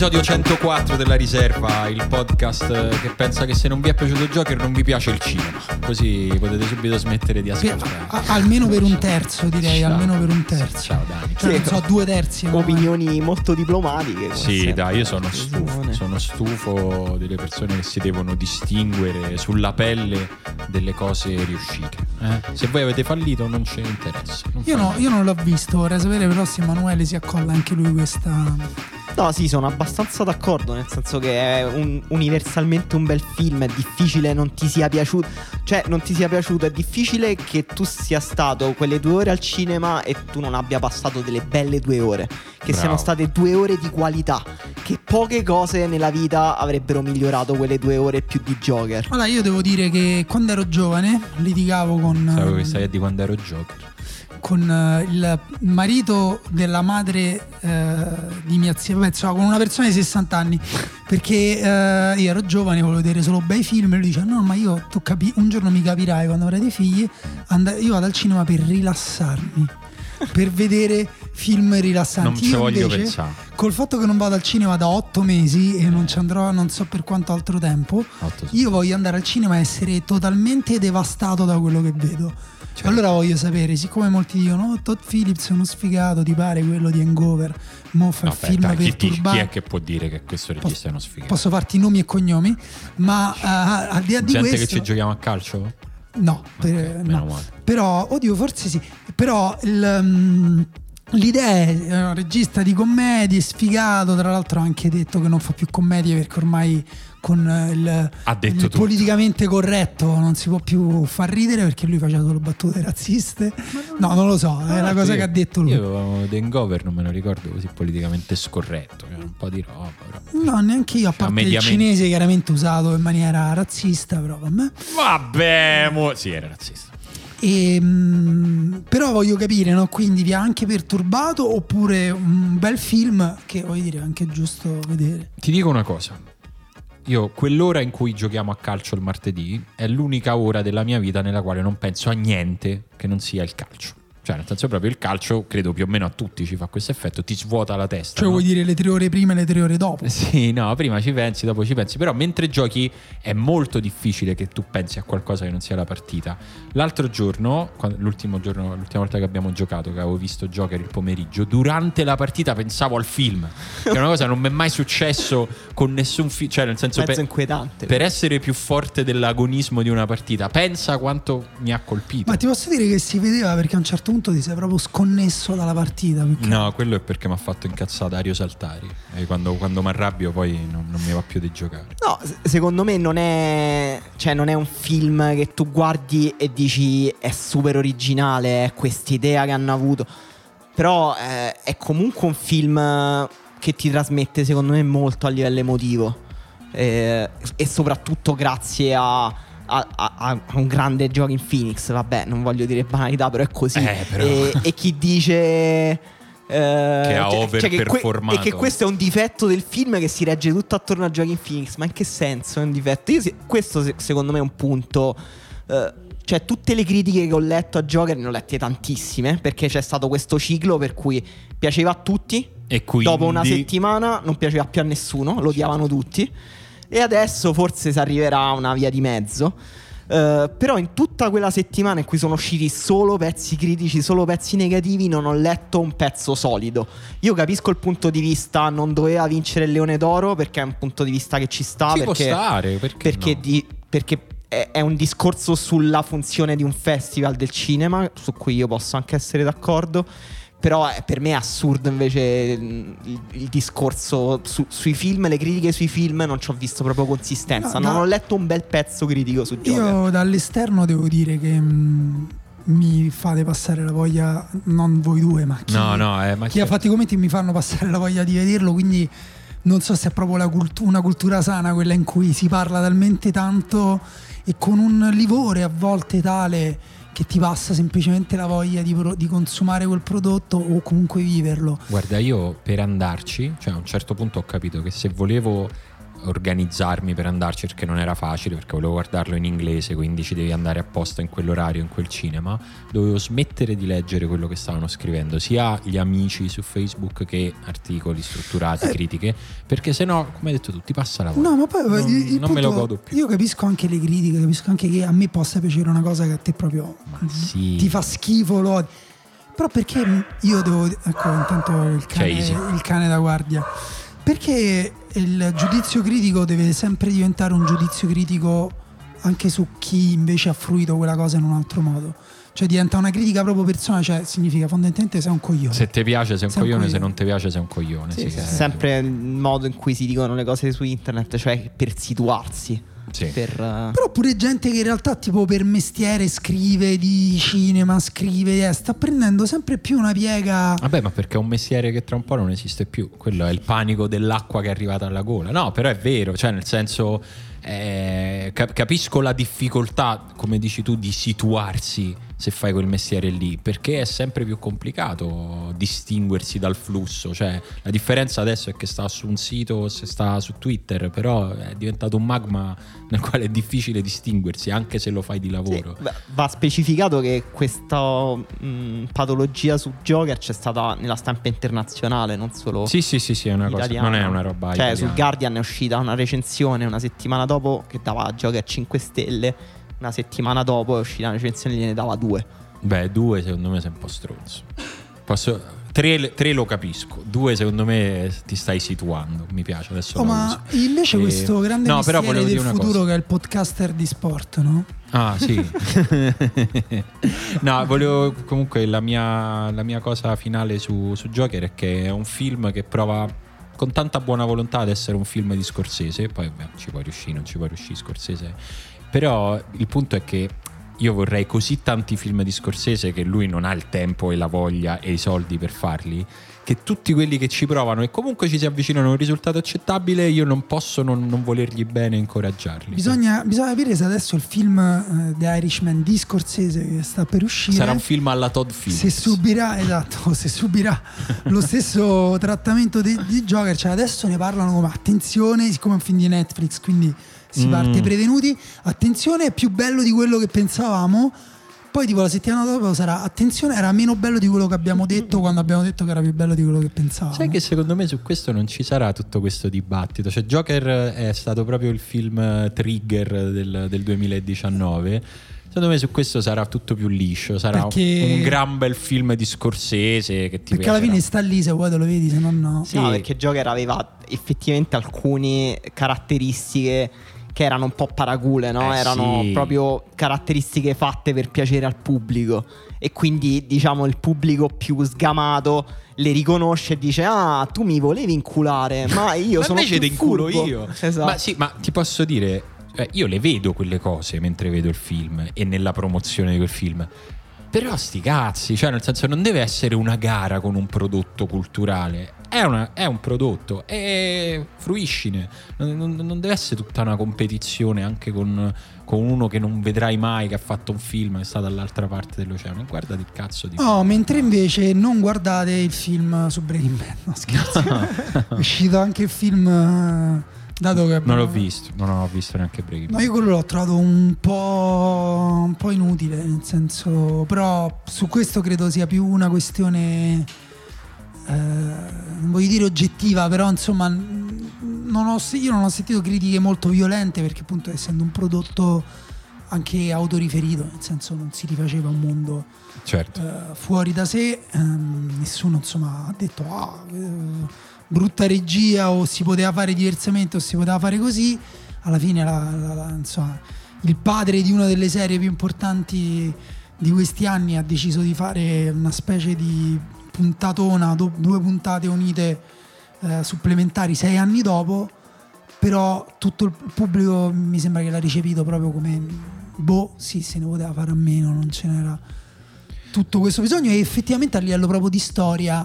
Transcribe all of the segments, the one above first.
L'episodio 104 della riserva, il podcast che pensa che se non vi è piaciuto il Joker non vi piace il cinema. Così potete subito smettere di Per- ascoltare. a- almeno per un terzo, direi, Ciao. almeno per un terzo. Ciao Dani. Cioè, non Sì. so, due terzi. ma- Opinioni molto diplomatiche. Sì, sempre. dai, io sono stufo. Sono stufo delle persone che si devono distinguere sulla pelle delle cose riuscite. eh. Se voi avete fallito, non ce ne interessa. Non Io, no, io non l'ho visto, vorrei sapere però se Emanuele si accolla anche lui questa... No, sì, sono abbastanza d'accordo, nel senso che è un- universalmente un bel film, è difficile non ti sia piaciuto, cioè non ti sia piaciuto, è difficile che tu sia stato quelle due ore al cinema e tu non abbia passato delle belle due ore, che Bravo. siano state due ore di qualità, che poche cose nella vita avrebbero migliorato quelle due ore più di Joker. Allora, io devo dire che quando ero giovane litigavo con... Sapevo che ehm, stai a di quando ero Joker. Con eh, il marito della madre eh, di mia zia, insomma, con una persona di 60 anni, perché eh, io ero giovane, volevo vedere solo bei film e lui dice no, ma io tu capi- un giorno mi capirai quando avrai dei figli, and- io vado al cinema per rilassarmi, per vedere film rilassanti. Non ci Io voglio invece, pensare. Col fatto che non vado al cinema da otto mesi e non ci andrò non so per quanto altro tempo, io voglio andare al cinema e essere totalmente devastato da quello che vedo. Certo. Allora voglio sapere, siccome molti dicono oh, Todd Phillips è uno sfigato, ti pare quello di Hangover, mo fa il Vabbè, film dai, chi, per chi turbare. è che può dire che questo regista è uno sfigato? Posso farti nomi e cognomi, ma eh, al di là di Gente questo... che ci giochiamo a calcio? No, per- Ok, meno no. però, oddio, forse sì. Però il, mm, l'idea è è un regista di commedie, sfigato. Tra l'altro, ha anche detto che non fa più commedie perché ormai con eh, il, Ha detto il politicamente corretto non si può più far ridere perché lui faceva solo battute razziste. No, non lo so, è la cosa che ha detto lui. Io The Hangover non me lo ricordo così politicamente scorretto, c'era un po' di roba. Però. No, neanche io, a parte il mediamente- cinese chiaramente usato in maniera razzista, però vabbè. Vabbè, mo- sì, era razzista. E, mm, però voglio capire, no? Quindi vi ha anche perturbato oppure un bel film che voglio dire è anche giusto vedere. Ti dico una cosa. Io quell'ora in cui giochiamo a calcio il martedì è l'unica ora della mia vita nella quale non penso a niente che non sia il calcio. Cioè, nel senso proprio il calcio, credo più o meno a tutti ci fa questo effetto, ti svuota la testa. Cioè no? vuoi dire le tre ore prima e le tre ore dopo? Sì, no, prima ci pensi, dopo ci pensi, però mentre giochi è molto difficile che tu pensi a qualcosa che non sia la partita. L'altro giorno, l'ultimo giorno, l'ultima volta che abbiamo giocato, che avevo visto Joker il pomeriggio, durante la partita pensavo al film, che è una cosa che non mi è mai successo con nessun film, cioè nel senso Mezzo per, inquietante. per essere più forte dell'agonismo di una partita, pensa quanto mi ha colpito. Ma ti posso dire che si vedeva perché a un certo punto ti sei proprio sconnesso dalla partita. perché- No, quello è perché mi ha fatto incazzare Dario Saltari. E quando, quando mi arrabbio poi non, non mi va più di giocare. No, se- secondo me non è. Cioè, non è un film che tu guardi e dici è super originale, è quest'idea che hanno avuto. Però eh, è comunque un film che ti trasmette, secondo me, molto a livello emotivo. Eh, e soprattutto grazie a. a- a- a un grande Joaquin Phoenix, vabbè, non voglio dire banalità, però è così. Eh, però. E, e chi dice che ha overperformato. e che questo è un difetto del film che si regge tutto attorno a Joaquin Phoenix. Ma in che senso è un difetto? Io questo se- secondo me è un punto. eh, cioè, tutte le critiche che ho letto a Joker ne ho lette tantissime. Perché c'è stato questo ciclo per cui piaceva a tutti. E quindi... Dopo una settimana non piaceva più a nessuno, lo odiavano tutti. E adesso forse si arriverà a una via di mezzo. Eh, però in tutta quella settimana in cui sono usciti solo pezzi critici, solo pezzi negativi, non ho letto un pezzo solido. Io capisco il punto di vista, non doveva vincere il Leone d'Oro perché è un punto di vista che ci sta. Ci può perché, stare, perché perché, no? di- perché è, è un discorso sulla funzione di un festival del cinema, su cui io posso anche essere d'accordo. Però eh, per me è assurdo invece mm, il, il discorso su- sui film, le critiche sui film, non ci ho visto proprio consistenza. No, non da- ho letto un bel pezzo critico su Joker. Io dall'esterno devo dire che mm, mi fate passare la voglia, non voi due, ma chi, No, no, eh, ma chi ha fatto i commenti mi fanno passare la voglia di vederlo, quindi non so se è proprio la cultu- una cultura sana quella in cui si parla talmente tanto e con un livore a volte tale che ti passa semplicemente la voglia di, pro- di consumare quel prodotto o comunque viverlo. Guarda, io per andarci, cioè a un certo punto ho capito che se volevo organizzarmi per andarci perché non era facile, perché volevo guardarlo in inglese, quindi ci devi andare apposta in quell'orario, in quel cinema. Dovevo smettere di leggere quello che stavano scrivendo, sia gli amici su Facebook che articoli strutturati, Eh. critiche, perché se no, come hai detto tu, ti passa la voglia. No, ma poi non, il- il non me lo godo più. Io capisco anche le critiche, capisco anche che a me possa piacere una cosa che a te proprio Ma sì. ti fa schifo, lo. Però perché io devo. Ecco, intanto il cane, Easy. il cane da guardia. Perché il giudizio critico deve sempre diventare un giudizio critico anche su chi invece ha fruito quella cosa in un altro modo. Cioè diventa una critica proprio personale, cioè significa fondamentalmente sei un coglione. Se ti piace sei un Sei un coglione, se coglione. non ti piace sei un coglione. Sì, sì, sì, sempre il modo in cui si dicono le cose su internet, cioè per situarsi. Sì. Per, eh, Però pure gente che in realtà tipo per mestiere scrive di cinema, scrive, eh, sta prendendo sempre più una piega. Vabbè, ma perché è un mestiere che tra un po' non esiste più. Quello è il panico dell'acqua che è arrivata alla gola. No, però è vero, cioè nel senso eh, cap- capisco la difficoltà, come dici tu, di situarsi se fai quel mestiere lì, perché è sempre più complicato distinguersi dal flusso. Cioè, la differenza adesso è che sta su un sito o se sta su Twitter, però è diventato un magma nel quale è difficile distinguersi, anche se lo fai di sì, lavoro. va- va specificato che questa mh, patologia su Joker c'è stata nella stampa internazionale, non solo Sì, sì, sì, sì, è una cosa, italiana. non è una roba Cioè, italiana. sul Guardian è uscita una recensione una settimana dopo che dava Joker 5 stelle. Una settimana dopo è uscita una recensione gliene dava 2. Beh, due secondo me sei un po' stronzo. Posso... Tre, tre lo capisco, due secondo me ti stai situando. Mi piace adesso. Oh, la ma uso. invece E- questo grande no, però del dire una futuro cosa. che è il podcaster di sport, no? Ah, sì. no, volevo comunque la mia, la mia cosa finale su, su Joker è che è un film che prova con tanta buona volontà ad essere un film di Scorsese. Poi beh, ci può riuscire, non ci può riuscire Scorsese. Però il punto è che io vorrei così tanti film di Scorsese che lui non ha il tempo e la voglia e i soldi per farli. Che tutti quelli che ci provano e comunque ci si avvicinano a un risultato accettabile, io non posso non, non volergli bene e incoraggiarli. Bisogna, bisogna capire se adesso il film eh, The Irishman di Scorsese che sta per uscire Sarà un film alla Todd Phillips. se subirà, esatto, se subirà lo stesso trattamento di, di Joker, cioè adesso ne parlano come attenzione, siccome è un film di Netflix, quindi si Mm. parte prevenuti, attenzione è più bello di quello che pensavamo. Poi tipo la settimana dopo sarà attenzione era meno bello di quello che abbiamo detto quando abbiamo detto che era più bello di quello che pensavamo. Sai che secondo me su questo non ci sarà tutto questo dibattito. Cioè, Joker è stato proprio il film trigger del, del 2019. Secondo me su questo sarà tutto più liscio. Sarà Perché- un gran bel film di Scorsese che ti Perché alla fine sta lì se vuoi te lo vedi, se no no. Sì. No, perché Joker aveva effettivamente alcune caratteristiche che erano un po' paracule, no? Eh, erano sì. proprio caratteristiche fatte per piacere al pubblico. E quindi, diciamo, il pubblico più sgamato le riconosce e dice: Ah, tu mi volevi inculare, ma io Ma sono. invece ti inculo furbo." io. Esatto. Ma sì, ma ti posso dire, eh, io le vedo quelle cose mentre vedo il film e nella promozione di quel film. Però sti cazzi, cioè nel senso non deve essere una gara con un prodotto culturale, è, una- è un prodotto e fruiscine, non, non- deve essere tutta una competizione anche con, con uno che non vedrai mai, che ha fatto un film, che sta dall'altra parte dell'oceano, guarda il cazzo di... No, mentre invece non guardate il film su Breaking Bad, no scherzo. è uscito anche il film eh, dato che Non l'ho visto, non ho visto neanche Breaking No, Bad. io quello l'ho trovato un po', un po' inutile, nel senso, però su questo credo sia più una questione, eh, non voglio dire oggettiva, però insomma, non ho, io non ho sentito critiche molto violente perché appunto essendo un prodotto anche autoriferito, nel senso non si rifaceva un mondo Certo. eh, fuori da sé, ehm, nessuno insomma ha detto ah, eh, brutta regia o si poteva fare diversamente o si poteva fare così. Alla fine la- la- la- insomma, il padre di una delle serie più importanti di questi anni ha deciso di fare una specie di puntatona, do- due puntate unite eh, supplementari sei anni dopo, però tutto il pubblico mi sembra che l'ha ricepito proprio come boh, sì, se ne poteva fare a meno, non ce n'era tutto questo bisogno e effettivamente a livello proprio di storia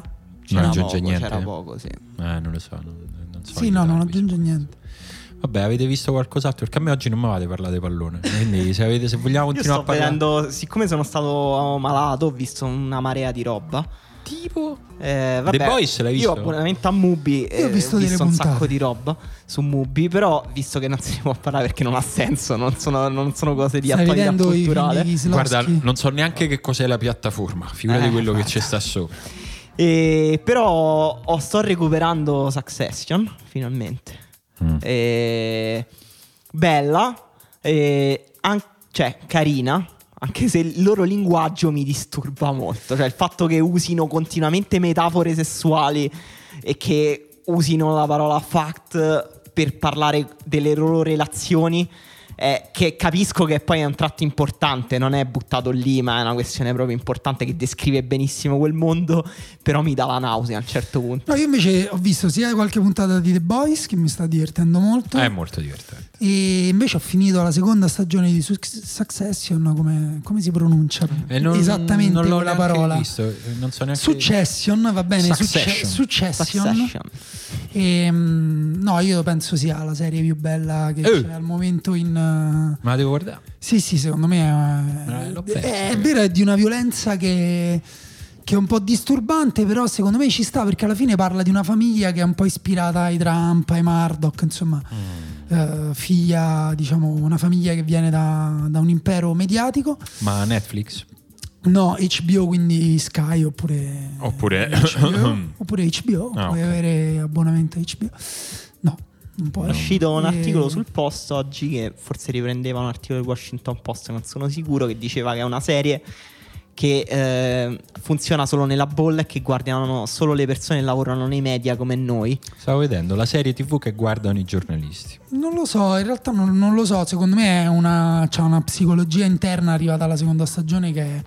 c'era aggiunge poco, niente. C'era poco, sì. Eh, non lo so, non, non so sì no non aggiunge niente Vabbè, avete visto qualcos'altro? Perché a me oggi non mi va di parlare di pallone. Quindi se, avete, se vogliamo Io continuare sto a parlare... vedendo, siccome sono stato malato, ho visto una marea di roba. tipo? Eh, vabbè, The Boys l'hai visto? Io ho abbonamento a Mubi e Io ho visto delle un puntate. sacco di roba su Mubi, però visto che non se ne può parlare perché non ha senso, non sono, non sono cose di attualità culturale. Guarda, non so neanche che cos'è la piattaforma, figurati Eh, quello che infatti. ci sta sopra. E, però ho- sto recuperando Succession finalmente. Mm. E, bella, e an- cioè carina, anche se il loro linguaggio mi disturba molto. Cioè il fatto che usino continuamente metafore sessuali e che usino la parola fact per parlare delle loro relazioni. Eh, che capisco che poi è un tratto importante, non è buttato lì, ma è una questione proprio importante che descrive benissimo quel mondo. Però mi dà la nausea a un certo punto. No, io invece ho visto sia qualche puntata di The Boys che mi sta divertendo molto. È molto divertente. E invece ho finito la seconda stagione di Suc- Succession, come, come si pronuncia non- esattamente non l'ho quella parola? visto, eh, non so neanche Succession, va bene, Succe- Succession. Succession. Succession. E, mm, no, io penso sia la serie più bella che Eh. c'è al momento in... uh, Ma la devo guardare. Sì, sì, secondo me Eh, è, l'ho è, perso. vero, è di una violenza che, che è un po' disturbante, però secondo me ci sta perché alla fine parla di una famiglia che è un po' ispirata ai Trump, ai Murdoch, insomma, Mm. Eh, figlia, diciamo, una famiglia che viene da, da un impero mediatico. Ma Netflix? No, HBO, quindi Sky oppure Oppure- HBO, oppure HBO, Ah, puoi ok. avere abbonamento a HBO. No, non puoi. È uscito un E- articolo sul post oggi che forse riprendeva un articolo del Washington Post, non sono sicuro, che diceva che è una serie che eh, funziona solo nella bolla e che guardano solo le persone che lavorano nei media come noi. Stavo vedendo la serie TV che guardano i giornalisti. Non lo so, in realtà non, non lo so, secondo me è una, c'ha una psicologia interna arrivata alla seconda stagione che,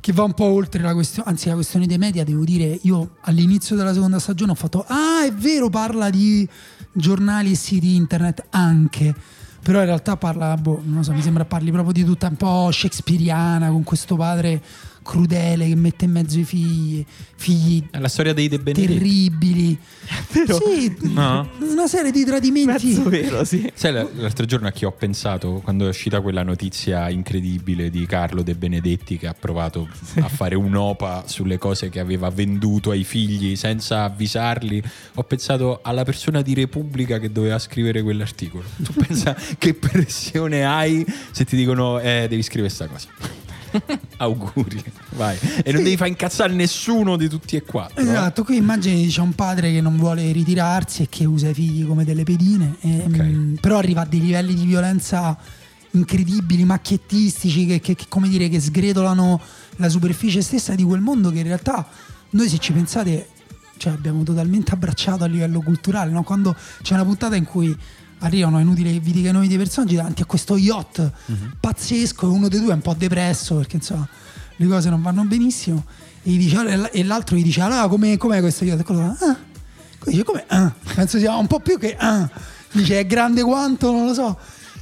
che va un po' oltre la questione, anzi la questione dei media, devo dire, io all'inizio della seconda stagione ho fatto, ah è vero, parla di giornali e siti internet anche, però in realtà parla, boh, non so, mi sembra parli proprio di tutta un po' shakespeariana, con questo padre crudele che mette in mezzo i figli, figli È la storia dei De Benedetti. terribili. Sì, No? una serie di tradimenti. Mezzo vero, sì. Sai l'altro giorno a chi ho pensato quando è uscita quella notizia incredibile di Carlo De Benedetti che ha provato a fare un'opa sulle cose che aveva venduto ai figli senza avvisarli? Ho pensato alla persona di Repubblica che doveva scrivere quell'articolo. Tu pensa che pressione hai se ti dicono eh, devi scrivere questa cosa. Auguri, vai. E non devi far incazzare nessuno di tutti e quattro. eh. Esatto, qui immagini c'è un padre che non vuole ritirarsi e che usa i figli come delle pedine, e, Ok. mm, però arriva a dei livelli di violenza incredibili, macchiettistici, che, che- che, come dire, che sgretolano la superficie stessa di quel mondo che in realtà noi se ci pensate cioè, abbiamo totalmente abbracciato a livello culturale, no? quando c'è una puntata in cui arrivano, è inutile che vi dica i nomi dei personaggi, davanti a questo yacht pazzesco e uno dei due è un po' depresso perché insomma le cose non vanno benissimo e, dice- e l'altro gli dice allora com'è, com'è questo yacht? E quello ah. Dice come? Ah. Penso sia un po' più che ah. dice è grande quanto, non lo so.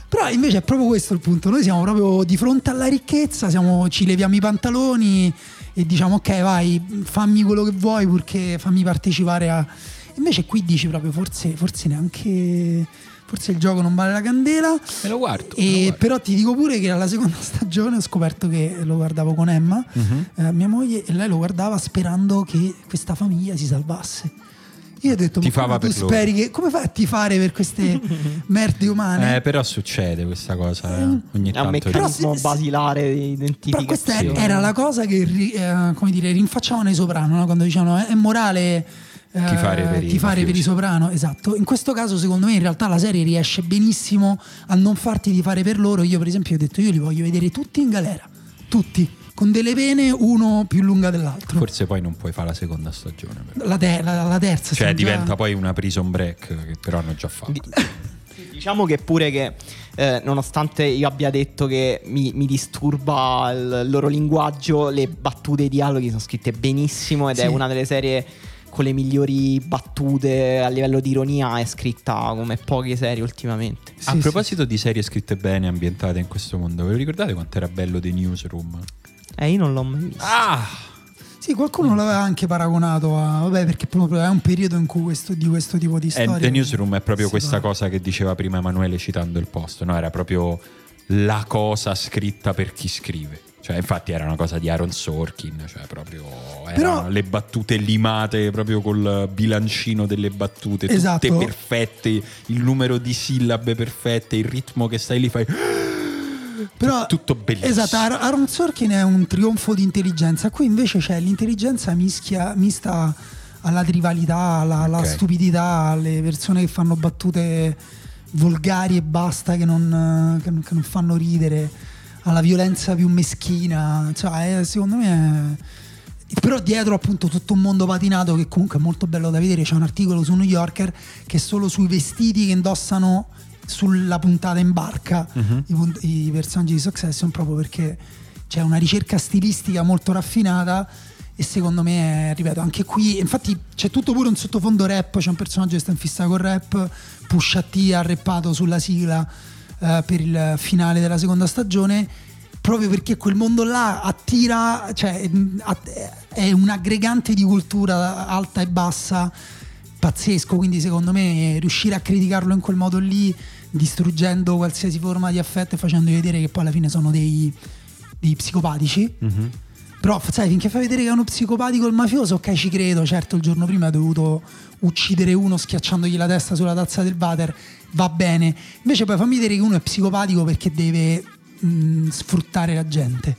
Però invece è proprio questo il punto. Noi siamo proprio di fronte alla ricchezza, siamo- ci leviamo i pantaloni e diciamo ok vai, fammi quello che vuoi purché fammi partecipare a... Invece qui dici proprio forse, forse neanche... Forse il gioco non vale la candela. Me lo guardo. me lo E guardo. però ti dico pure che alla seconda stagione ho scoperto che lo guardavo con Emma, Mhm. eh, mia moglie, e lei lo guardava sperando che questa famiglia si salvasse. Io ho detto, Tifava ma come tu per loro. speri che... Come fai a tifare per queste merde umane? Eh, però succede questa cosa eh, ogni È un tanto. meccanismo Però se- basilare di Però questa identificazione. era la cosa che eh, come dire, rinfacciavano i soprano no? quando dicevano "Eh, è morale eh, Tifare per i tifare per i soprano esatto in questo caso secondo me in realtà la serie riesce benissimo a non farti tifare per loro io per esempio ho detto io li voglio vedere tutti in galera tutti con delle pene uno più lunga dell'altro Forse poi non puoi fare la seconda stagione. la, te- la- la terza Cioè già- diventa poi una prison break che però hanno già fatto. Di- Diciamo che pure che eh, nonostante io abbia detto che mi, mi disturba il loro linguaggio, le battute e i dialoghi sono scritte benissimo ed è Sì. una delle serie con le migliori battute a livello di ironia, è scritta come poche serie ultimamente. A Sì, proposito di serie scritte bene, ambientate in questo mondo, ve lo ricordate quanto era bello The Newsroom? Eh, io non l'ho mai visto. Ah! sì qualcuno l'aveva anche paragonato a vabbè perché proprio è un periodo in cui questo, di questo tipo di E storia Eh, The Newsroom è proprio questa fa. cosa che diceva prima Emanuele citando il posto, no? Era proprio la cosa scritta per chi scrive. Cioè, infatti era una cosa di Aaron Sorkin, cioè proprio erano Però- le battute limate proprio col bilancino delle battute, Esatto. tutte perfette, il numero di sillabe perfette, il ritmo che stai lì fai Però, tutto bellissimo. Esatto, Ar- Aaron Sorkin è un trionfo di intelligenza. Qui invece c'è l'intelligenza mischia, mista alla rivalità, alla, alla stupidità, alle persone che fanno battute volgari e basta, che non, che non- che non fanno ridere, alla violenza più meschina. Cioè, è- secondo me. è- Però dietro appunto tutto un mondo patinato che comunque è molto bello da vedere. C'è un articolo su New Yorker che è solo sui vestiti che indossano sulla puntata in barca i, punt- i personaggi di Succession proprio perché c'è una ricerca stilistica molto raffinata e secondo me, ripeto, anche qui infatti c'è tutto pure un sottofondo rap, c'è un personaggio che sta in fissa con rap, Pusha T ha rappato sulla sigla eh, per il finale della seconda stagione proprio perché quel mondo là attira, cioè mh, att- è un aggregante di cultura alta e bassa pazzesco, quindi secondo me riuscire a criticarlo in quel modo lì, distruggendo qualsiasi forma di affetto e facendo vedere che poi alla fine sono dei, dei psicopatici. Mhm. Però, sai, finché fai vedere che è uno psicopatico il mafioso, ok, ci credo. Certo, il giorno prima ha dovuto uccidere uno schiacciandogli la testa sulla tazza del water, va bene. Invece, poi fammi vedere che uno è psicopatico perché deve mh, sfruttare la gente.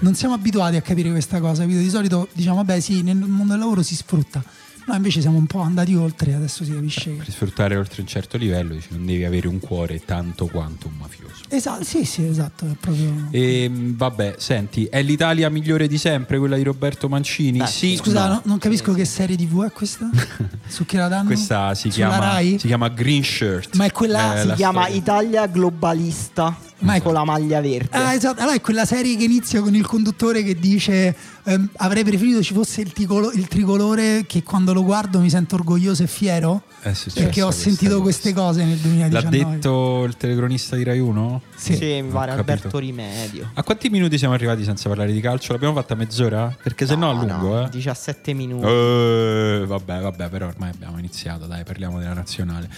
Non siamo abituati a capire questa cosa, capito? Di solito diciamo, vabbè, sì, nel mondo del lavoro si sfrutta. Noi invece siamo un po' andati oltre, adesso si capisce che. Per sfruttare oltre un certo livello dici, non devi avere un cuore tanto quanto un mafioso. Esatto, sì, sì, esatto. È proprio. E vabbè, senti, è l'Italia migliore di sempre, quella di Roberto Mancini? Beh, sì, Scusa, no. no- non capisco che serie TV è questa? Su che la danno? Questa si Sulla chiama, Rai? si chiama Green Shirt. Ma è quella- Eh, Si chiama storia. Italia Globalista Ma è- con la maglia verde. Ah, esatto. Allora è quella serie che inizia con il conduttore che dice ehm, avrei preferito ci fosse il, ticolo- il tricolore che quando lo guardo mi sento orgoglioso e fiero È successo perché ho sentito queste cose nel 2019. L'ha detto il telecronista di Rai 1? Sì. Sì, mi pare. Alberto Rimedio. A quanti minuti siamo arrivati senza parlare di calcio? L'abbiamo fatta mezz'ora? Perché se no, a lungo, eh. 17 minuti. Eh, vabbè, vabbè, però ormai abbiamo iniziato, dai, parliamo della nazionale.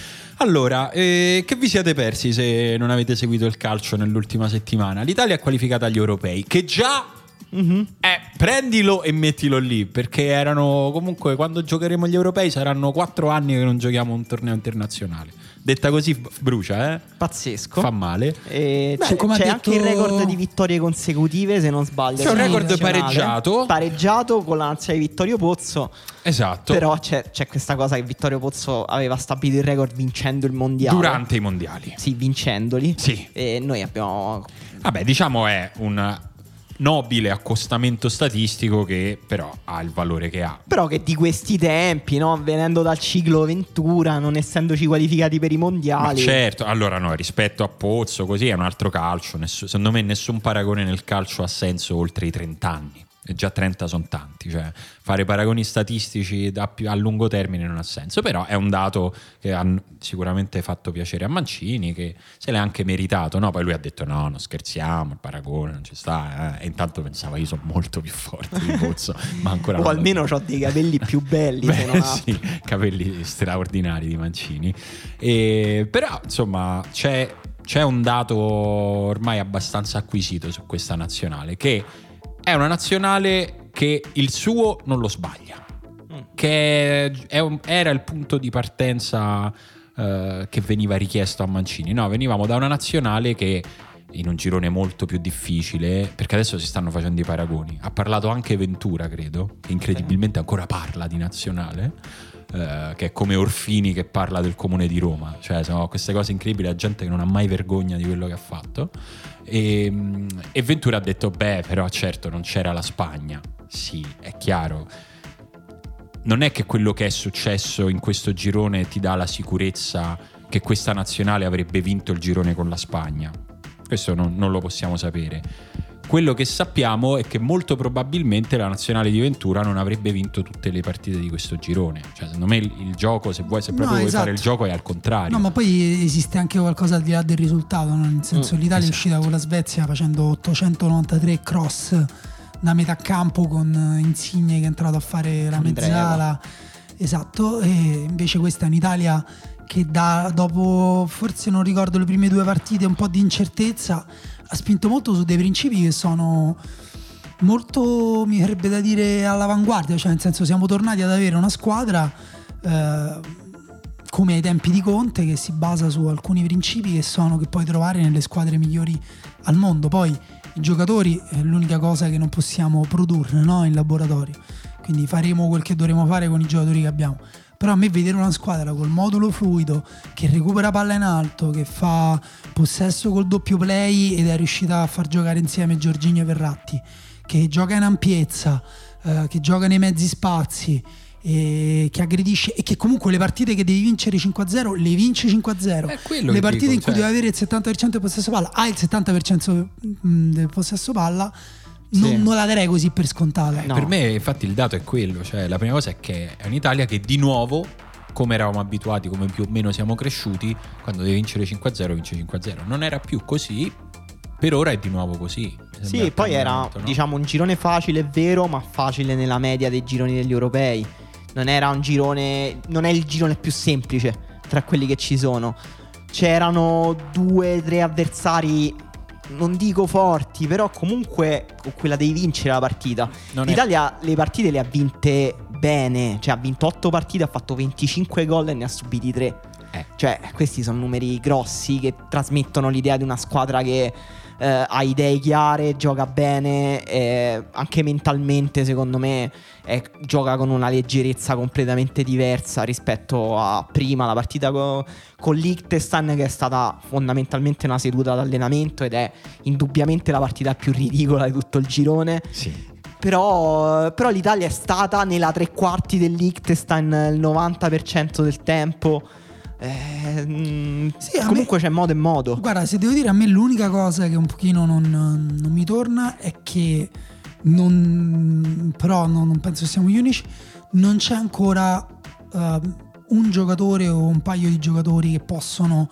Allora, eh, che vi siete persi se non avete seguito il calcio nell'ultima settimana? L'Italia è qualificata agli europei, che già... Mhm. Eh, prendilo e mettilo lì, perché erano comunque quando giocheremo gli europei saranno quattro anni che non giochiamo un torneo internazionale. Detta così brucia, eh? Pazzesco. Fa male. E Beh, c'è c'è detto- anche il record di vittorie consecutive, se non sbaglio. C'è un record pareggiato. Pareggiato con la nazionale di Vittorio Pozzo. Esatto. Però c'è, c'è questa cosa che Vittorio Pozzo aveva stabilito il record vincendo il mondiale. Durante i mondiali. Sì, vincendoli. Sì. E noi abbiamo. Vabbè, diciamo è un nobile accostamento statistico che però ha il valore che ha. Però che di questi tempi, no? venendo dal ciclo Ventura, non essendoci qualificati per i Ma mondiali. certo, allora no, rispetto a Pozzo, così è un altro calcio. Ness- secondo me nessun paragone nel calcio ha senso oltre i 30 anni. Già 30 sono tanti, cioè fare paragoni statistici da più- a lungo termine non ha senso, però è un dato che ha sicuramente fatto piacere a Mancini, che se l'è anche meritato, no? Poi lui ha detto no, non scherziamo, il paragone non ci sta, eh. e intanto pensava io sono molto più forte di Pozzo, ma ancora O almeno ho dei capelli più belli. Beh, sì, capelli straordinari di Mancini. E, però, insomma, c'è, c'è un dato ormai abbastanza acquisito su questa nazionale, che è una nazionale che il suo non lo sbaglia, che è un- era il punto di partenza eh, che veniva richiesto a Mancini. No, venivamo da una nazionale che in un girone molto più difficile, perché adesso si stanno facendo i paragoni. Ha parlato anche Ventura, credo, che incredibilmente ancora parla di nazionale. Eh, che è come Orfini che parla del comune di Roma, cioè sono queste cose incredibili, la gente che non ha mai vergogna di quello che ha fatto. E, e Ventura ha detto: Beh, però certo non c'era la Spagna. Sì, è chiaro, non è che quello che è successo in questo girone ti dà la sicurezza che questa nazionale avrebbe vinto il girone con la Spagna. Questo non, non lo possiamo sapere. Quello che sappiamo è che molto probabilmente la nazionale di Ventura non avrebbe vinto tutte le partite di questo girone. Cioè, secondo me il, il gioco, se vuoi, se proprio No, vuoi esatto. fare il gioco, è al contrario. No, ma poi esiste anche qualcosa al di là del risultato, no? nel senso Mm, l'Italia è esatto. uscita con la Svezia facendo 893 cross da metà campo con eh, Insigne che è entrato a fare la mezzala. Esatto, e invece questa è un'Italia che da, dopo forse non ricordo le prime due partite un po' di incertezza ha spinto molto su dei principi che sono molto, mi verrebbe da dire, all'avanguardia, cioè nel senso siamo tornati ad avere una squadra eh, come ai tempi di Conte che si basa su alcuni principi che sono che puoi trovare nelle squadre migliori al mondo. Poi i giocatori è l'unica cosa che non possiamo produrre no? in laboratorio, quindi faremo quel che dovremo fare con i giocatori che abbiamo. Però a me vedere una squadra col modulo fluido, che recupera palla in alto, che fa possesso col doppio play ed è riuscita a far giocare insieme Giorginio e Verratti, che gioca in ampiezza, eh, che gioca nei mezzi spazi, e che aggredisce e che comunque le partite che devi vincere 5-0 le vince 5-0 le partite dico, in cui cioè... devi avere il 70% del possesso palla hai il 70% del possesso palla sì. non, la darei così per scontata. No. Per me, infatti, il dato è quello: cioè, la prima cosa è che è un'Italia che di nuovo, come eravamo abituati, come più o meno siamo cresciuti, quando devi vincere 5-0, vince 5-0. Non era più così. Per ora è di nuovo così. Sì, poi era no? diciamo un girone facile, è vero, ma facile nella media dei gironi degli europei. Non era un girone. Non è il girone più semplice tra quelli che ci sono. C'erano due, tre avversari non dico forti, però comunque con quella devi vincere la partita. Non L'Italia è... le partite le ha vinte bene, cioè ha vinto 8 partite, ha fatto 25 gol e ne ha subiti 3. Eh. Cioè, questi sono numeri grossi che trasmettono l'idea di una squadra che eh, ha idee chiare, gioca bene, eh, anche mentalmente secondo me eh, gioca con una leggerezza completamente diversa rispetto a prima la partita co- con l'Ichtestan che è stata fondamentalmente una seduta d'allenamento ed è indubbiamente la partita più ridicola di tutto il girone. Sì. Però, però, l'Italia è stata nella tre quarti dell'Ichtestan il 90% del tempo. Eh, mm, sì, comunque me, c'è modo e modo. Guarda, se devo dire a me l'unica cosa che un pochino non, non mi torna è che non, però non, non, penso siamo gli unici, non c'è ancora uh, un giocatore o un paio di giocatori che possono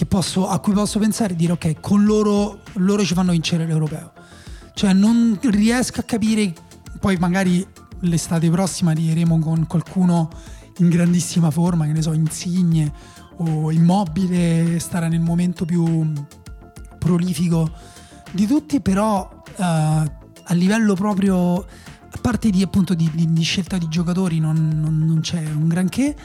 che posso, a cui posso pensare e dire ok, con loro, loro ci fanno vincere l'europeo. Cioè non riesco a capire, poi magari l'estate prossima arriveremo con qualcuno in grandissima forma, che ne so, Insigne o Immobile starà nel momento più prolifico di tutti, però uh, a livello proprio, a parte di, appunto, di, di, di scelta di giocatori non, non, non c'è un granché,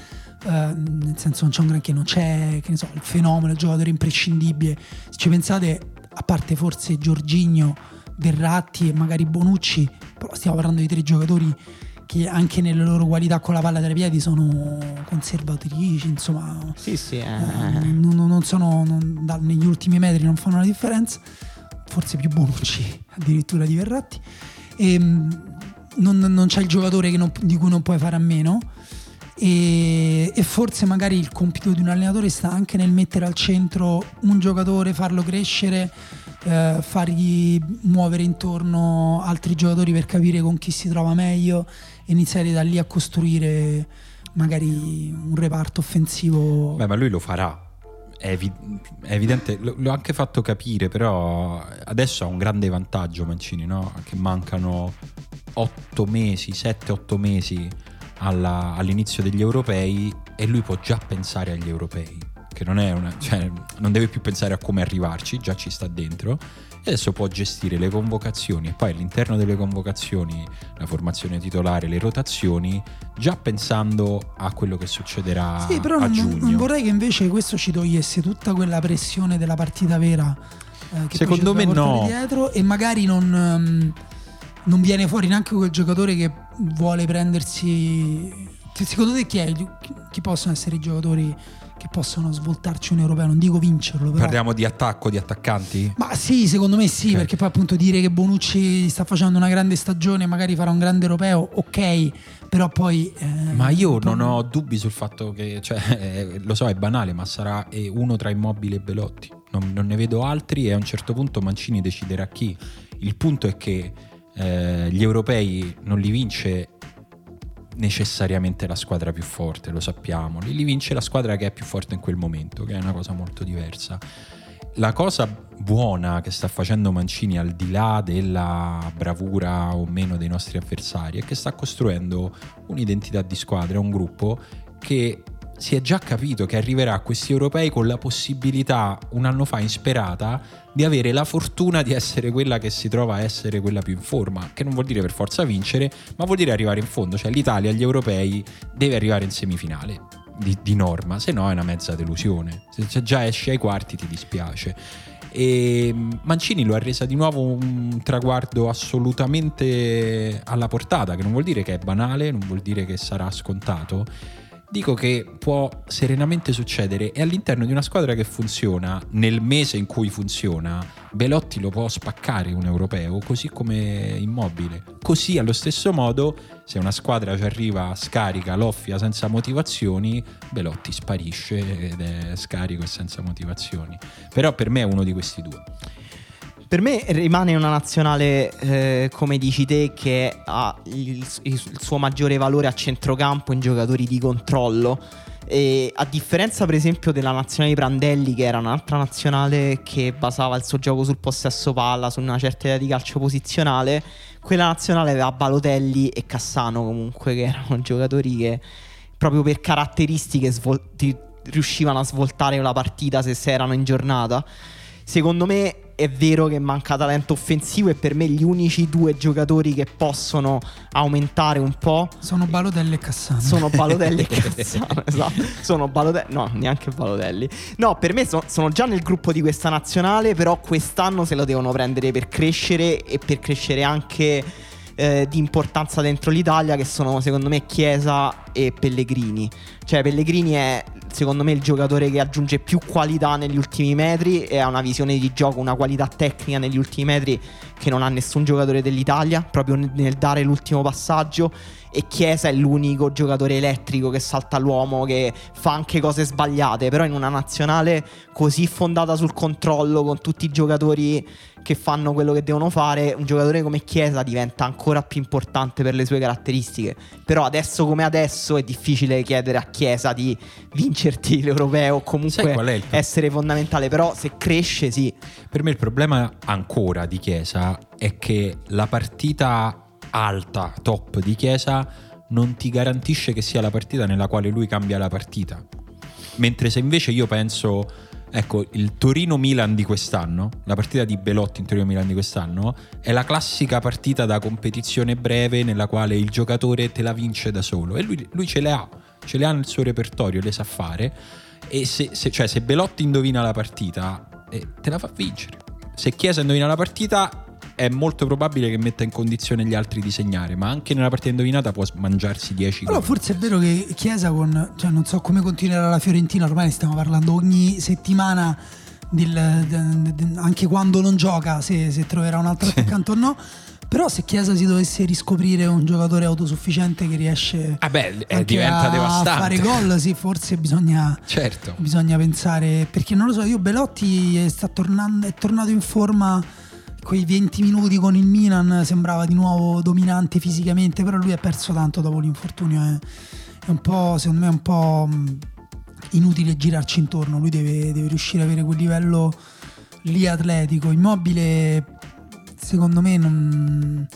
uh, nel senso non c'è un granché, non c'è che ne so, il fenomeno, il giocatore imprescindibile. Se ci pensate, a parte forse Giorginio, Verratti e magari Bonucci, però stiamo parlando di tre giocatori che anche nelle loro qualità con la palla tra i piedi sono conservatrici, insomma, sì, sì, eh. Eh, non, non, sono non, da, negli ultimi metri non fanno la differenza, forse più Bonucci addirittura di Verratti. E, ehm, non, non c'è il giocatore di cui non puoi fare a meno. E, e, forse magari il compito di un allenatore sta anche nel mettere al centro un giocatore, farlo crescere eh, fargli muovere intorno altri giocatori per capire con chi si trova meglio e iniziare da lì a costruire magari un reparto offensivo. Beh, ma lui lo farà. È, evi- è evidente, l'ho anche fatto capire, però adesso ha un grande vantaggio Mancini, no? Che mancano 8 mesi, 7-8 mesi alla, all'inizio degli europei e lui può già pensare agli europei che non, una, cioè, non deve più pensare a come arrivarci, già ci sta dentro, e adesso può gestire le convocazioni e poi all'interno delle convocazioni la formazione titolare, le rotazioni, già pensando a quello che succederà sì, però a non, giugno. Non vorrei che invece questo ci togliesse tutta quella pressione della partita vera. Eh, che Secondo me no. Dietro e magari non, um, non viene fuori neanche quel giocatore che vuole prendersi... Secondo te chi è? Chi possono essere i giocatori che possono svoltarci un europeo, non dico vincerlo. Però. Parliamo di attacco, di attaccanti? Ma sì, secondo me sì, okay. perché poi appunto dire che Bonucci sta facendo una grande stagione, magari farà un grande europeo, ok, però poi... Eh, ma io non ho dubbi sul fatto che, cioè, eh, lo so, è banale, ma sarà uno tra Immobile e Belotti. Non, non, ne vedo altri e a un certo punto Mancini deciderà chi. Il punto è che eh, gli europei non li vince necessariamente la squadra più forte, lo sappiamo. Lì vince la squadra che è più forte in quel momento, che è una cosa molto diversa. La cosa buona che sta facendo Mancini al di là della bravura o meno dei nostri avversari è che sta costruendo un'identità di squadra, un gruppo che si è già capito che arriverà a questi europei con la possibilità, un anno fa insperata, di avere la fortuna di essere quella che si trova a essere quella più in forma, che non vuol dire per forza vincere, ma vuol dire arrivare in fondo, cioè l'Italia agli europei deve arrivare in semifinale. Di, di norma, se no è una mezza delusione. Se già esci ai quarti ti dispiace. E Mancini lo ha resa di nuovo un traguardo assolutamente alla portata, che non vuol dire che è banale, non vuol dire che sarà scontato dico che può serenamente succedere e all'interno di una squadra che funziona, nel mese in cui funziona, Belotti lo può spaccare un europeo, così come immobile. Così allo stesso modo, se una squadra ci arriva scarica, loffia, senza motivazioni, Belotti sparisce ed è scarico e senza motivazioni. Però per me è uno di questi due. Per me rimane una nazionale, eh, come dici te, che ha il, il, suo maggiore valore a centrocampo in giocatori di controllo. E a differenza, per esempio, della nazionale di Prandelli, che era un'altra nazionale che basava il suo gioco sul possesso palla, su una certa idea di calcio posizionale, quella nazionale aveva Balotelli e Cassano, comunque, che erano giocatori che proprio per caratteristiche svol- riuscivano a svoltare la partita se, se erano in giornata. Secondo me è vero che manca talento offensivo e per me gli unici due giocatori che possono aumentare un po' sono Balotelli e Cassano. Sono Balotelli e Cassano, esatto. Sono Balotelli, no, neanche Balotelli. No, per me so, sono già nel gruppo di questa nazionale, però quest'anno se lo devono prendere per crescere e per crescere anche eh, di importanza dentro l'Italia che sono secondo me Chiesa e Pellegrini. Cioè Pellegrini è secondo me il giocatore che aggiunge più qualità negli ultimi metri e ha una visione di gioco, una qualità tecnica negli ultimi metri che non ha nessun giocatore dell'Italia, proprio nel dare l'ultimo passaggio e Chiesa è l'unico giocatore elettrico che salta l'uomo, che fa anche cose sbagliate, però in una nazionale così fondata sul controllo, con tutti i giocatori che fanno quello che devono fare, un giocatore come Chiesa diventa ancora più importante per le sue caratteristiche. Però adesso come adesso è difficile chiedere a Chiesa di vincerti l'europeo o comunque essere fondamentale, però se cresce sì. Per me il problema ancora di Chiesa è che la partita alta, top di Chiesa, non ti garantisce che sia la partita nella quale lui cambia la partita. Mentre se invece io penso, ecco, il Torino-Milan di quest'anno, la partita di Belotti in Torino-Milan di quest'anno, è la classica partita da competizione breve nella quale il giocatore te la vince da solo e lui, lui ce le ha, ce le ha nel suo repertorio, le sa fare. E se, se, cioè, se Belotti indovina la partita, eh, te la fa vincere. Se Chiesa indovina la partita, è molto probabile che metta in condizione gli altri di segnare, ma anche nella partita indovinata può mangiarsi 10 gol. Però forse è vero che Chiesa con, cioè non so come continuerà la Fiorentina, ormai stiamo parlando ogni settimana del, de, de, anche quando non gioca, se, se troverà un altro sì. attaccante o no. Però se Chiesa si dovesse riscoprire un giocatore autosufficiente che riesce ah beh, eh, diventa a fare gol, sì, forse bisogna, certo. bisogna pensare. Perché non lo so, io Belotti sta tornando, è tornato in forma quei 20 minuti con il Milan sembrava di nuovo dominante fisicamente, però lui ha perso tanto dopo l'infortunio. È, è un po', secondo me, è un po' inutile girarci intorno. Lui deve, deve riuscire ad avere quel livello lì atletico. Immobile, secondo me, non,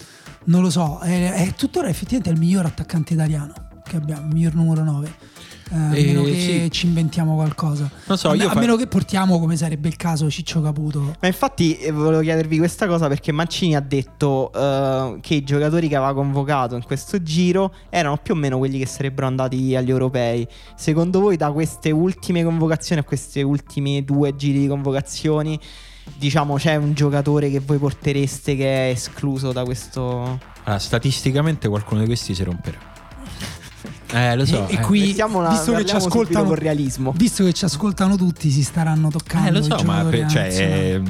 non lo so. È, è tuttora effettivamente il miglior attaccante italiano che abbiamo, il miglior numero 9. Eh, a eh, meno che sì. ci inventiamo qualcosa. Non so, a, io a fa... meno che portiamo, come sarebbe il caso, Ciccio Caputo. Ma infatti eh, volevo chiedervi questa cosa perché Mancini ha detto uh, che i giocatori che aveva convocato in questo giro erano più o meno quelli che sarebbero andati agli europei. Secondo voi, da queste ultime convocazioni a questi ultimi due giri di convocazioni, diciamo, c'è un giocatore che voi portereste che è escluso da questo? Allora, statisticamente qualcuno di questi si romperà. Eh, lo so. E, e qui, una, visto che ci ascoltano con realismo. Visto che ci ascoltano tutti, si staranno toccando. Eh, lo so, ma per, cioè, eh,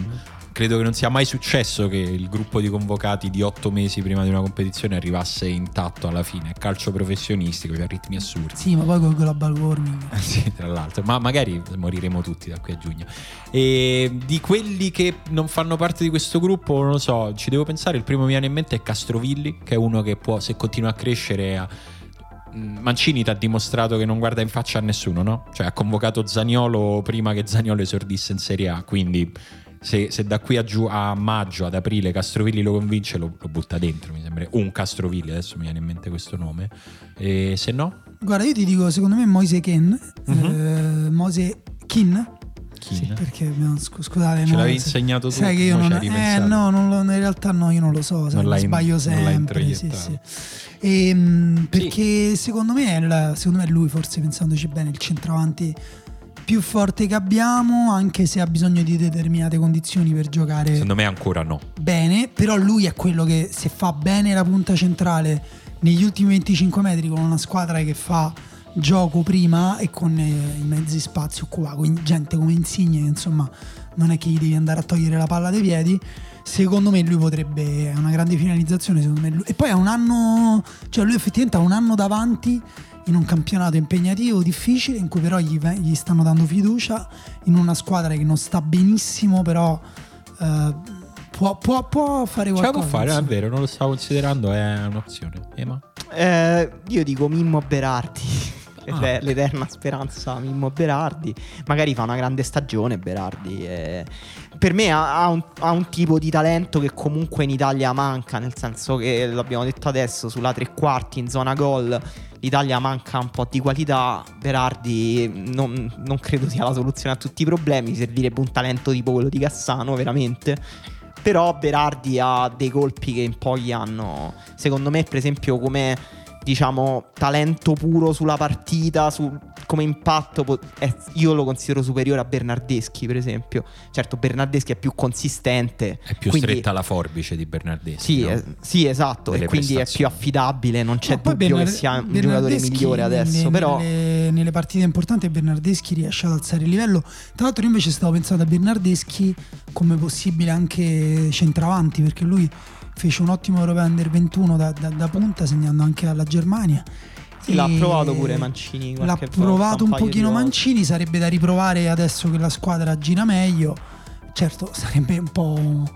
credo che non sia mai successo che il gruppo di convocati di otto mesi prima di una competizione arrivasse intatto alla fine. Calcio professionistico, cioè ritmi assurdi. Sì, ma poi con global warming. sì, tra l'altro. Ma magari moriremo tutti da qui a giugno. E di quelli che non fanno parte di questo gruppo, non lo so, ci devo pensare. Il primo che mi viene in mente è Castrovilli, che è uno che può, se continua a crescere, a Mancini ti ha dimostrato che non guarda in faccia a nessuno, no? Cioè ha convocato Zaniolo prima che Zaniolo esordisse in Serie A, quindi se, se da qui a, giù, a maggio, ad aprile Castrovilli lo convince, lo, lo butta dentro, mi sembra. Un Castrovilli, adesso mi viene in mente questo nome. E se no? Guarda, io ti dico, secondo me Moise Ken, Mhm. eh, Moise Kin, sì, perché abbiamo- scusate, Ce l'avevi se- insegnato tu? Sai che io non, eh, no, non lo- in realtà no, io non lo so, sai, Non sbaglio sempre. Sì, introiettato. Sì. Ehm, perché secondo me, il- secondo me è lui, forse pensandoci bene, il centravanti più forte che abbiamo, anche se ha bisogno di determinate condizioni per giocare Secondo me ancora no. bene, però lui è quello che se fa bene la punta centrale negli ultimi 25 metri con una squadra che fa gioco prima e con eh, i mezzi spazi occupati, gente come Insigne che insomma non è che gli devi andare a togliere la palla dai piedi, secondo me lui potrebbe, è una grande finalizzazione secondo me lui- e poi ha un anno, cioè lui effettivamente ha un anno davanti in un campionato impegnativo, difficile, in cui però gli, gli stanno dando fiducia in una squadra che non sta benissimo, però eh, può, può- può fare Ce la qualcosa. può fare, è vero, non lo stavo considerando, è un'opzione. Ema? Eh, io dico Mimmo Berardi. Ah. L'e- L'eterna speranza Mimmo Berardi. Magari fa una grande stagione Berardi. eh. Per me ha, ha un, ha un tipo di talento che comunque in Italia manca, nel senso che l'abbiamo detto adesso, sulla tre quarti in zona gol l'Italia manca un po' di qualità. Berardi non, non credo sia la soluzione a tutti i problemi, servirebbe un talento tipo quello di Cassano, veramente. Però Berardi ha dei colpi che in poi hanno, secondo me, per esempio, come diciamo talento puro sulla partita, su- come impatto, po- è- io lo considero superiore a Bernardeschi, per esempio. Certo, Bernardeschi è più consistente. È più quindi- stretta la forbice di Bernardeschi. Sì, no? eh, sì, esatto. Delle e quindi è più affidabile, non c'è dubbio Bernar- che sia un giocatore migliore adesso. nelle, però nelle, nelle partite importanti Bernardeschi riesce ad alzare il livello. Tra l'altro, io invece stavo pensando a Bernardeschi come possibile anche centravanti, perché lui fece un ottimo europeo under 21 da, da- da punta, segnando anche alla Germania. sì, l'ha provato pure Mancini. L'ha volta, provato un di pochino. Mancini, sarebbe da riprovare adesso che la squadra gira meglio. Certo, sarebbe un po'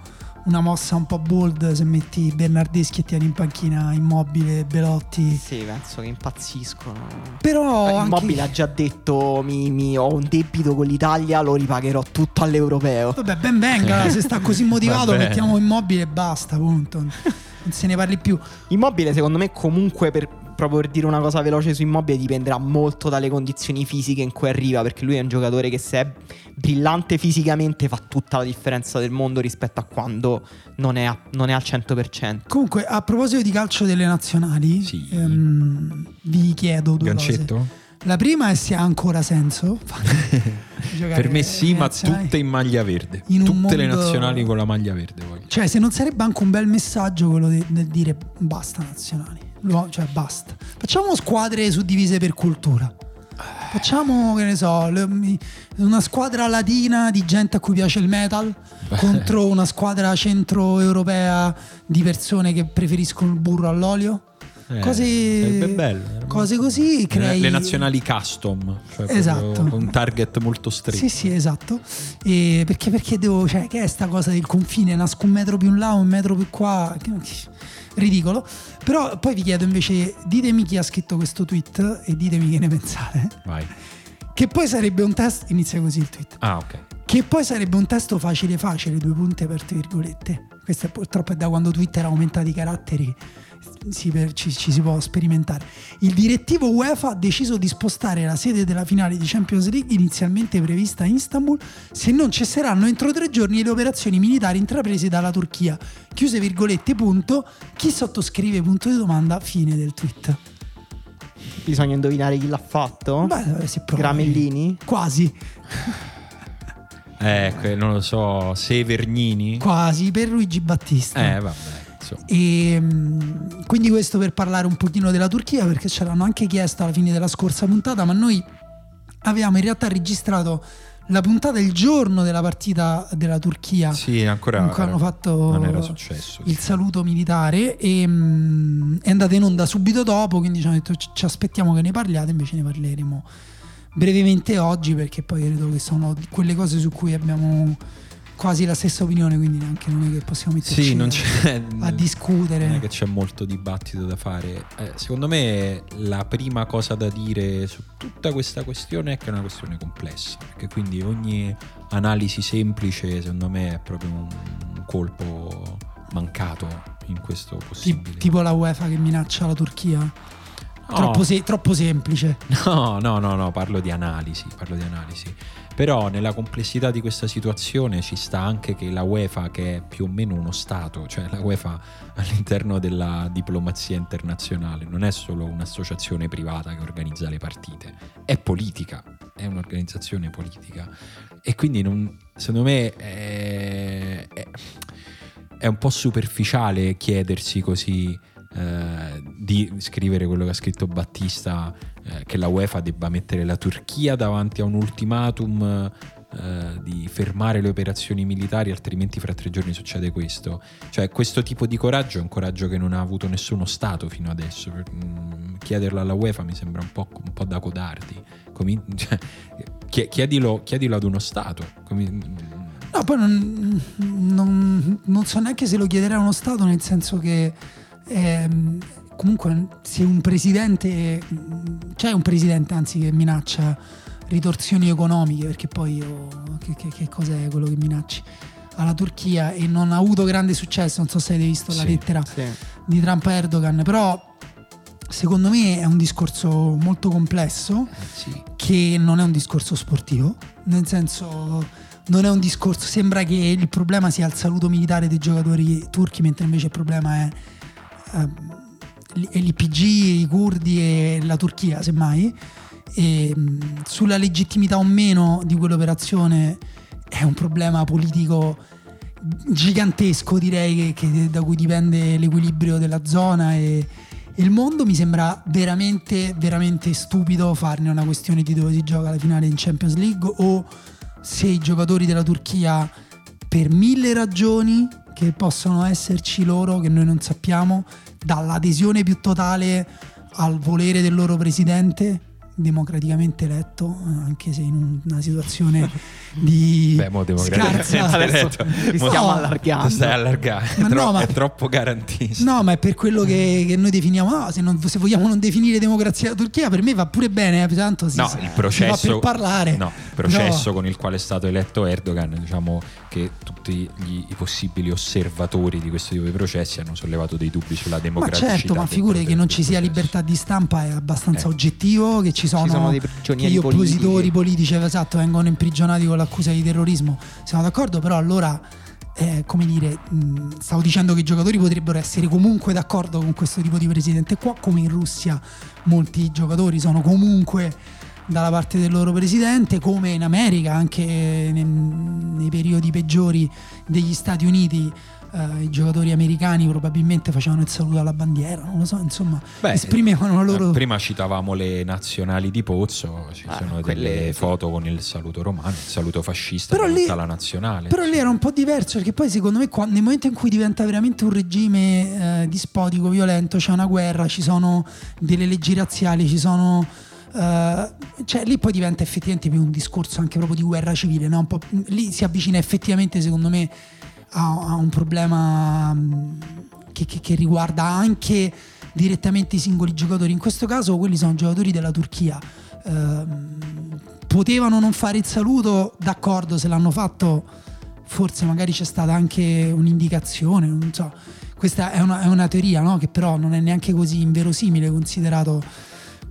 una mossa un po' bold se metti Bernardeschi e tieni in panchina Immobile, Belotti. Sì, penso che impazziscono. Però Eh, anche- Immobile ha già detto: mi, mi- ho un debito con l'Italia, lo ripagherò tutto all'europeo. Vabbè, ben venga, se sta così motivato mettiamo immobile e basta, punto. Non se ne parli più. Immobile, secondo me, comunque, per, proprio per dire una cosa veloce su Immobile, dipenderà molto dalle condizioni fisiche in cui arriva. Perché lui è un giocatore che, se è brillante fisicamente, fa tutta la differenza del mondo rispetto a quando non è, a- non è al 100%. Comunque, a proposito di calcio delle nazionali, Sì. ehm, vi chiedo due cose. La prima è se ha ancora senso. Per me sì, ma tutte in maglia verde. In Tutte le mondo- nazionali con la maglia verde. voglio. Cioè, se non sarebbe anche un bel messaggio quello di- del dire basta nazionali. Lo- Cioè, basta. Facciamo squadre suddivise per cultura. Facciamo, che ne so, le- una squadra latina di gente a cui piace il metal contro una squadra centroeuropea di persone che preferiscono il burro all'olio. Eh, Cose- bello. Cose così crei... Le nazionali custom. Cioè Esatto. Un target molto stretto. Sì, sì, esatto. E perché, perché devo, cioè, che è sta cosa del confine? Nasco un metro più in là, un metro più qua. Ridicolo. Però poi vi chiedo invece, ditemi chi ha scritto questo tweet e ditemi che ne pensate. Vai. Che poi sarebbe un test, inizia così il tweet. Ah, ok. Che poi sarebbe un testo facile facile, due punti aperte virgolette. Questo è purtroppo è da quando Twitter ha aumentato i caratteri, si per- ci, ci si può sperimentare. Il direttivo UEFA ha deciso di spostare la sede della finale di Champions League inizialmente prevista a Istanbul se non cesseranno entro tre giorni le operazioni militari intraprese dalla Turchia. Chiuse virgolette, punto. Chi sottoscrive, punto di domanda, fine del tweet. Bisogna indovinare chi l'ha fatto? Beh, si prova. Gramellini? Quasi, Eh, non lo so, Severnini. quasi, per Luigi Battista. Eh, vabbè. Insomma. E mm, quindi questo per parlare un pochino della Turchia, perché ce l'hanno anche chiesto alla fine della scorsa puntata, ma noi avevamo in realtà registrato la puntata il giorno della partita della Turchia. Sì, ancora in cui hanno fatto non era successo. il saluto militare e mm, è andata in onda subito dopo, quindi ci hanno detto ci aspettiamo che ne parliate, invece ne parleremo brevemente oggi perché poi credo che sono quelle cose su cui abbiamo quasi la stessa opinione, quindi neanche non è che possiamo metterci Sì, non c'è, a discutere. Non è che c'è molto dibattito da fare. Eh, secondo me la prima cosa da dire su tutta questa questione è che è una questione complessa, perché quindi ogni analisi semplice secondo me è proprio un, un colpo mancato in questo possibile. tipo la UEFA che minaccia la Turchia. Troppo, se- troppo semplice. No, no, no, no, parlo di analisi, parlo di analisi. Però nella complessità di questa situazione ci sta anche che la UEFA, che è più o meno uno Stato, cioè la UEFA all'interno della diplomazia internazionale, non è solo un'associazione privata che organizza le partite, è politica, è un'organizzazione politica. E quindi non, secondo me è, è, è un po' superficiale chiedersi così eh, di scrivere quello che ha scritto Battista, eh, che la UEFA debba mettere la Turchia davanti a un ultimatum eh, di fermare le operazioni militari, altrimenti fra tre giorni succede questo. Cioè, questo tipo di coraggio è un coraggio che non ha avuto nessuno Stato fino adesso. Mm, chiederlo alla UEFA mi sembra un po', un po da codardi. Comin- cioè, chiedilo, chiedilo, ad uno Stato. Comin- No, poi non, non, non so neanche se lo chiederà uno Stato, nel senso che eh, comunque se un presidente, c'è un presidente anzi che minaccia ritorsioni economiche, perché poi io, che, che, che cos'è quello che minacci? alla Turchia e non ha avuto grande successo, non so se avete visto la lettera sì. di Trump a Erdogan, però secondo me è un discorso molto complesso eh, sì. che non è un discorso sportivo, nel senso non è un discorso, sembra che il problema sia il saluto militare dei giocatori turchi, mentre invece il problema è eh, l'IPG, i curdi e la Turchia, semmai. E, sulla legittimità o meno di quell'operazione è un problema politico gigantesco, direi, che, che, da cui dipende l'equilibrio della zona e, e, il mondo. Mi sembra veramente, veramente stupido farne una questione di dove si gioca la finale in Champions League o se i giocatori della Turchia, per mille ragioni, che possono esserci loro che noi non sappiamo, dall'adesione più totale al volere del loro presidente democraticamente eletto, anche se in una situazione di Beh, mo scarsa eletto. stiamo no, allargando. Stai allargando, è, tro- ma, è, troppo garantista. No, ma è per quello che, che noi definiamo, no, se, non, se, vogliamo non definire democrazia la Turchia, per me va pure bene, eh, tanto si, no, il processo, per parlare. No, processo no. con il quale è stato eletto Erdogan, diciamo che tutti gli, i possibili osservatori di questo tipo di processi hanno sollevato dei dubbi sulla democrazia. Ma certo, ma figure che non ci sia libertà di stampa è abbastanza eh. oggettivo, che ci sono, ci sono che gli oppositori politici. politici esatto, vengono imprigionati con l'accusa di terrorismo. Siamo d'accordo, però allora eh, come dire, mh, stavo dicendo che i giocatori potrebbero essere comunque d'accordo con questo tipo di presidente qua, come in Russia molti giocatori sono comunque dalla parte del loro presidente, come in America, anche nei, nei periodi peggiori degli Stati Uniti. Uh, i giocatori americani probabilmente facevano il saluto alla bandiera, non lo so, insomma, Beh, esprimevano la loro. Prima citavamo le nazionali di Pozzo, ci ah, sono quelle... delle foto con il saluto romano, il saluto fascista però lì, la nazionale. Però lì era un po' diverso perché poi secondo me quando, nel momento in cui diventa veramente un regime eh, dispotico, violento, c'è una guerra, ci sono delle leggi razziali, ci sono Uh, cioè lì poi diventa effettivamente più un discorso anche proprio di guerra civile, no? lì si avvicina effettivamente secondo me a, a un problema mm, che, che, che, riguarda anche direttamente i singoli giocatori, in questo caso quelli sono giocatori della Turchia. Uh, potevano non fare il saluto, d'accordo, se l'hanno fatto forse magari c'è stata anche un'indicazione, non so. Questa è una, è una teoria, no? che però non è neanche così inverosimile considerato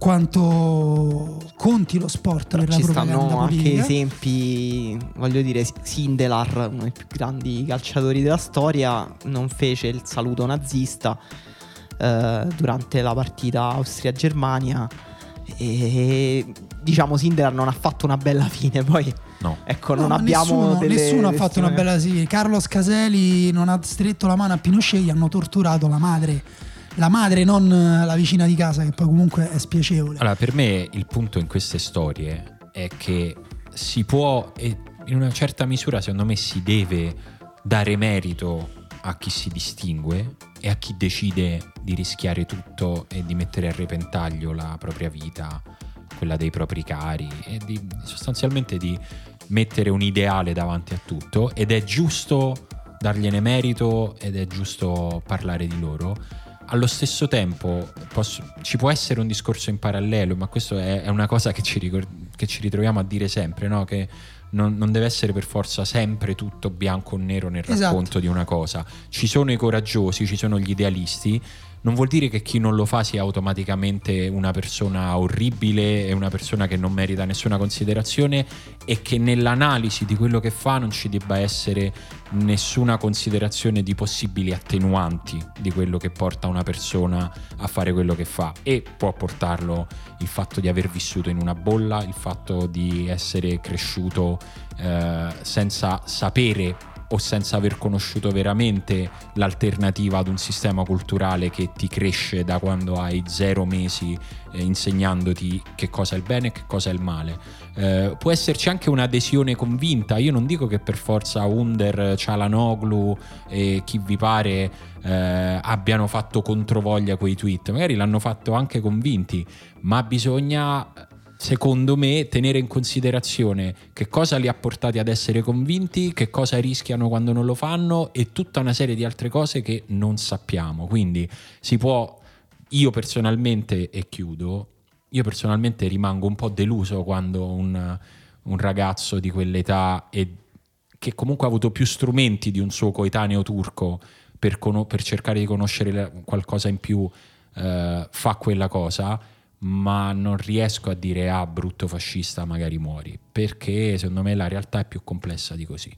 quanto conti lo sport Però per ci stanno anche esempi, voglio dire, Sindelar, uno dei più grandi calciatori della storia, non fece il saluto nazista eh, durante la partita Austria-Germania e diciamo Sindelar non ha fatto una bella fine, poi No. Ecco, non abbiamo nessuno, delle, nessuno ha fatto una bella fine. Carlos Caseli non ha stretto la mano a Pinochet, gli hanno torturato la madre la madre, non la vicina di casa, che poi comunque è spiacevole. Allora, per me il punto in queste storie è che si può, e in una certa misura, secondo me, si deve dare merito a chi si distingue e a chi decide di rischiare tutto e di mettere a repentaglio la propria vita, quella dei propri cari e di, sostanzialmente di mettere un ideale davanti a tutto ed è giusto dargliene merito ed è giusto parlare di loro. Allo stesso tempo posso- ci può essere un discorso in parallelo, ma questo è, è una cosa che ci, ricor- che ci ritroviamo a dire sempre, no? che non, non deve essere per forza sempre tutto bianco o nero nel Esatto. racconto di una cosa. Ci sono i coraggiosi, ci sono gli idealisti. Non vuol dire che chi non lo fa sia automaticamente una persona orribile e una persona che non merita nessuna considerazione e che nell'analisi di quello che fa non ci debba essere nessuna considerazione di possibili attenuanti di quello che porta una persona a fare quello che fa. E può portarlo il fatto di aver vissuto in una bolla, il fatto di essere cresciuto eh, senza sapere o senza aver conosciuto veramente l'alternativa ad un sistema culturale che ti cresce da quando hai zero mesi eh, insegnandoti che cosa è il bene e che cosa è il male. Eh, può esserci anche un'adesione convinta, io non dico che per forza Under, Cialanoglu e chi vi pare eh, abbiano fatto controvoglia quei tweet, magari l'hanno fatto anche convinti, ma bisogna secondo me, tenere in considerazione che cosa li ha portati ad essere convinti, che cosa rischiano quando non lo fanno e tutta una serie di altre cose che non sappiamo. Quindi si può, io personalmente, e chiudo, io personalmente rimango un po' deluso quando un, un ragazzo di quell'età e che comunque ha avuto più strumenti di un suo coetaneo turco per, cono- per cercare di conoscere qualcosa in più, eh, fa quella cosa ma non riesco a dire ah brutto fascista magari muori perché secondo me la realtà è più complessa di così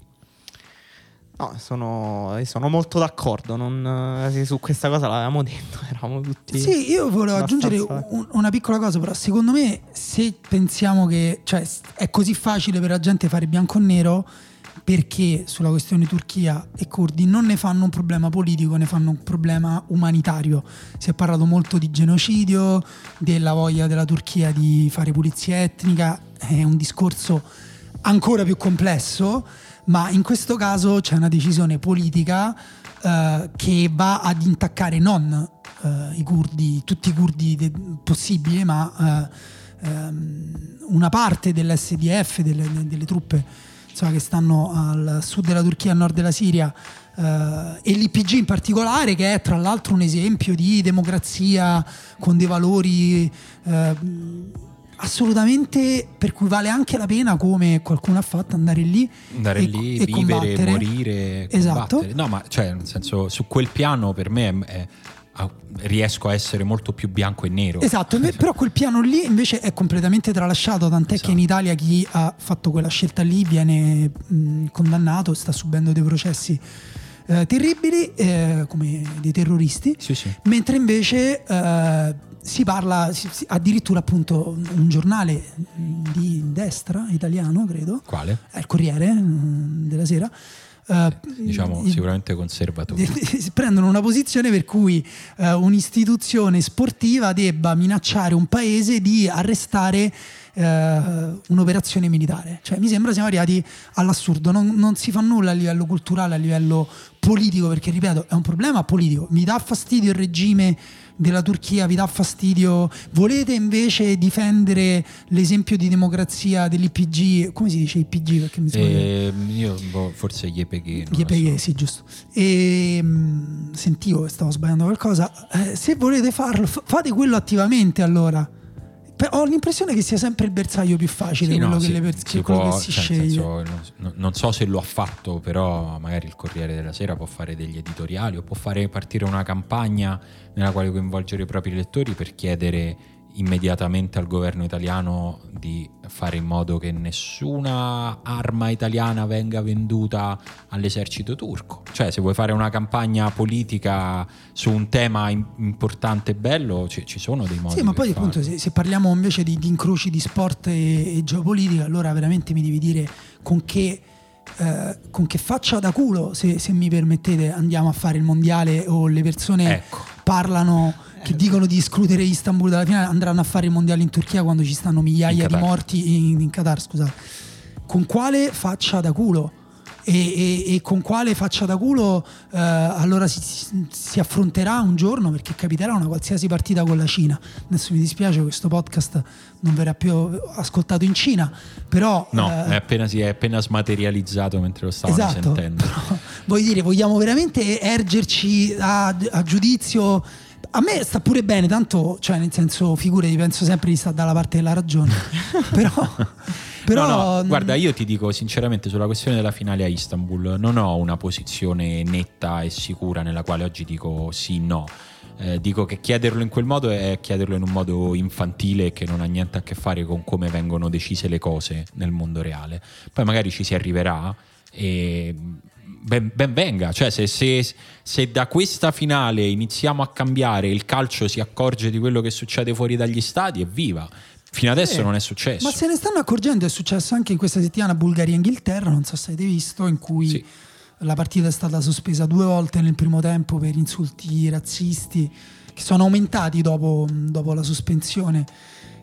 No, sono, sono molto d'accordo. non- eh, su questa cosa l'avevamo detto. Eravamo tutti. Sì, io volevo abbastanza aggiungere un- una piccola cosa, però secondo me se pensiamo che cioè, è così facile per la gente fare bianco o nero, perché sulla questione Turchia e curdi non ne fanno un problema politico, ne fanno un problema umanitario. Si è parlato molto di genocidio, della voglia della Turchia di fare pulizia etnica, è un discorso ancora più complesso, ma in questo caso c'è una decisione politica eh, che va ad intaccare non eh, i curdi, tutti i curdi de- possibili, ma eh, ehm, una parte dell'SDF, delle, delle truppe insomma, che stanno al sud della Turchia, a nord della Siria. eh, e l'IPG in particolare, che è tra l'altro un esempio di democrazia con dei valori eh, assolutamente per cui vale anche la pena, come qualcuno ha fatto, andare lì andare e- lì, e vivere, combattere. morire, Esatto. combattere. No, ma cioè, nel senso, su quel piano per me è- è- riesco a essere molto più bianco e nero. Esatto, inve- però quel piano lì invece è completamente tralasciato, tant'è Esatto. che in Italia chi ha fatto quella scelta lì viene mh, condannato, sta subendo dei processi eh, terribili eh, come dei terroristi, Sì, sì. mentre invece eh, si parla si- si- addirittura appunto un giornale di destra italiano, credo, Quale? è il Corriere mh, della Sera. Eh, Diciamo sicuramente conservatori. prendono una posizione per cui eh, un'istituzione sportiva debba minacciare un paese di arrestare eh, un'operazione militare. Cioè, mi sembra siamo arrivati all'assurdo. Non, non si fa nulla a livello culturale, a livello politico, perché ripeto, è un problema politico. Mi dà fastidio il regime della Turchia, vi dà fastidio. Volete invece difendere l'esempio di democrazia dell'IPG? Come si dice IPG? Perché mi sembra Ehm, io boh, forse lo Epeghe, so. sì, giusto. E mh, sentivo che stavo sbagliando qualcosa. Eh, se volete farlo, fa- fate quello attivamente allora. Ho l'impressione che sia sempre il bersaglio più facile, Sì, quello, no, che, sì, le si quello può- che si cioè, sceglie. senso, non, non so se lo ha fatto, però magari il Corriere della Sera può fare degli editoriali o può fare partire una campagna nella quale coinvolgere i propri lettori per chiedere immediatamente al governo italiano di fare in modo che nessuna arma italiana venga venduta all'esercito turco. Cioè, se vuoi fare una campagna politica su un tema im- importante e bello, ci, ci sono dei modi. Sì, ma poi appunto se, se parliamo invece di, di incroci di sport e, e geopolitica, allora veramente mi devi dire con che, eh, con che faccia da culo, se, se mi permettete, andiamo a fare il mondiale o le persone Ecco. parlano che dicono di escludere Istanbul dalla finale, andranno a fare il mondiale in Turchia quando ci stanno migliaia di morti in, in Qatar, scusate. Con quale faccia da culo? e, e, e con quale faccia da culo eh, allora si, si, affronterà un giorno perché capiterà una qualsiasi partita con la Cina. Adesso mi dispiace, questo podcast non verrà più ascoltato in Cina, però... No, eh, è, appena, si è appena smaterializzato mentre lo stavano esatto, sentendo. Però, voglio dire, vogliamo veramente ergerci a, a giudizio a me sta pure bene, tanto, cioè, nel senso, figurati, penso sempre di stare dalla parte della ragione. però, però no, no, guarda, io ti dico sinceramente sulla questione della finale a Istanbul, non ho una posizione netta e sicura nella quale oggi dico sì, no. Eh, dico che chiederlo in quel modo è chiederlo in un modo infantile che non ha niente a che fare con come vengono decise le cose nel mondo reale. Poi magari ci si arriverà e ben, ben venga, cioè se, se, se, da questa finale iniziamo a cambiare, il calcio si accorge di quello che succede fuori dagli stadi, evviva. Fino adesso eh, non è successo. Ma se ne stanno accorgendo, è successo anche in questa settimana Bulgaria-Inghilterra, non so se avete visto, in cui sì. la partita è stata sospesa due volte nel primo tempo per insulti razzisti che sono aumentati dopo, dopo la sospensione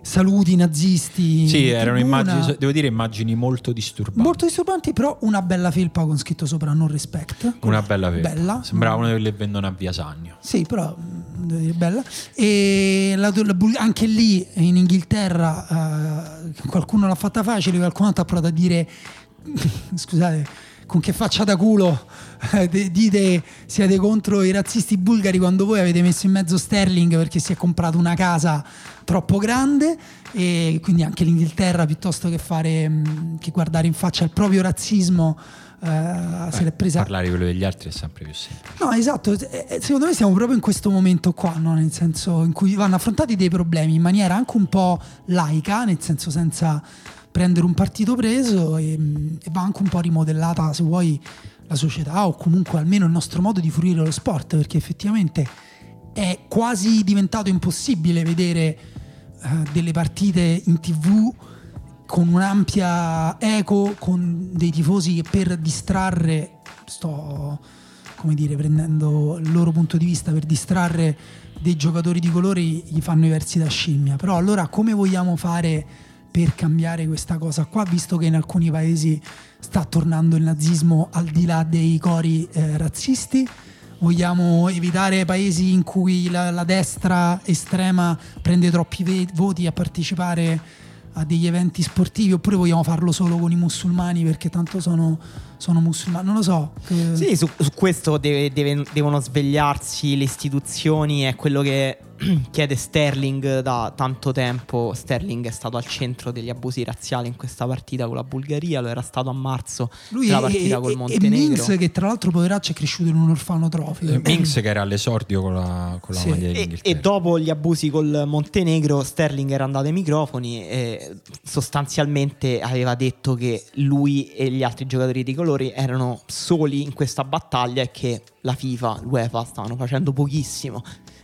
saluti nazisti. Sì, erano immagini, devo dire, immagini molto disturbanti. Molto disturbanti, però una bella felpa con scritto sopra non respect. Una bella felpa. Bella. Sembrava una delle vendono a Via Sagno. Sì, però mm, devo dire bella. E la, la, anche lì in Inghilterra uh, qualcuno l'ha fatta facile, qualcuno ha provato a dire scusate, con che faccia da culo eh, dite siete contro i razzisti bulgari quando voi avete messo in mezzo Sterling perché si è comprato una casa troppo grande e quindi anche l'Inghilterra piuttosto che, fare, mm, che guardare in faccia il proprio razzismo Uh, se l'è presa. Parlare di quello degli altri è sempre più semplice. No, esatto. Secondo me siamo proprio in questo momento qua, no? nel senso in cui vanno affrontati dei problemi in maniera anche un po' laica, nel senso senza prendere un partito preso e, e va anche un po' rimodellata, se vuoi, la società o comunque almeno il nostro modo di fruire lo sport, perché effettivamente è quasi diventato impossibile vedere uh, delle partite in tv con un'ampia eco, con dei tifosi che per distrarre, sto come dire, prendendo il loro punto di vista, per distrarre dei giocatori di colore gli fanno i versi da scimmia. Però allora come vogliamo fare per cambiare questa cosa qua, visto che in alcuni paesi sta tornando il nazismo al di là dei cori eh, razzisti? Vogliamo evitare paesi in cui la, la destra estrema prende troppi ve- voti a partecipare a degli eventi sportivi oppure vogliamo farlo solo con i musulmani perché tanto sono, sono musulmani, non lo so. Sì, su, su questo deve, deve, devono svegliarsi le istituzioni, è quello che chiede Sterling da tanto tempo. Sterling è stato al centro degli abusi razziali in questa partita con la Bulgaria, lo era stato a marzo Lui la partita e, col Montenegro. E Minx che tra l'altro poveraccio è cresciuto in un orfanotrofio. Eh, Minx che era all'esordio con la, con la sì. maglia e, e dopo gli abusi col Montenegro Sterling era andato ai microfoni e sostanzialmente aveva detto che lui e gli altri giocatori di colori erano soli in questa battaglia e che la FIFA, l'UEFA stavano facendo pochissimo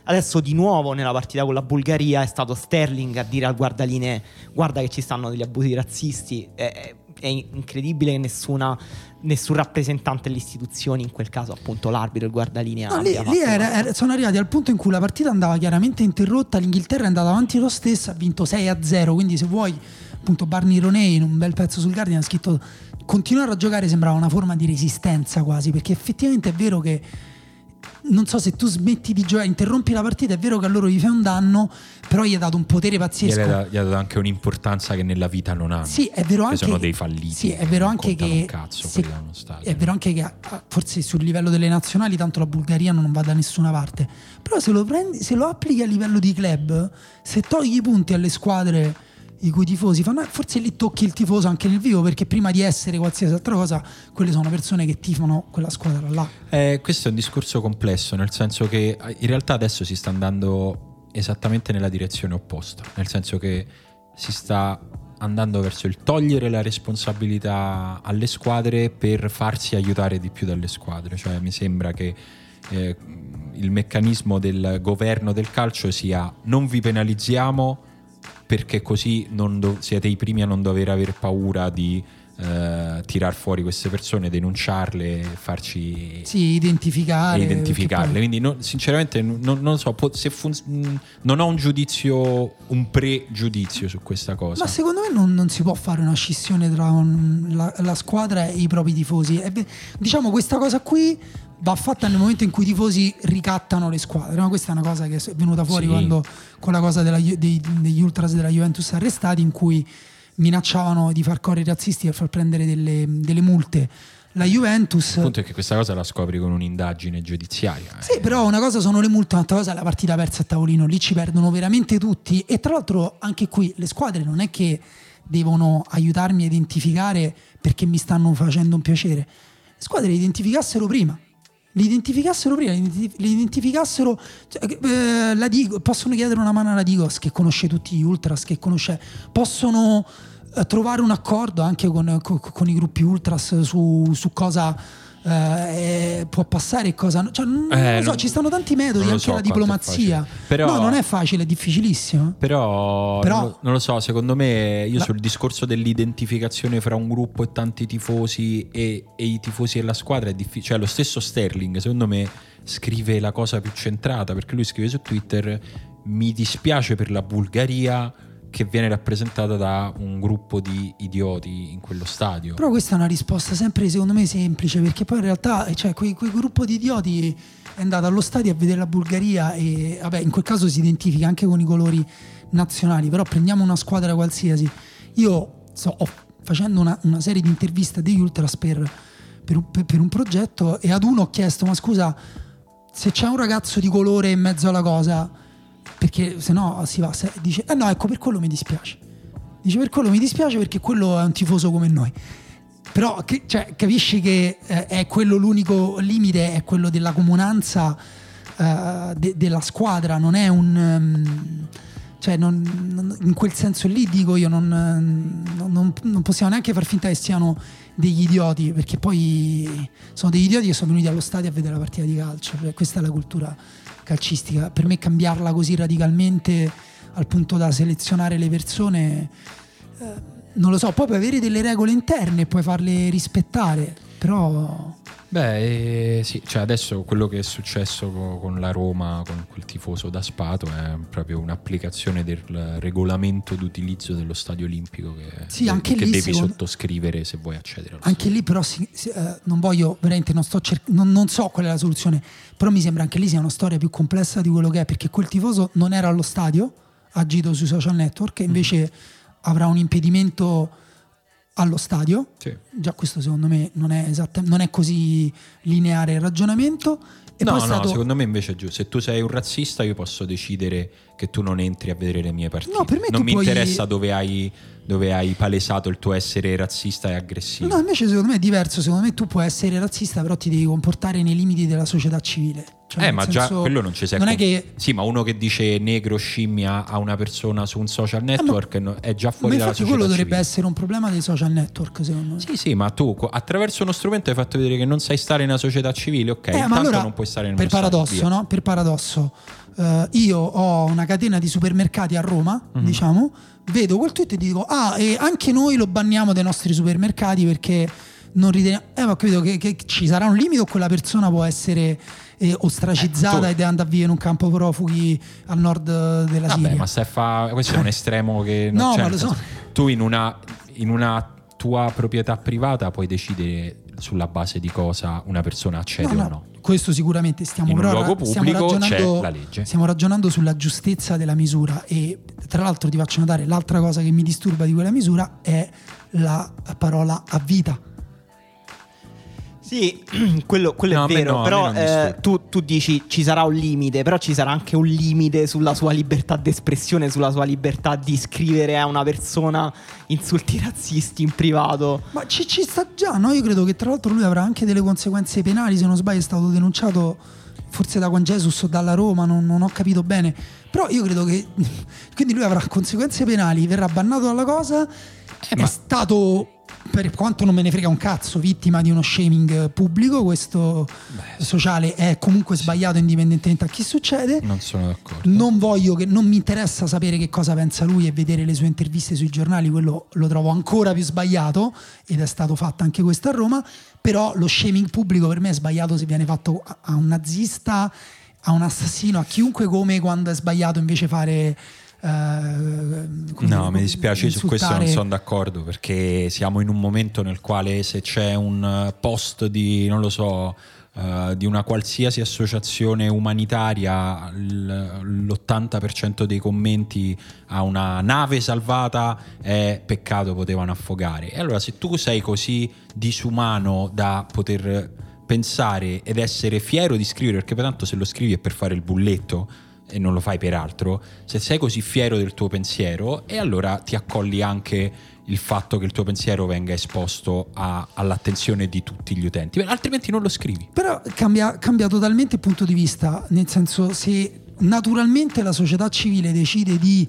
Adesso di nuovo nella partita con la Bulgaria è stato Sterling a dire al guardaline guarda che ci stanno degli abusi razzisti. È, è incredibile che nessuna, nessun rappresentante delle istituzioni, in quel caso appunto l'arbitro, il guardalinea. No, lì, lì era, era, sono arrivati al punto in cui la partita andava chiaramente interrotta, l'Inghilterra è andata avanti lo stesso, ha vinto 6 a 0, quindi se vuoi appunto Barney Roney in un bel pezzo sul Guardian ha scritto continuare a giocare sembrava una forma di resistenza quasi, perché effettivamente è vero che non so se tu smetti di giocare, interrompi la partita, è vero che a loro gli fai un danno, però gli ha dato un potere pazzesco. Gli ha, gli ha dato anche un'importanza che nella vita non hanno. Sì, è vero anche. Che sono dei falliti. Sì, è vero anche che. Cazzo, se, è vero anche che forse sul livello delle nazionali, tanto la Bulgaria non va da nessuna parte. Però se lo, prendi, se lo applichi a livello di club, se togli i punti alle squadre i cui tifosi fanno, forse lì tocchi il tifoso anche nel vivo perché prima di essere qualsiasi altra cosa quelle sono persone che tifano quella squadra là. Eh, questo è un discorso complesso nel senso che eh, in realtà adesso si sta andando esattamente nella direzione opposta, nel senso che si sta andando verso il togliere la responsabilità alle squadre per farsi aiutare di più dalle squadre, cioè mi sembra che eh, il meccanismo del governo del calcio sia non vi penalizziamo perché così do- siete i primi a non dover avere paura di eh, tirar fuori queste persone, denunciarle, farci Sì, identificare. identificarle. poi- Quindi, no- sinceramente, non, non so. se fun- non ho un giudizio, un pregiudizio su questa cosa. Ma secondo me non, non si può fare una scissione tra un- la, la squadra e i propri tifosi. E diciamo questa cosa qui va fatta nel momento in cui i tifosi ricattano le squadre. no? Questa è una cosa che è venuta fuori Sì. quando con la cosa della dei- degli ultras della Juventus arrestati in cui minacciavano di far correre i razzisti per far prendere delle, delle multe. La Juventus... Il punto è che questa cosa la scopri con un'indagine giudiziaria. eh. Sì, però una cosa sono le multe, un'altra cosa è la partita persa a tavolino. Lì ci perdono veramente tutti. E tra l'altro, anche qui le squadre non è che devono aiutarmi a identificare perché mi stanno facendo un piacere. Le squadre le identificassero prima. Li identificassero prima, li identi- li identificassero. cioè, eh, la Digo- possono chiedere una mano alla Digos che conosce tutti gli ultras, che conosce. Possono eh, trovare un accordo anche con, co- con i gruppi ultras su, su cosa eh, può passare e cosa no. Cioè, non, Eh, lo so, non- ci stanno tanti metodi, non anche so la diplomazia. Però- No, non è facile, è difficilissimo. Però, Però- non, lo, non lo so, secondo me io La- sul discorso dell'identificazione fra un gruppo e tanti tifosi e, e i tifosi e la squadra è difficile. Cioè, lo stesso Sterling, secondo me, scrive la cosa più centrata perché lui scrive su Twitter: Mi dispiace per la Bulgaria che viene rappresentata da un gruppo di idioti in quello stadio. Però questa è una risposta sempre secondo me semplice, perché poi in realtà cioè, quel, quel gruppo di idioti è andato allo stadio a vedere la Bulgaria e vabbè, in quel caso si identifica anche con i colori nazionali, però prendiamo una squadra qualsiasi. Io sto facendo una, una serie di interviste degli Ultras per, per- per un progetto e ad uno ho chiesto, ma scusa, se c'è un ragazzo di colore in mezzo alla cosa, perché se no si va, se- dice, eh no, ecco per quello mi dispiace. Dice per quello mi dispiace perché quello è un tifoso come noi. Però che- cioè, capisci che eh, è quello l'unico limite, è quello della comunanza eh, de- della squadra, non è un... ehm, cioè non- in quel senso lì dico io non, non- non- non possiamo neanche far finta che siano degli idioti perché poi sono degli idioti che sono venuti allo stadio a vedere la partita di calcio Cioè, questa è la cultura calcistica. Per me cambiarla così radicalmente al punto da selezionare le persone eh, non lo so poi puoi avere delle regole interne e puoi farle rispettare però Beh, eh, sì, cioè adesso quello che è successo co- con la Roma, con quel tifoso da Spato, è proprio un'applicazione del regolamento d'utilizzo dello stadio olimpico che, Sì, anche che lì, devi secondo- sottoscrivere se vuoi accedere allo Anche lì però si- si- eh, non voglio, veramente non, sto cer- non, non so qual è la soluzione, però mi sembra anche lì sia una storia più complessa di quello che è, perché quel tifoso non era allo stadio, agito sui social network e invece avrà un impedimento allo stadio. Sì. Già questo secondo me non è, esatta- non è così lineare il ragionamento. E no, no, stato- secondo me invece è giusto. Se tu sei un razzista, io posso decidere che tu non entri a vedere le mie partite. No, per me non mi puoi- interessa dove hai, dove hai palesato il tuo essere razzista e aggressivo. No, invece secondo me è diverso, secondo me tu puoi essere razzista, però ti devi comportare nei limiti della società civile. Cioè, eh, ma già senso, quello non ci sei Non è che Sì, ma uno che dice negro scimmia a una persona su un social network no- è già Ma fuori dalla infatti società quello dovrebbe civile. essere un problema dei social network, secondo me. Sì, sì, ma tu attraverso uno strumento hai fatto vedere che non sai stare in una società civile, ok? Eh, intanto ma allora, non puoi stare in per uno stadio, paradosso, via. no? Per paradosso, eh, io ho una catena di supermercati a Roma, Mhm. diciamo, vedo quel tweet e dico, ah, e anche noi lo banniamo dai nostri supermercati perché non riteniamo... Eh, ma ho capito che, che ci sarà un limite o quella persona può essere eh, ostracizzata Eh, ed andare a vivere in un campo profughi al nord eh, della Vabbè, Siria? ma a fa... questo è un estremo che non No, c'è, ma lo so. Tu in una, in una tua proprietà privata puoi decidere sulla base di cosa una persona accede No, o no, no. Questo sicuramente stiamo In un luogo pubblico c'è ragionando, la legge. Stiamo ragionando sulla giustezza della misura e tra l'altro ti faccio notare l'altra cosa che mi disturba di quella misura è la parola a vita. Sì, quello, quello No, è vero, no, però eh, tu, tu dici ci sarà un limite, però ci sarà anche un limite sulla sua libertà d'espressione, sulla sua libertà di scrivere a una persona insulti razzisti in privato. Ma ci, ci sta già, no? Io credo che tra l'altro lui avrà anche delle conseguenze penali, se non sbaglio è stato denunciato forse da Juan Jesus o dalla Roma, non, non ho capito bene. Però io credo che quindi lui avrà conseguenze penali, verrà bannato dalla cosa, è ma- stato per quanto non me ne frega un cazzo, vittima di uno shaming pubblico, questo Beh, sociale è comunque sbagliato indipendentemente a chi succede. non sono d'accordo. Non voglio che non mi interessa sapere che cosa pensa lui e vedere le sue interviste sui giornali, quello lo trovo ancora più sbagliato ed è stato fatto anche questo a Roma, però lo shaming pubblico per me è sbagliato se viene fatto a- un nazista, a un assassino, a chiunque come quando è sbagliato invece fare No, dire, mi dispiace, su questo non sono d'accordo perché siamo in un momento nel quale se c'è un eh, post di, non lo so, eh, di una qualsiasi associazione umanitaria, l- l'80% dei commenti a una nave salvata è peccato potevano affogare. E allora se tu sei così disumano da poter pensare ed essere fiero di scrivere, perché tanto se lo scrivi è per fare il bulletto, e non lo fai per altro, se sei così fiero del tuo pensiero e allora ti accolli anche il fatto che il tuo pensiero venga esposto a- all'attenzione di tutti gli utenti, altrimenti non lo scrivi. Però cambia, cambia totalmente il punto di vista, nel senso se naturalmente la società civile decide di,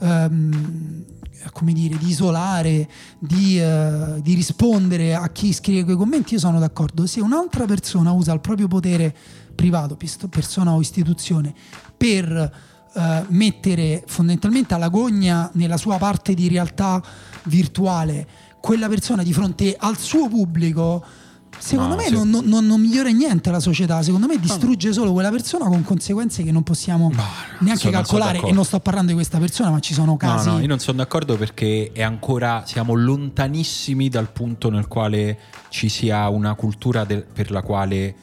ehm, come dire, di isolare, di, eh, di rispondere a chi scrive quei commenti, io sono d'accordo. Se un'altra persona usa il proprio potere privato, persona o istituzione, per eh, mettere fondamentalmente alla gogna nella sua parte di realtà virtuale quella persona di fronte al suo pubblico, secondo No, me sì. non, non- non- migliora niente la società, secondo me distrugge solo quella persona con conseguenze che non possiamo neanche sono- sono calcolare. d'accordo. E non sto parlando di questa persona, ma ci sono casi. No, no, io non sono d'accordo perché è ancora siamo lontanissimi dal punto nel quale ci sia una cultura del- per la quale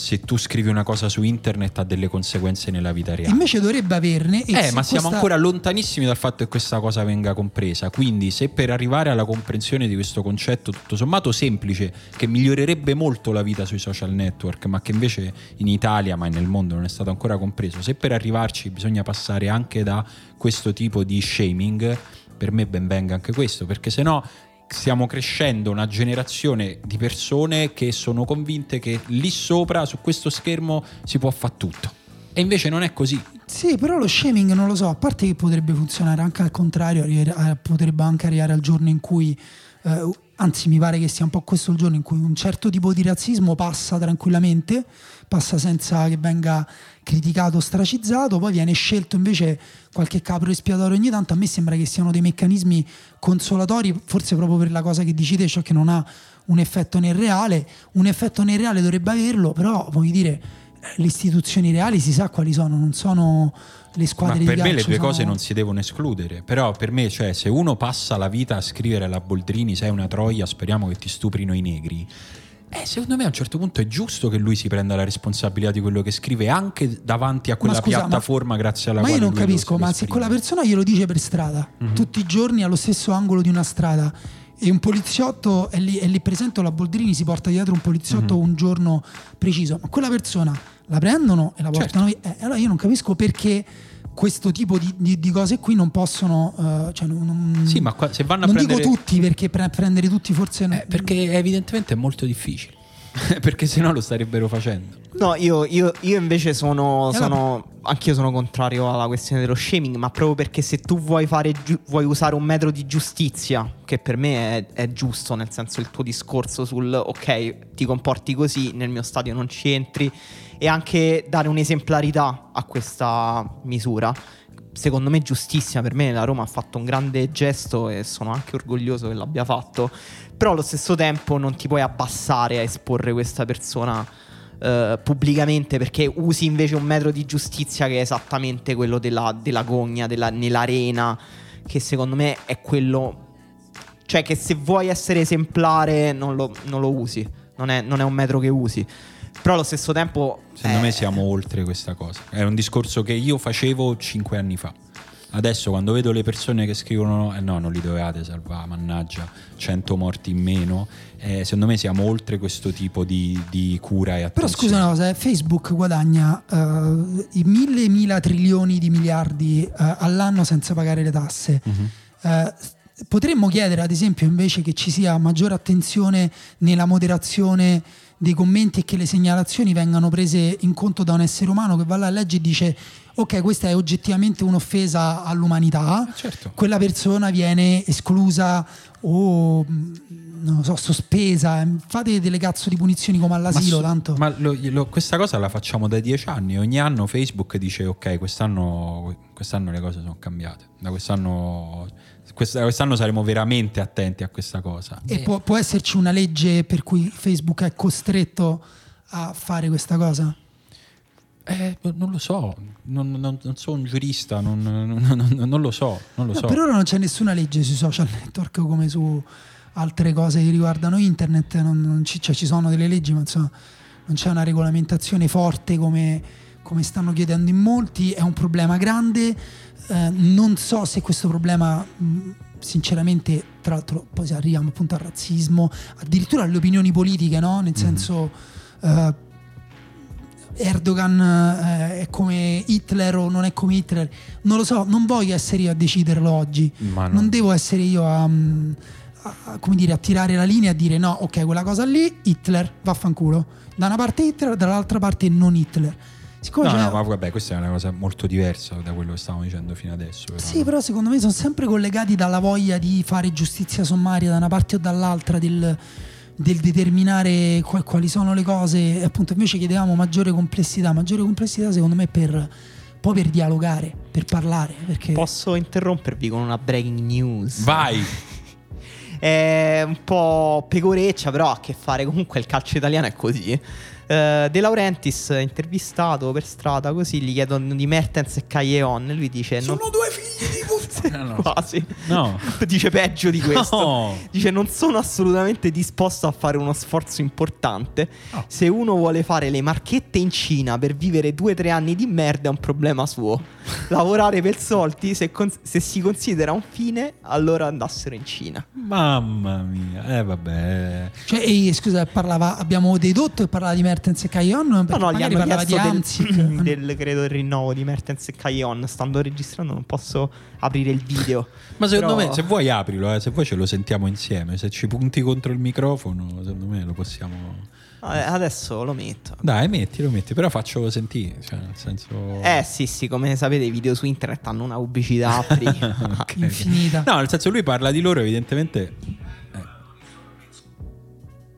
se tu scrivi una cosa su internet ha delle conseguenze nella vita reale. Invece dovrebbe averne. Eh, ma siamo questa- ancora lontanissimi dal fatto che questa cosa venga compresa. Quindi, se per arrivare alla comprensione di questo concetto tutto sommato semplice, che migliorerebbe molto la vita sui social network, ma che invece in Italia, ma nel mondo non è stato ancora compreso, se per arrivarci bisogna passare anche da questo tipo di shaming, per me ben venga anche questo, perché se no stiamo crescendo una generazione di persone che sono convinte che lì sopra, su questo schermo, si può fare tutto. E invece non è così. Sì, però lo shaming non lo so, a parte che potrebbe funzionare anche al contrario, potrebbe anche arrivare al giorno in cui, eh, anzi mi pare che sia un po' questo il giorno in cui un certo tipo di razzismo passa tranquillamente, passa senza che venga criticato, ostracizzato, poi viene scelto invece qualche capro espiatorio ogni tanto, a me sembra che siano dei meccanismi consolatori, forse proprio per la cosa che dici te, cioè che non ha un effetto nel reale, un effetto nel reale dovrebbe averlo, però voglio dire le istituzioni reali si sa quali sono, non sono le Ma squadre per di me le due sono- cose non si devono escludere. Però per me, cioè, se uno passa la vita a scrivere alla Boldrini, sei una troia, speriamo che ti stuprino i negri. Eh, secondo me a un certo punto è giusto che lui si prenda la responsabilità di quello che scrive anche davanti a quella Ma scusa, ma- piattaforma grazie alla Ma io quale non lui lo- capisco, ma se quella persona glielo dice per strada, Mhm. tutti i giorni allo stesso angolo di una strada, e un poliziotto è lì, è lì presente, la Boldrini si porta dietro un poliziotto Mhm. un giorno preciso, ma quella persona la prendono e la portano Certo. via. Eh, allora io non capisco perché questo tipo di, di- di cose qui non possono... eh, cioè non, non- Sì, ma qua- se vanno a non prendere... dico tutti perché pre- prendere tutti forse... non- Eh, perché evidentemente è molto difficile. perché sennò lo starebbero facendo. No, io, io- io invece sono, E sono anch'io sono contrario alla questione dello shaming, ma proprio perché se tu vuoi, fare vuoi usare un metro di giustizia, che per me è, è giusto, nel senso il tuo discorso sul ok, ti comporti così, nel mio stadio non ci entri, e anche dare un'esemplarità a questa misura. Secondo me giustissima, per me la Roma ha fatto un grande gesto e sono anche orgoglioso che l'abbia fatto, però allo stesso tempo non ti puoi abbassare a esporre questa persona eh, pubblicamente perché usi invece un metro di giustizia che è esattamente quello della, della gogna, della- nell'arena, che secondo me è quello... Cioè che se vuoi essere esemplare non lo, non lo usi, non è, non è un metro che usi. Però allo stesso tempo... Secondo eh, me siamo oltre questa cosa. È un discorso che io facevo cinque anni fa. Adesso quando vedo le persone che scrivono eh no, non li dovevate salvare, mannaggia, 100 morti in meno, eh, secondo me siamo oltre questo tipo di, di cura e attenzione. Però scusa una cosa, eh, Facebook guadagna eh, i mille mila trilioni di miliardi eh, all'anno senza pagare le tasse. Mhm. Eh, potremmo chiedere ad esempio invece che ci sia maggiore attenzione nella moderazione dei commenti e che le segnalazioni vengano prese in conto da un essere umano che va là a legge e dice ok questa è oggettivamente un'offesa all'umanità Certo. quella persona viene esclusa o mh, non lo so, sospesa. Fate delle cazzo di punizioni come all'asilo, ma, tanto. Ma lo, lo, questa cosa la facciamo da dieci anni. Ogni anno Facebook dice: Ok, quest'anno, quest'anno le cose sono cambiate. Da quest'anno, quest'anno saremo veramente attenti a questa cosa. E può, può esserci una legge per cui Facebook è costretto a fare questa cosa? Eh, non lo so, non, non, non sono un giurista, non, non lo so. Non lo no, so. Per ora non c'è nessuna legge sui social network come su altre cose che riguardano internet, non, ci, cioè, ci, sono delle leggi, ma insomma non c'è una regolamentazione forte come, come stanno chiedendo in molti, è un problema grande, eh, non so se questo problema... Mh, sinceramente, tra l'altro, poi arriviamo appunto al razzismo, addirittura alle opinioni politiche, no? Nel mm. senso, uh, Erdogan uh, è come Hitler o non è come Hitler, non lo so, non voglio essere io a deciderlo oggi, no. non devo essere io a, a, come dire, a tirare la linea e a dire no, ok, quella cosa lì, Hitler, vaffanculo. Da una parte Hitler, dall'altra parte non Hitler Siccome no, no, ma vabbè, questa è una cosa molto diversa da quello che stavamo dicendo fino adesso. Però. Sì, però secondo me sono sempre collegati dalla voglia di fare giustizia sommaria da una parte o dall'altra, del, del determinare quali sono le cose. E appunto invece chiedevamo maggiore complessità. Maggiore complessità secondo me per poi per dialogare, per parlare. Perché... Posso interrompervi con una breaking news? Vai! è un po' pecoreccia, però ha a che fare comunque il calcio italiano è così. Uh, De Laurentiis intervistato per strada così gli chiedono di Mertens e Calleon lui dice sono non... due figli di puttana. No, quasi. No. dice peggio di questo. No. dice non sono assolutamente disposto a fare uno sforzo importante. Oh. se uno vuole fare le marchette in Cina per vivere due o tre anni di merda è un problema suo. Lavorare per soldi se, con- se si considera un fine allora andassero in Cina. Mamma mia. Eh vabbè. Cioè ehi, scusa parlava abbiamo dedotto e parlava di Mertens Mertens e Caillon? No, no, gli hanno parlava di. Del, del, credo, il rinnovo di Mertens e Caillon. Stando registrando non posso aprire il video. Ma secondo Però... me, se vuoi aprilo, eh, se vuoi ce lo sentiamo insieme. Se ci punti contro il microfono, secondo me lo possiamo... Adesso lo metto. Dai, metti, lo metti, però faccio sentire. Cioè, nel senso. Eh sì, sì, come sapete, i video su internet hanno una pubblicità okay. infinita. No, nel senso, lui parla di loro, evidentemente. Eh.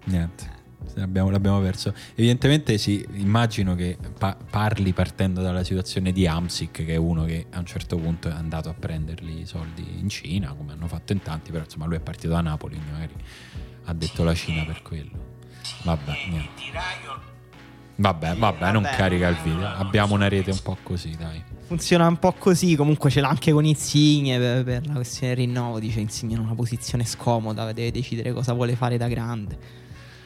Niente. L'abbiamo, l'abbiamo, perso. Evidentemente sì, immagino che pa- parli partendo dalla situazione di Amsic, che è uno che a un certo punto è andato a prenderli i soldi in Cina, come hanno fatto in tanti, però insomma lui è partito da Napoli, magari ha detto la Cina per quello. Vabbè, niente. Vabbè, vabbè, non carica il video. Abbiamo una rete un po' così, dai. Funziona un po' così, comunque ce l'ha anche con Insigne per, per la questione del rinnovo, dice Insigne in una posizione scomoda, deve decidere cosa vuole fare da grande.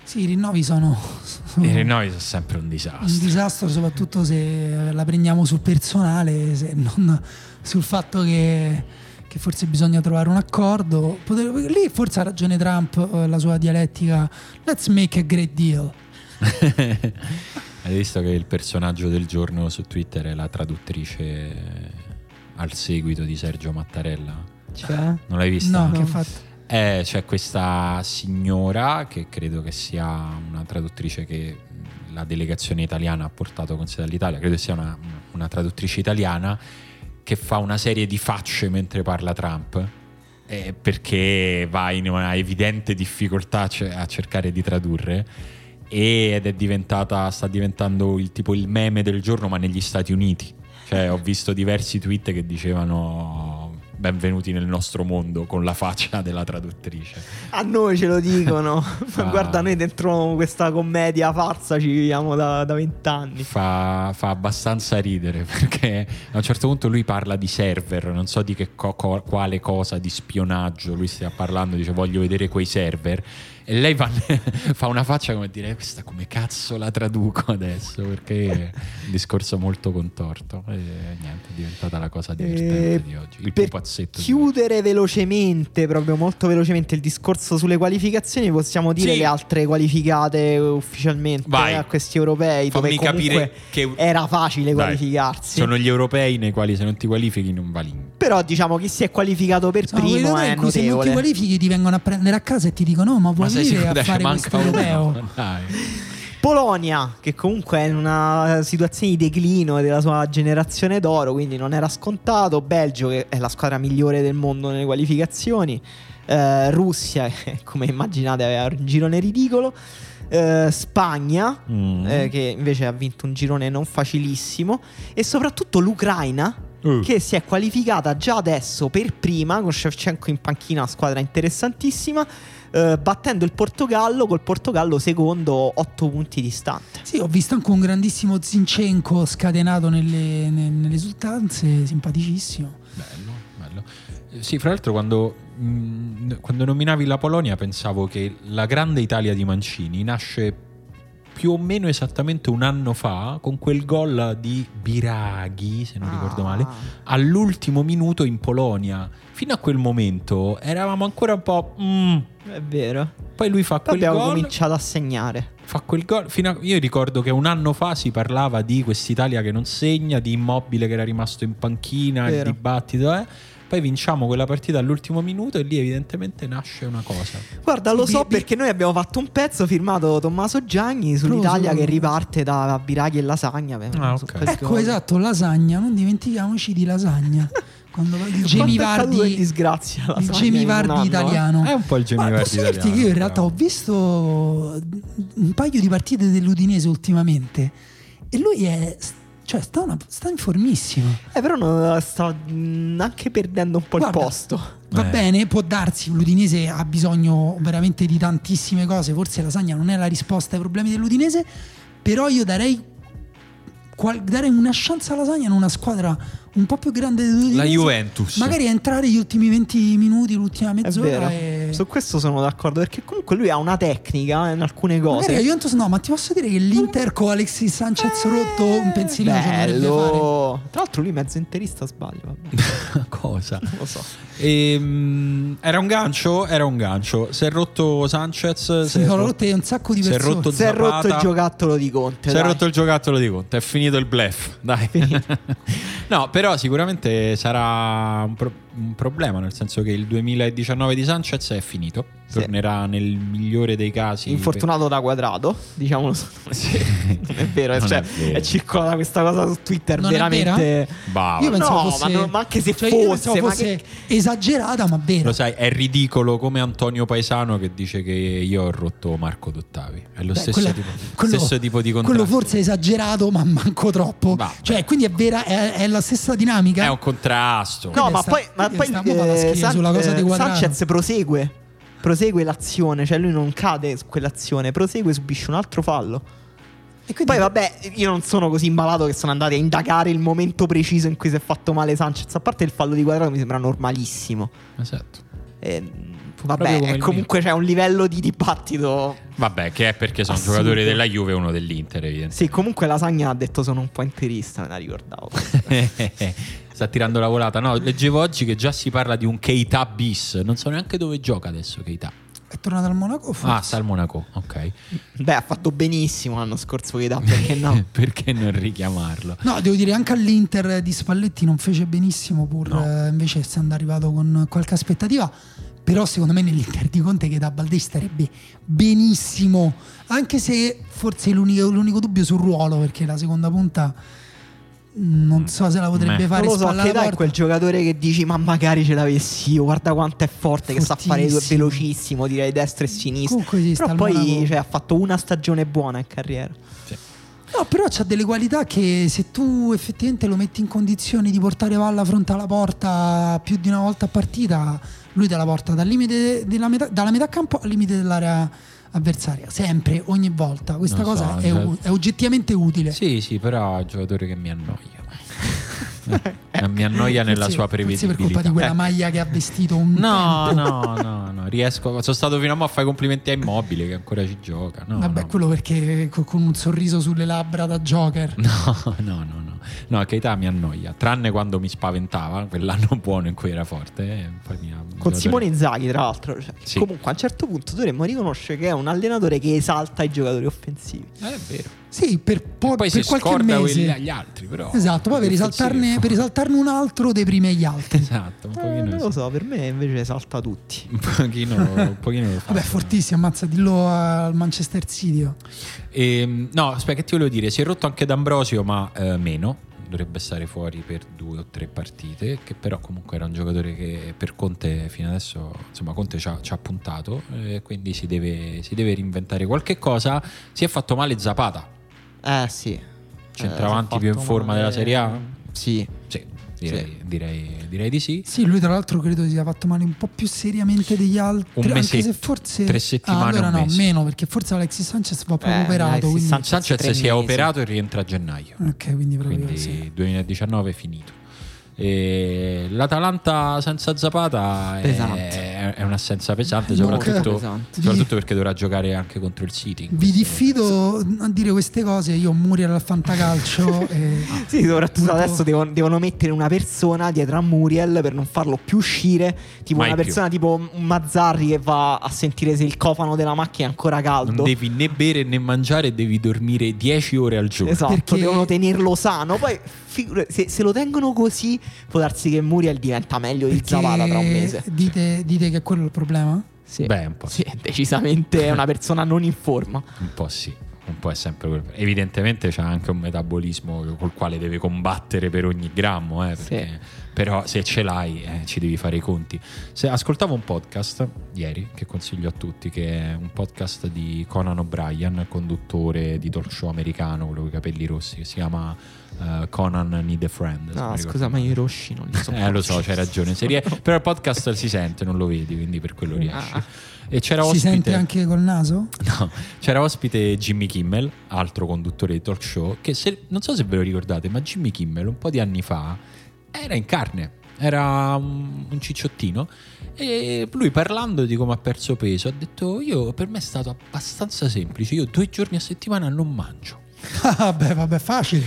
Sì, i rinnovi sono, sono, I rinnovi sono sempre un disastro. Un disastro, soprattutto se la prendiamo sul personale, se non sul fatto che, che forse bisogna trovare un accordo. Lì forse ha ragione Trump, eh, la sua dialettica. Let's make a great deal. Hai visto che il personaggio del giorno su Twitter è la traduttrice al seguito di Sergio Mattarella? Cioè? Non l'hai vista? No, no. che ha fatto? Eh, c'è questa signora che credo che sia una traduttrice che la delegazione italiana ha portato con sé dall'Italia, credo sia una, una traduttrice italiana che fa una serie di facce mentre parla Trump. Eh, perché va in una evidente difficoltà a cercare di tradurre ed è diventata sta diventando il tipo il meme del giorno ma negli Stati Uniti cioè ho visto diversi tweet che dicevano benvenuti nel nostro mondo con la faccia della traduttrice. A noi ce lo dicono. Fa... Guarda, noi dentro questa commedia farsa ci viviamo da vent'anni. Fa, fa, abbastanza ridere perché a un certo punto lui parla di server, non so di che co- quale cosa di spionaggio lui stia parlando, dice voglio vedere quei server e lei fa, fa, una faccia come dire: Questa come cazzo la traduco adesso? Perché è un discorso molto contorto. E niente, è diventata la cosa divertente e di oggi. Il pupazzetto. Chiudere velocemente, proprio molto velocemente, il discorso sulle qualificazioni, possiamo dire sì. le altre qualificate ufficialmente Vai. a questi europei. Fammi dove capire che era facile Dai. qualificarsi. Sono gli europei nei quali se non ti qualifichi non vali. Però diciamo chi si è qualificato per no, primo è notevole. Se non ti qualifichi ti vengono a prendere a casa e ti dicono: No, ma vuoi venire a fare questo europeo. Polonia, che comunque è in una situazione di declino della sua generazione d'oro, quindi non era scontato. Belgio, che è la squadra migliore del mondo nelle qualificazioni. Eh, Russia, che come immaginate aveva un girone ridicolo. Eh, Spagna, Mm. eh, che invece ha vinto un girone non facilissimo. E soprattutto l'Ucraina, Uh. che si è qualificata già adesso per prima con Shevchenko in panchina, una squadra interessantissima, eh, battendo il Portogallo col Portogallo secondo 8 punti distante. Sì, ho visto anche un grandissimo Zinchenko scatenato nelle, ne- nelle esultanze, simpaticissimo. Bello, bello. Eh, Sì, fra l'altro quando, mh, quando nominavi la Polonia pensavo che la grande Italia di Mancini nasce più o meno esattamente un anno fa con quel gol di Biraghi, se non ricordo male, Ah. all'ultimo minuto in Polonia. Fino a quel momento eravamo ancora un po'... mm. È vero. Poi lui fa Poi quel abbiamo gol. cominciato a segnare. Fa quel gol. Fino a- io ricordo che un anno fa si parlava di quest'Italia che non segna, di immobile che era rimasto in panchina, il dibattito. Eh. Poi vinciamo quella partita all'ultimo minuto e lì evidentemente nasce una cosa. Guarda, lo so perché noi abbiamo fatto un pezzo firmato Tommaso Gianni sull'Italia che riparte da biraghi e lasagna. Beh, Ah, su ok. questo- Ecco, esatto, lasagna, non dimentichiamoci di lasagna. Quando il Jamie Vardi, disgrazia il lasagna Jamie Vardi anno, eh? italiano. È un po' il Jamie Ma Vardy posso dirti italiano, che io in realtà bravo. ho visto un paio di partite dell'Udinese ultimamente e lui è cioè sta, una- sta in formissimo. Eh, però non, sta mm, anche perdendo un po' Guarda, il posto. Va Eh. bene, può darsi, l'Udinese ha bisogno veramente di tantissime cose, forse lasagna non è la risposta ai problemi dell'Udinese, però io darei, qual- darei una chance a lasagna in una squadra un po' più grande dell'Udinese. La Juventus. Magari entrare gli ultimi 20 minuti, l'ultima mezz'ora e... Su questo sono d'accordo perché comunque lui ha una tecnica in alcune cose. Magari a Juventus no, ma ti posso dire che l'Inter con Alexis Sanchez rotto un fare. Bello. Tra l'altro lui mezzo interista sbaglio, cosa? Non lo so. Ehm, era un gancio? Era un gancio. Si è rotto Sanchez. Si sono ro- rotte un sacco di si è persone. rotto Si è rotto il giocattolo di Conte. Si è rotto il giocattolo di Conte, è finito il bluff. Dai. no, però sicuramente sarà un, pro- un problema, nel senso che il 2019 di Sanchez è finito. Sì. Tornerà nel migliore dei casi. Infortunato da quadrato, diciamolo. Sì. Non è vero, Non cioè, è vero. è circolata questa cosa su Twitter Non è veramente. Bah, Io No, fosse, ma non- ma anche se cioè, io fosse, ma fosse che- esagerata, ma vera. Lo sai, è ridicolo come Antonio Paesano che dice che io ho rotto Marco Dottavi. È lo Beh, stesso, quella- tipo, quello- stesso tipo di contratto. Quello forse è esagerato, ma manco troppo. Cioè, quindi è vera, è, è la stessa dinamica. È un contrasto. No, ma sta- poi, ma poi eh, schiena sulla cosa di Quadrato. Sanchez prosegue. Prosegue l'azione, cioè lui non cade su quell'azione, prosegue, subisce un altro fallo. E quindi- Poi vabbè, io non sono così imbalato che sono andati a indagare il momento preciso in cui si è fatto male Sanchez. A parte il fallo di quadrato mi sembra normalissimo. Esatto. E, proprio vabbè, come è il comunque c'è un livello di dibattito. Vabbè, che è perché sono Assurdo. giocatori della Juve e uno dell'Inter, evidentemente. Sì, comunque Lasagna ha detto sono un po' interista, me la ricordavo. Sta tirando la volata. No, leggevo oggi che già si parla di un Keita bis. Non so neanche dove gioca adesso Keita. è tornato al Monaco? Forse? Ah, sta al Monaco. Ok. Beh, ha fatto benissimo l'anno scorso che dà, perché no? perché non richiamarlo? No, devo dire anche all'Inter di Spalletti non fece benissimo, pur No. eh, invece essendo arrivato con qualche aspettativa. Però secondo me nell'Inter di Conte che da Balde starebbe benissimo, anche se forse l'unico, l'unico dubbio sul ruolo, perché la seconda punta non so se la potrebbe Meh. fare non lo so, che dai porta. quel giocatore che dici ma magari ce l'avessi io, guarda quanto è forte, che sa fare due Fortissimo. velocissimo, direi destra e sinistra. Sì, Però poi cioè, ha fatto una stagione buona in carriera. No, però c'ha delle qualità che se tu effettivamente lo metti in condizioni di portare palla fronte alla porta più di una volta a partita, lui te la porta dal limite della metà, dalla metà campo al limite dell'area avversaria, sempre, ogni volta. Questa Non so, cosa è, cioè- u- è oggettivamente utile. Sì, sì, però è un giocatore che mi annoia. Eh, mi annoia nella Forse- sua prevedibilità. per colpa di quella Eh, maglia che ha vestito un No, no, no, no, riesco. Sono stato fino a mo' a fare complimenti a Immobile che ancora ci gioca. No, Vabbè, no. quello perché co- con un sorriso sulle labbra da Joker. No, no, no, no. Keita mi annoia, tranne quando mi spaventava, quell'anno buono in cui era forte. eh, Con Simone Inzaghi, tra l'altro. cioè, Sì. Comunque, a un certo punto dovremmo riconoscere che è un allenatore che esalta i giocatori offensivi. Eh, è vero. Sì, per, po- Poi per si qualche scorda mese. quelli altri, però. Esatto, poi per risaltarne, per risaltarne un altro deprime gli altri. Esatto, un Eh, pochino, non lo so, per me invece salta tutti. un pochino, un pochino lo fa. Vabbè, fortissimo, ammazza, dillo al Manchester City. oh. Ehm, no, aspetta, che ti volevo dire? Si è rotto anche D'Ambrosio, ma eh, meno. Dovrebbe stare fuori per due o tre partite. Che però comunque era un giocatore che per Conte fino adesso, insomma, Conte ci ha, ci ha puntato. eh, quindi si deve, si deve reinventare qualche cosa. Si è fatto male Zapata. Eh sì. Centravanti Eh, più in forma male. della Serie A? Sì. Sì, direi, direi, direi di sì. Sì, lui tra l'altro credo si sia fatto male un po' più seriamente degli altri. Un anche mesetto, se forse. tre settimane, Ah, allora un no, mese. meno, perché forse Alexis Sanchez va proprio Eh, operato. Alexis Quindi... Sanchez- si è operato e rientra a gennaio. Ok, quindi proprio Quindi sì. 2019 è finito. E L'Atalanta senza Zapata è, è un'assenza pesante, soprattutto, pesante. soprattutto perché dovrà giocare anche contro il City. Vi diffido a dire queste cose. Io Muriel al fantacalcio. e... Sì, soprattutto Molto- adesso devono, devono mettere una persona dietro a Muriel per non farlo più uscire. Tipo Mai una più. persona tipo un Mazzarri che va a sentire se il cofano della macchina è ancora caldo. Non devi né bere né mangiare, devi dormire 10 ore al giorno. Esatto, Perché- devono tenerlo sano. Poi se, se lo tengono così, può darsi che Muriel diventa meglio di Zapata tra un mese. Dite, dite che è quello il problema? Sì. Beh, un po' Sì, decisamente è una persona non in forma. Un po' sì, un po' è sempre quello. Evidentemente c'ha anche un metabolismo col quale deve combattere per ogni grammo, eh, perché- però se ce l'hai eh, ci devi fare i conti. Se, ascoltavo un podcast ieri che consiglio a tutti, che è un podcast di Conan O'Brien, conduttore di talk show americano, quello con i capelli rossi, che si chiama eh, Conan Need a Friend. No, scusa, ma i rosci non li so. Eh, lo so, c'hai ragione. Se rie- però il podcast si sente, non lo vedi, quindi per quello riesci. Ah. E c'era si ospite... sente anche col naso? No, c'era ospite Jimmy Kimmel, altro conduttore di talk show, che se- non so se ve lo ricordate, ma Jimmy Kimmel un po' di anni fa era in carne, era un, un cicciottino e lui parlando di come ha perso peso ha detto io per me è stato abbastanza semplice, io due giorni a settimana non mangio. Ah, vabbè, vabbè, facile.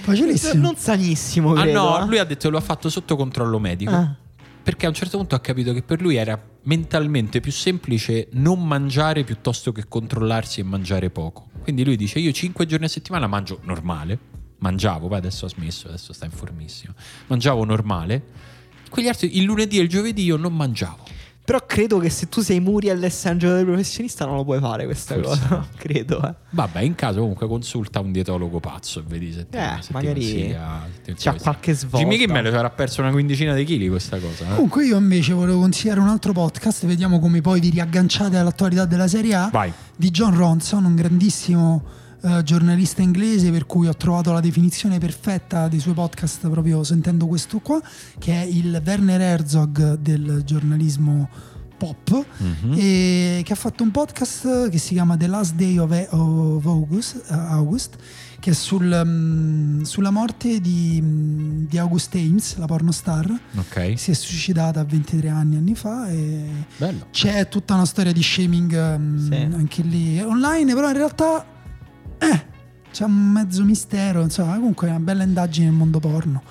Facilissimo. Non sanissimo, Ah credo. no, eh. lui ha detto che lo ha fatto sotto controllo medico. Ah. Perché a un certo punto ha capito che per lui era mentalmente più semplice non mangiare piuttosto che controllarsi e mangiare poco. Quindi lui dice: Io 5 giorni a settimana mangio normale. Mangiavo, poi adesso ha smesso, adesso sta informissimo. Mangiavo normale. Quegli altri, il lunedì e il giovedì io non mangiavo. Però credo che se tu sei Muriel e sei un giocatore professionista non lo puoi fare questa Forse cosa. credo, eh. Vabbè, in caso comunque consulta un dietologo pazzo e vedi se ti, Eh, se magari consiglia- se ti C'ha qualche svolta. Jimmy Kimmel ci avrà perso una quindicina di chili questa cosa. eh? Comunque io invece volevo consigliare un altro podcast, vediamo come poi vi riagganciate all'attualità della Serie A, Vai. di John Ronson, un grandissimo eh, giornalista inglese per cui ho trovato la definizione perfetta dei suoi podcast proprio sentendo questo qua, che è il Werner Herzog del giornalismo pop, Mhm. e che ha fatto un podcast che si chiama The Last Day of, of August, eh, August, che è sul, mm, sulla morte di, mm, di August Ames, la pornostar, Ok, si è suicidata 23 anni anni fa e bello. c'è tutta una storia di shaming mm, Sì. anche lì online, però in realtà eh, c'è un mezzo mistero, insomma, comunque è una bella indagine nel mondo porno.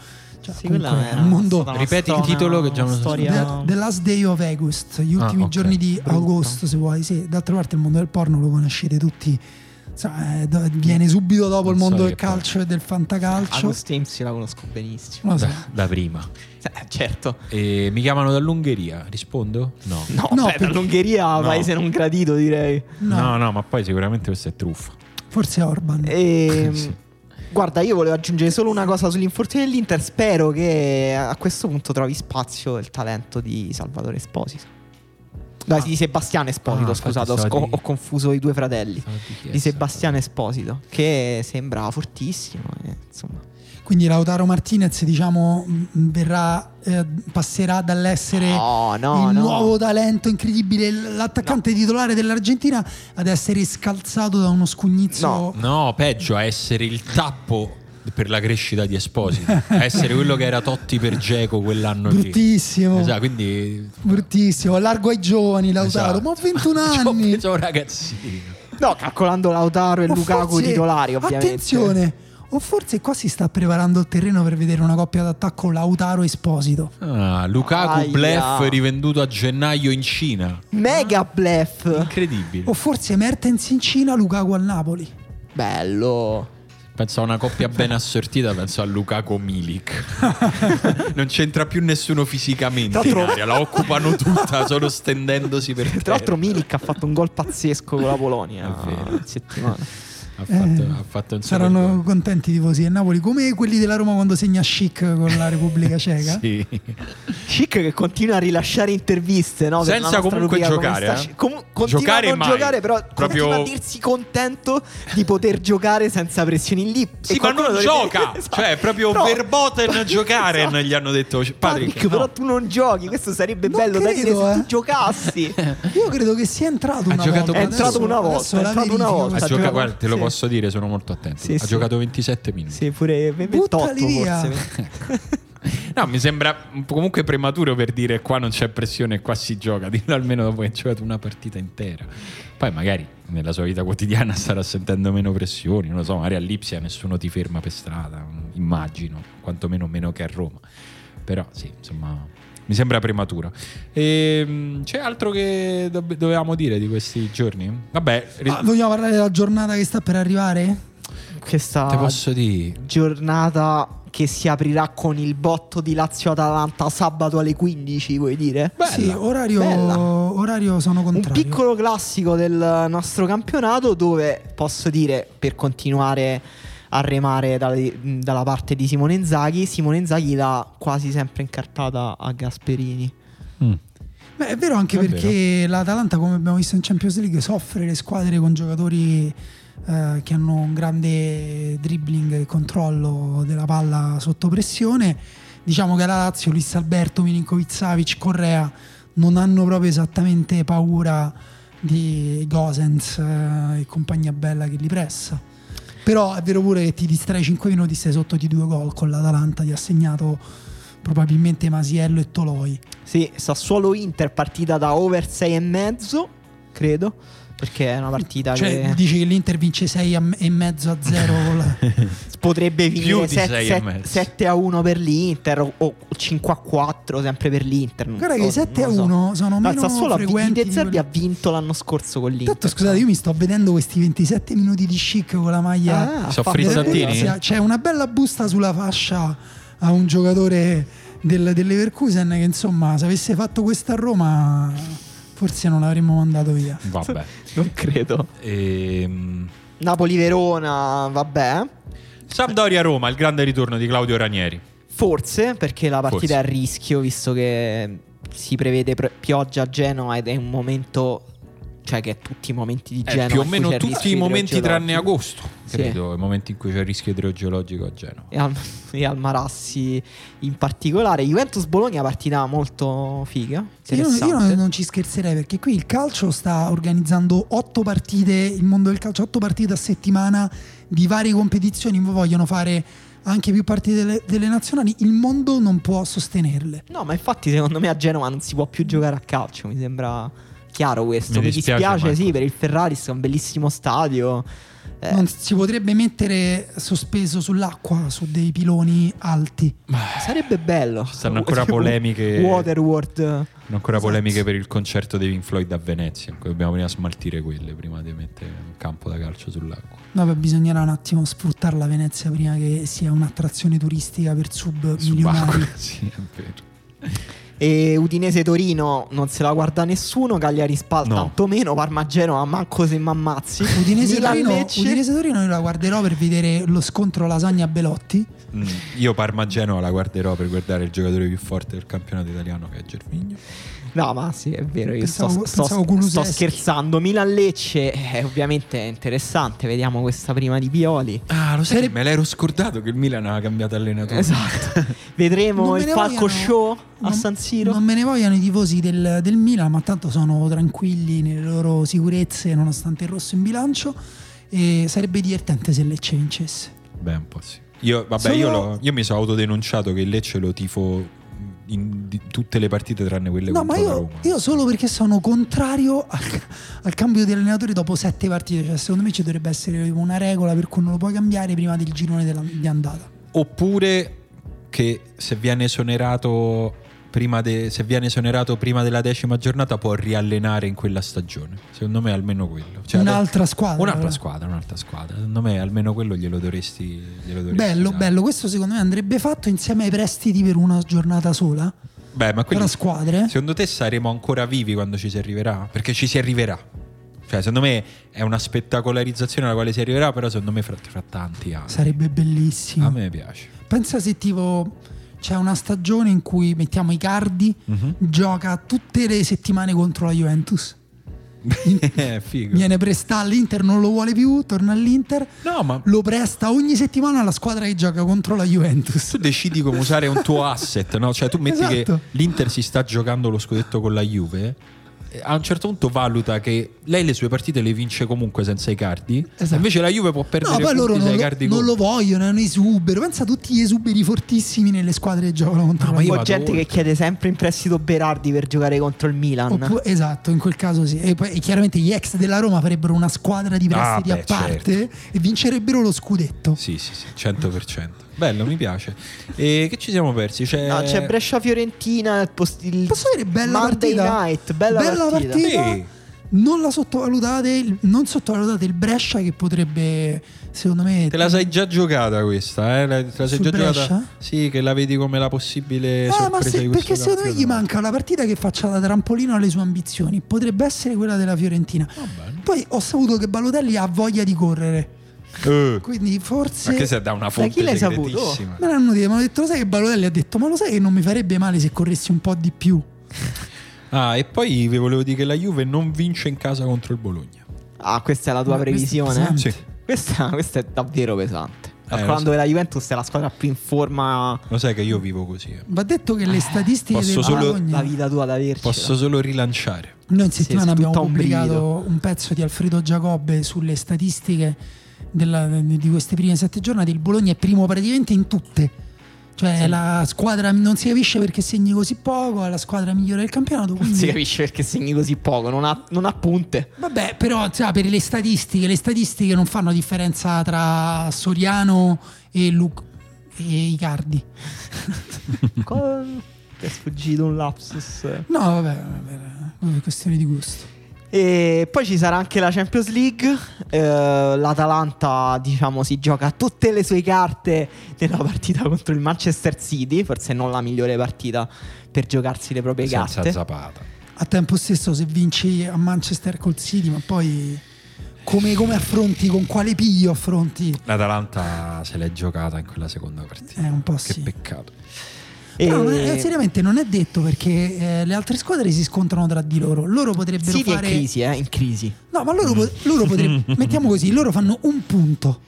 Cioè, Sì, comunque quella è un mondo Ripeti il titolo che già una non so. storia... The, The Last Day of August, gli ultimi Ah, ok. giorni di Brutto. agosto, se vuoi. Sì, d'altra parte il mondo del porno lo conoscete tutti. Do- viene subito dopo il Non so mondo di del calcio e del fantacalcio. Ames io la conosco benissimo. So. Da, da prima. Eh, certo. E mi chiamano dall'Ungheria, rispondo? No. No, No, beh, perché- dall'Ungheria, No. paese non gradito direi. No, No, no, ma poi sicuramente questa è truffa. Forse Orban. E, Sì. Guarda, io volevo aggiungere solo una cosa sull'infortunio dell'Inter. Spero che a questo punto trovi spazio il talento di Salvatore Esposito. No, di Sebastiano Esposito, Ah, scusate, ho, di- ho confuso i due fratelli. Di Di Sebastiano Esposito, che sembra fortissimo. e, insomma. Quindi Lautaro Martinez, diciamo, verrà, eh, passerà dall'essere No, no, il no. nuovo talento incredibile, l'attaccante titolare dell'Argentina, ad essere scalzato da uno scugnizzo. No. No, peggio a essere il tappo per la crescita di Esposito. a essere quello che era Totti per Geco quell'anno lì. Bruttissimo. Esatto, quindi Bruttissimo, largo ai giovani Lautaro, Esatto. ma ho 21 Ci ho anni. un ragazzino. No, calcolando Lautaro e O Lukaku forse- titolari, ovviamente. Attenzione, o forse qua si sta preparando il terreno per vedere una coppia d'attacco Lautaro Esposito. Ah, Lukaku Aia. Blef rivenduto a gennaio in Cina. Mega bluff. Incredibile. O forse Mertens in Cina, Lukaku al Napoli. Bello. Penso a una coppia ben assortita, penso a Lukaku Milik. non c'entra più nessuno fisicamente in area, la occupano tutta solo stendendosi per Tra l'altro Milik ha fatto un gol pazzesco con la Polonia È vero. settimana. Ha fatto, Eh, ha fatto Saranno contenti i tifosi del Napoli, come quelli della Roma quando segna Chic con la Repubblica Ceca. Sì. Chic che continua a rilasciare interviste, no? Senza comunque rubrica giocare, sta- eh? Com- continua Giocare a non mai. giocare, però Proprio- continua a dirsi contento di poter giocare senza pressioni lì. Sì, ma non dovrebbe- gioca. Esatto. Cioè, proprio Però- verboten giocare Esatto. gli hanno detto Patrick, Patrick, no. però tu non giochi, questo sarebbe Non bello da dire credo, se eh. tu giocassi. Io credo che sia entrato Ha una giocato volta. È entrato una volta, è entrato una volta. Ha Ha guarda, te lo sì. Posso dire, sono molto attento. Sì, ha sì. giocato 27 minuti. Sì, pure 28 Buttali via. forse. No, mi sembra comunque prematuro per dire qua non c'è pressione, qua si gioca. Dillo almeno dopo che hai giocato una partita intera. Poi magari nella sua vita quotidiana starà sentendo meno pressioni, non lo so, magari a Lipsia nessuno ti ferma per strada, immagino, quantomeno meno che a Roma. Però sì, insomma, mi sembra prematuro. Ehm, c'è altro che dovevamo dire di questi giorni? Vabbè, ri- Ah, vogliamo parlare della giornata che sta per arrivare? Questa te posso dire... giornata che si aprirà con il botto di Lazio-Atalanta sabato alle 15, vuoi dire? Bella. Sì, orario, Bella. orario sono Un contrario. piccolo classico del nostro campionato dove posso dire per continuare a remare dalle- dalla parte di Simone Inzaghi, Simone Inzaghi l'ha quasi sempre incartata a Gasperini. Mm. Beh, è vero anche È perché l'Atalanta, come abbiamo visto in Champions League, soffre le squadre con giocatori eh, che hanno un grande dribbling e controllo della palla sotto pressione. Diciamo che la Lazio, Luis Alberto, Milinkovic Savic, Correa non hanno proprio esattamente paura di Gosens eh, e compagnia bella che li pressa. Però è vero pure che ti distrai 5 minuti, stai sotto di due gol con l'Atalanta, ti ha segnato probabilmente Masiello e Toloi. Sì, Sassuolo Inter partita da over 6 e mezzo, credo, perché è una partita Cioè, che dici che l'Inter vince 6 a- e mezzo a 0 con la- potrebbe finire di sei e mezzo. 7 a 1 per l'Inter o, o 5 a 4 sempre per l'Inter. non Guarda so, che 7 a non lo so. 1 sono No, meno Sassuolo frequenti il di Zerbi ha vinto l'anno scorso con l'Inter. Tanto scusate, io mi sto vedendo questi 27 minuti di chic con la maglia. Ah, So frizzantini? C'è una bella busta sulla fascia a un giocatore del, dell'Everkusen che insomma se avesse fatto questo a Roma forse non l'avremmo mandato via. Vabbè. Non credo. Ehm, Napoli-Verona, vabbè. Sampdoria-Roma, il grande ritorno di Claudio Ranieri. Forse perché la partita Forse. è a rischio, visto che si prevede pre- pioggia a Genova ed è un momento. Cioè, che tutti i momenti di Eh, Genova. più o meno tutti i momenti tranne agosto, Sì. credo, i momenti in cui c'è il rischio idrogeologico a Genova. E al, e al Marassi in particolare. Juventus-Bologna, partita molto figa. Sì, io, io non, non ci scherzerei perché qui il calcio sta organizzando 8 partite, il mondo del calcio 8 partite a settimana di varie competizioni, vogliono fare anche più partite delle, delle nazionali, il mondo non può sostenerle. No, ma infatti, secondo me a Genova non si può più giocare a calcio. Mi sembra chiaro questo. Mi Mi, dispiace, dispiace, Marco. sì, per il Ferraris, è un bellissimo stadio. Eh, Non si potrebbe mettere sospeso sull'acqua su dei piloni alti. sarebbe bello. Ci stanno ancora polemiche. Waterworld. Sono ancora Esatto. polemiche per il concerto dei Pink Floyd a Venezia. in cui Dobbiamo prima smaltire quelle prima di mettere un campo da calcio sull'acqua. Vabbè, bisognerà un attimo sfruttare la Venezia prima che sia un'attrazione turistica per sub milionari. sì, è vero. E Udinese Torino non se la guarda nessuno. Cagliari Spal No. tanto meno. Parma Genova manco se m'ammazzi. Udinese Torino. Udinese Torino io la guarderò per vedere lo scontro Lasagna Belotti. Mm, Io Parma Genova la guarderò per guardare il giocatore più forte del campionato italiano che è Gervigno. No, ma sì, è vero. Io Pensavo- sto, sto- pensavo sto scherzando. Milan Lecce è ovviamente interessante. Vediamo questa prima di Pioli. Ah, lo sai, Sarebbe- me l'ero scordato che il Milan aveva cambiato allenatore. Esatto. Vedremo il ne Falco vogliano- Show a non- San Siro. Non me ne vogliano i tifosi del, del Milan, ma tanto sono tranquilli nelle loro sicurezze nonostante il rosso in bilancio. E sarebbe divertente se Lecce vincesse. Beh, un po' sì. Io, vabbè, Sono- io, l'ho- io mi sono autodenunciato che il Lecce lo tifo in di- tutte le partite tranne quelle No, ma contro la io, Roma. io solo perché sono contrario al, al cambio di allenatore dopo sette partite. Cioè, secondo me ci dovrebbe essere una regola per cui non lo puoi cambiare prima del girone della- di andata. Oppure che se viene esonerato de- se viene esonerato prima della decima giornata può riallenare in quella stagione. Secondo me almeno quello. Cioè, un'altra squadra. Un'altra squadra, un'altra squadra. Secondo me almeno quello glielo dovresti, glielo dovresti Bello, dare. bello. Questo secondo me andrebbe fatto insieme ai prestiti per una giornata sola. Beh, ma quelli, squadre. secondo te saremo ancora vivi quando ci si arriverà? Perché ci si arriverà. Cioè, secondo me è una spettacolarizzazione alla quale si arriverà, però secondo me fra, fra tanti anni. Sarebbe bellissimo. A me piace. Pensa se tipo c'è una stagione in cui mettiamo i cardi, Mhm. gioca tutte le settimane contro la Juventus. Eh. Viene prestato all'Inter, non lo vuole più, torna all'Inter, No, ma lo presta ogni settimana alla squadra che gioca contro la Juventus. tu decidi come usare un tuo asset, no? Cioè, tu metti Esatto. che l'Inter si sta giocando lo scudetto con la Juve. A un certo punto valuta che lei le sue partite le vince comunque senza i cardi. Esatto. Invece la Juve può perdere No, poi loro non, lo, non con- lo vogliono, è un esubero. Pensa a tutti gli esuberi fortissimi nelle squadre che giocano contro No, la ma io Ho Juve. vado gente che oltre. chiede sempre in prestito Berardi per giocare contro il Milan. Oppu- esatto, in quel caso sì. E poi e chiaramente gli ex della Roma farebbero una squadra di Ah, prestiti beh, a parte e vincerebbero lo scudetto. Sì, sì, sì, 100%. Bello, mi piace. E che ci siamo persi? C'è, No, c'è Brescia-Fiorentina. Il post- il Posso dire bella Monday partita? Night, bella, partita. Sì. Non la sottovalutate, non sottovalutate il Brescia che potrebbe, secondo me... Te la sei già giocata questa, eh? La- Te la sei già Brescia? giocata? Sì, che la vedi come la possibile Eh, sorpresa ma se- perché secondo me gli campionato. manca una partita che faccia da trampolino alle sue ambizioni. Potrebbe essere quella della Fiorentina. Bene. Poi ho saputo che Balotelli ha voglia di correre. Eh, Quindi forse... ma che sei da una fonte chi l'hai saputo? Me l'hanno detto, mi hanno detto, lo sai che Balotelli ha detto, ma lo sai che non mi farebbe male se corressi un po' di più? Ah, e poi vi volevo dire che la Juve non vince in casa contro il Bologna. Ah, questa è la tua Ma previsione? Sì. Questa, questa è davvero pesante. Eh, Calcolando so. che la Juventus è la squadra più in forma Lo sai che io vivo così. eh. Va detto che le statistiche posso del solo- Bologna... la vita tua da averci. Posso solo rilanciare. Noi in Sì, settimana è abbiamo un pubblicato brivido. un pezzo di Alfredo Giacobbe sulle statistiche della- di queste prime sette giornate. Il Bologna è primo praticamente in tutte. Cioè, la squadra non si capisce perché segni così poco, è la squadra migliore del campionato. Non si Quindi, capisce perché segni così poco, non ha, non ha punte. vabbè, però sai, per le statistiche, le statistiche non fanno differenza tra Soriano e, Lu- e Icardi. Co- Ti è sfuggito un lapsus. No, vabbè, vabbè, è questione di gusto. E poi ci sarà anche la Champions League. Eh, L'Atalanta, diciamo, si gioca tutte le sue carte nella partita contro il Manchester City. Forse non la migliore partita per giocarsi le proprie Senza carte. Zapata. a tempo stesso se vinci a Manchester col City, ma poi come, come affronti, con quale piglio affronti? L'Atalanta se l'è giocata in quella seconda partita. Eh, un po' Che sì. peccato. E- Però non è- seriamente non è detto perché eh, le altre squadre si scontrano tra di loro. Loro potrebbero City fare. in crisi, eh, in crisi. No, ma loro, po- loro potrebbero. mettiamo così: loro fanno un punto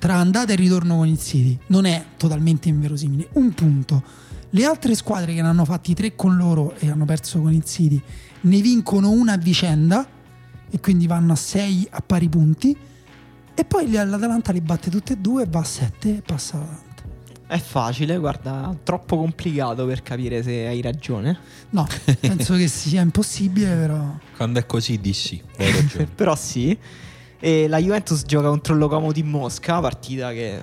tra andata e ritorno con il City. Non è totalmente inverosimile. Un punto. Le altre squadre che ne hanno fatti tre con loro e hanno perso con il City ne vincono una a vicenda e quindi vanno a sei a pari punti. E poi l'Atalanta le batte tutte e due, va a sette e passa. È facile, guarda, troppo complicato per capire se hai ragione. No, penso che sia impossibile, però. Quando è così. Hai ragione. Però sì. E la Juventus gioca contro il Lokomotiv Mosca, partita che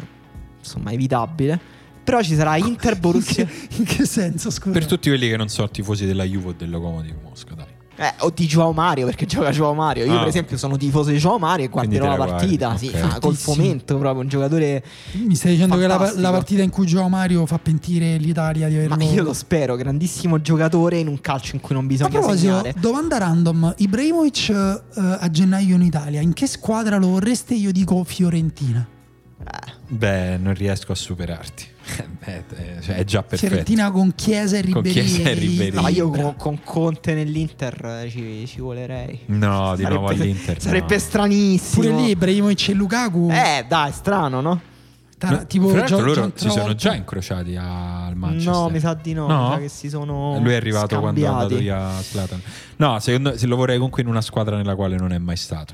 insomma è evitabile. Però ci sarà Inter In Borussia. che, in che senso, scusa? per tutti quelli che non sono tifosi della Juve o del Locomotiv Mosca, dai. Eh, o di Joao Mario perché gioca Joao Mario. Io, Ah. per esempio, sono tifoso di Joao Mario e guarderò la partita. guardi, Sì, ok. ah, col fomento proprio. Un giocatore. Mi stai dicendo che la, Fantastico. la partita in cui Gio Mario fa pentire l'Italia di averlo... Ma io lo spero, grandissimo giocatore in un calcio in cui non A bisogna proposito, segnare. domanda random. Ibrahimovic eh, a gennaio in Italia, in che squadra lo vorreste? Io dico Fiorentina. Eh, Beh, non riesco a superarti. Beh, eh, cioè, è già perfetto. Fiorentina con Chiesa e Con Ribéry. Chiesa e Ribéry. no, ma io con, con Conte nell'Inter eh, ci, ci volerei. No, di Sarebbe- nuovo all'Inter. Sarebbe no. stranissimo. Pure lì Ibrahimovic e Lukaku. Eh, dai, strano, no? ta- No, tipo fra l'altro loro si sono già incrociati al Manchester. No, mi sa di no. No? Che si sono. Lui è arrivato quando è andato scambiati. via Zlatan. No, secondo se lo vorrei comunque in una squadra nella quale non è mai stato.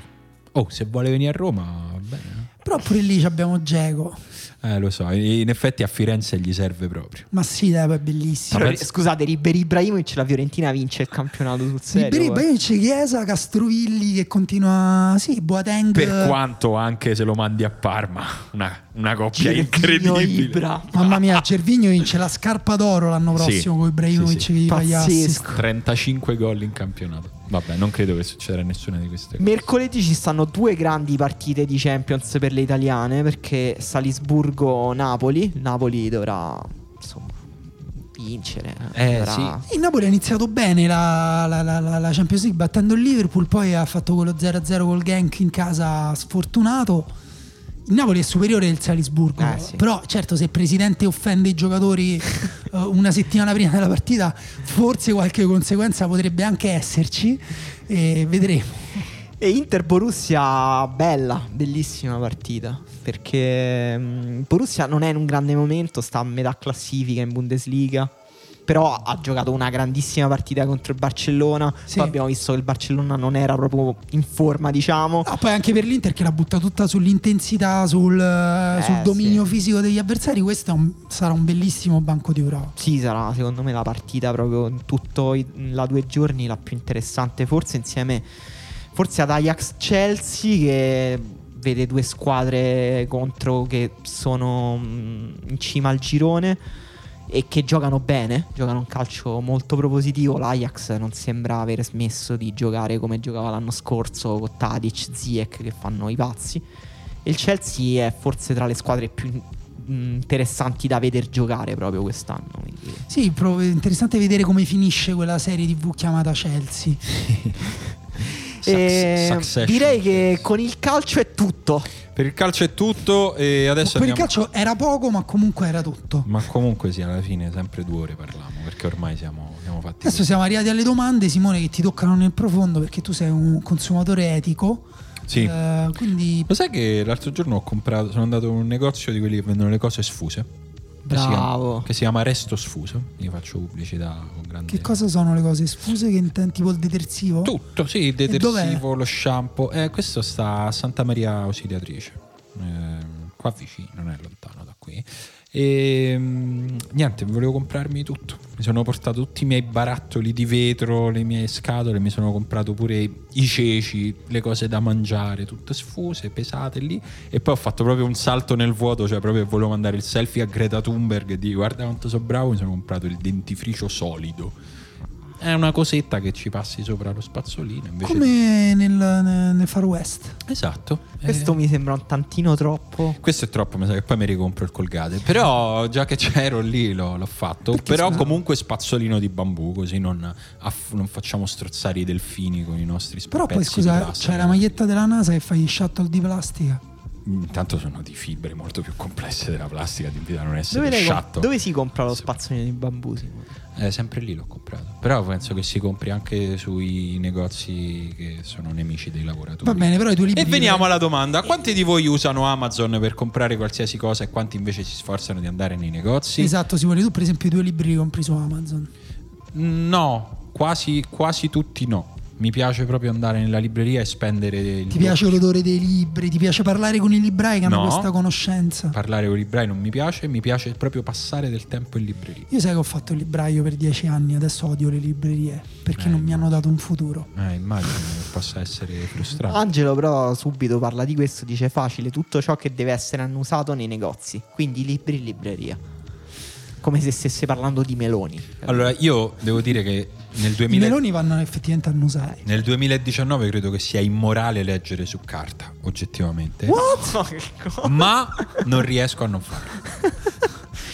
Oh, se vuole venire a Roma, va bene. Però pure lì abbiamo Geco. Eh, lo so, in effetti a Firenze gli serve proprio. Ma sì, dai, poi è bellissimo. Però, scusate, Ribéry Ibrahimovic la Fiorentina vince il campionato sul serio. Liberi, eh. c'è Chiesa, Castrovilli che continua. Sì, Boateng. Per quanto anche se lo mandi a Parma, una, una coppia Gervinho, incredibile. Ibra. Mamma mia, Cervigno vince la scarpa d'oro l'anno Sì, prossimo con Ibrahimovic sì, sì. che gli fa gli assist. Pazzesco. 35 gol in campionato. Vabbè, non credo che succederà nessuna di queste cose. Mercoledì ci stanno due grandi partite di Champions per le italiane perché Salisburgo-Napoli. Napoli dovrà insomma vincere. Eh, dovrà- Il Napoli ha iniziato bene la, la- la- la- la Champions League battendo il Liverpool, poi ha fatto quello 0-0 col Genk in casa sfortunato. Il Napoli è superiore del Salisburgo, Eh, sì. però certo se il presidente offende i giocatori eh, una settimana prima della partita, forse qualche conseguenza potrebbe anche esserci e vedremo. E Inter Borussia bella, bellissima partita. Perché mm, Borussia non è in un grande momento, sta a metà classifica in Bundesliga. Però ha giocato una grandissima partita contro il Barcellona. Sì. Poi abbiamo visto che il Barcellona non era proprio in forma, diciamo. Ah, poi anche per l'Inter che la butta tutta sull'intensità, sul, Eh, sul dominio sì. fisico degli avversari, questo un- sarà un bellissimo banco di prova. Sì, sarà secondo me la partita proprio in tutto i la due giorni la più interessante, forse insieme forse ad Ajax Chelsea che vede due squadre contro che sono mm, in cima al girone e che giocano bene, giocano un calcio molto propositivo. L'Ajax non sembra aver smesso di giocare come giocava l'anno scorso con Tadic, Ziyech che fanno i pazzi. E il Chelsea è forse tra le squadre più interessanti da veder giocare proprio quest'anno. quindi- Sì, è interessante vedere come finisce quella serie TV chiamata Chelsea. E Succession. direi che con il calcio è tutto. Per il calcio è tutto e adesso per il andiamo- calcio era poco, ma comunque era tutto. Ma comunque sì, alla fine sempre due ore parliamo perché ormai siamo, siamo fatti Adesso così. siamo arrivati alle domande, Simone, che ti toccano nel profondo perché tu sei un consumatore etico. Sì. Eh, quindi Lo sai che l'altro giorno ho comprato, sono andato in un negozio di quelli che vendono le cose sfuse? Che si chiama- Bravo. che si chiama Resto Sfuso. Io faccio pubblicità con grande. che cosa sono le cose sfuse che intendi tipo il detersivo? Tutto, sì, il detersivo, lo shampoo. Eh, questo sta a Santa Maria Ausiliatrice. Eh, qua vicino, non è lontano da qui. E mm, niente, volevo comprarmi tutto. Mi sono portato tutti i miei barattoli di vetro, le mie scatole, mi sono comprato pure i ceci, le cose da mangiare, tutte sfuse, pesate lì. E poi ho fatto proprio un salto nel vuoto, cioè proprio volevo mandare il selfie a Greta Thunberg e dire guarda quanto sono bravo, mi sono comprato il dentifricio solido. È una cosetta che ci passi sopra lo spazzolino. Invece Come nel, nel- nel Far West. Esatto. Questo Eh, mi sembra un tantino troppo. questo è troppo, mi sa che poi mi ricompro il colgate. Però già che c'ero lì l'ho, l'ho fatto. Perché Però scusa? comunque spazzolino di bambù, così non, aff- non facciamo strozzare i delfini con i nostri Però poi di scusa, plastica. c'è la maglietta della NASA che fa gli shuttle di plastica. Intanto sono di fibre molto più complesse della plastica, di da non essere Dove, sciatto. dove si compra lo spazzolino di bambù? Simone? Eh, sempre lì l'ho comprato. Però penso che si compri anche sui negozi che sono nemici dei lavoratori. Va bene, però i tuoi libri. E veniamo alla domanda: quanti di voi usano Amazon per comprare qualsiasi cosa e quanti invece si sforzano di andare nei negozi? Esatto, Simone, tu per esempio i tuoi libri li compri su Amazon. No, quasi, quasi tutti no. Mi piace proprio andare nella libreria e spendere il Ti piace l'odore dei libri? Ti piace parlare con i librai che hanno No. questa conoscenza? Parlare con i librai non mi piace, mi piace proprio passare del tempo in libreria. Io sai che ho fatto il libraio per dieci anni, adesso odio le librerie perché Eh, non mi hanno dato un futuro. Eh, immagino che possa essere frustrante. Angelo però subito parla di questo, dice facile tutto ciò che deve essere annusato nei negozi, quindi libri in libreria. Come se stesse parlando di meloni. Allora, io devo dire che nel, I 2000 meloni vanno effettivamente annusati. nel 2019 credo che sia immorale leggere su carta, oggettivamente. Che cosa? Ma non riesco a non farlo.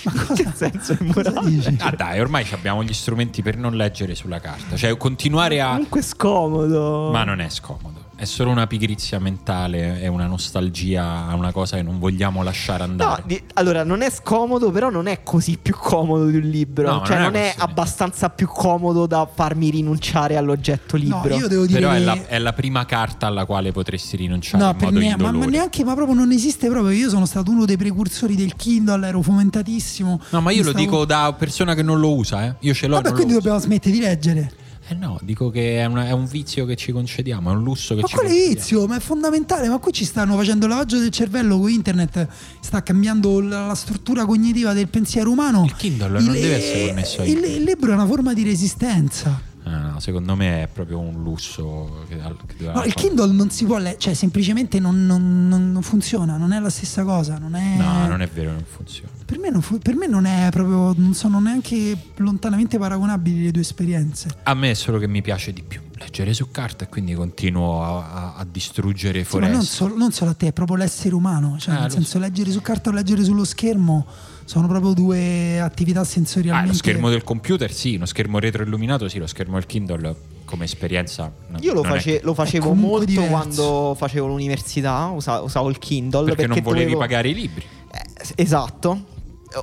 Ma Che cosa, senso è cosa morale? dici? Ah dai, ormai abbiamo gli strumenti per non leggere sulla carta. Cioè, continuare a... Comunque è scomodo. Ma non è scomodo. È solo una pigrizia mentale, è una nostalgia a una cosa che non vogliamo lasciare No, andare. di- allora non è scomodo, però non è così più comodo di un libro. No, cioè, non è non è, abbastanza più comodo da farmi rinunciare all'oggetto No, libro. io devo dire Però è la, è la prima carta alla quale potresti rinunciare No, in per modo niente, ma, ma neanche, ma proprio non esiste proprio. Io sono stato uno dei precursori del Kindle, ero fomentatissimo. No, ma io lo stavo- dico da persona che non lo usa, eh. Io ce l'ho Vabbè, non quindi dobbiamo smettere di leggere. Eh no, dico che è, una- è un vizio che ci concediamo, è un lusso che Ma ci quale concediamo. vizio? Ma è fondamentale. Ma qui ci stanno facendo lavaggio del cervello con internet, sta cambiando la, la struttura cognitiva del pensiero umano. Il Kindle non deve essere connesso a il, internet. il libro è una forma di resistenza. Ah, no, secondo me è proprio un lusso che, che No, il. Kindle non si può leggere, cioè semplicemente non, non- non- funziona, non è la stessa cosa. Non è... No, non è vero, non funziona. Per me, non fu- per me non è proprio, non sono neanche lontanamente paragonabili le due esperienze. A me è solo che mi piace di più leggere su carta e quindi continuo a, a- a distruggere Sì, ma foreste. non solo, non solo a te, è proprio l'essere umano. Cioè, Ah, nel senso, leggere su carta o leggere sullo schermo sono proprio due attività Ah, sensorialmente. lo schermo del computer sì, uno schermo retroilluminato sì, lo schermo del Kindle come esperienza no, Io lo, face- lo facevo molto diverso. quando facevo l'università, usa- usavo il Kindle perché, non volevi dovevo- pagare i libri. Eh, esatto.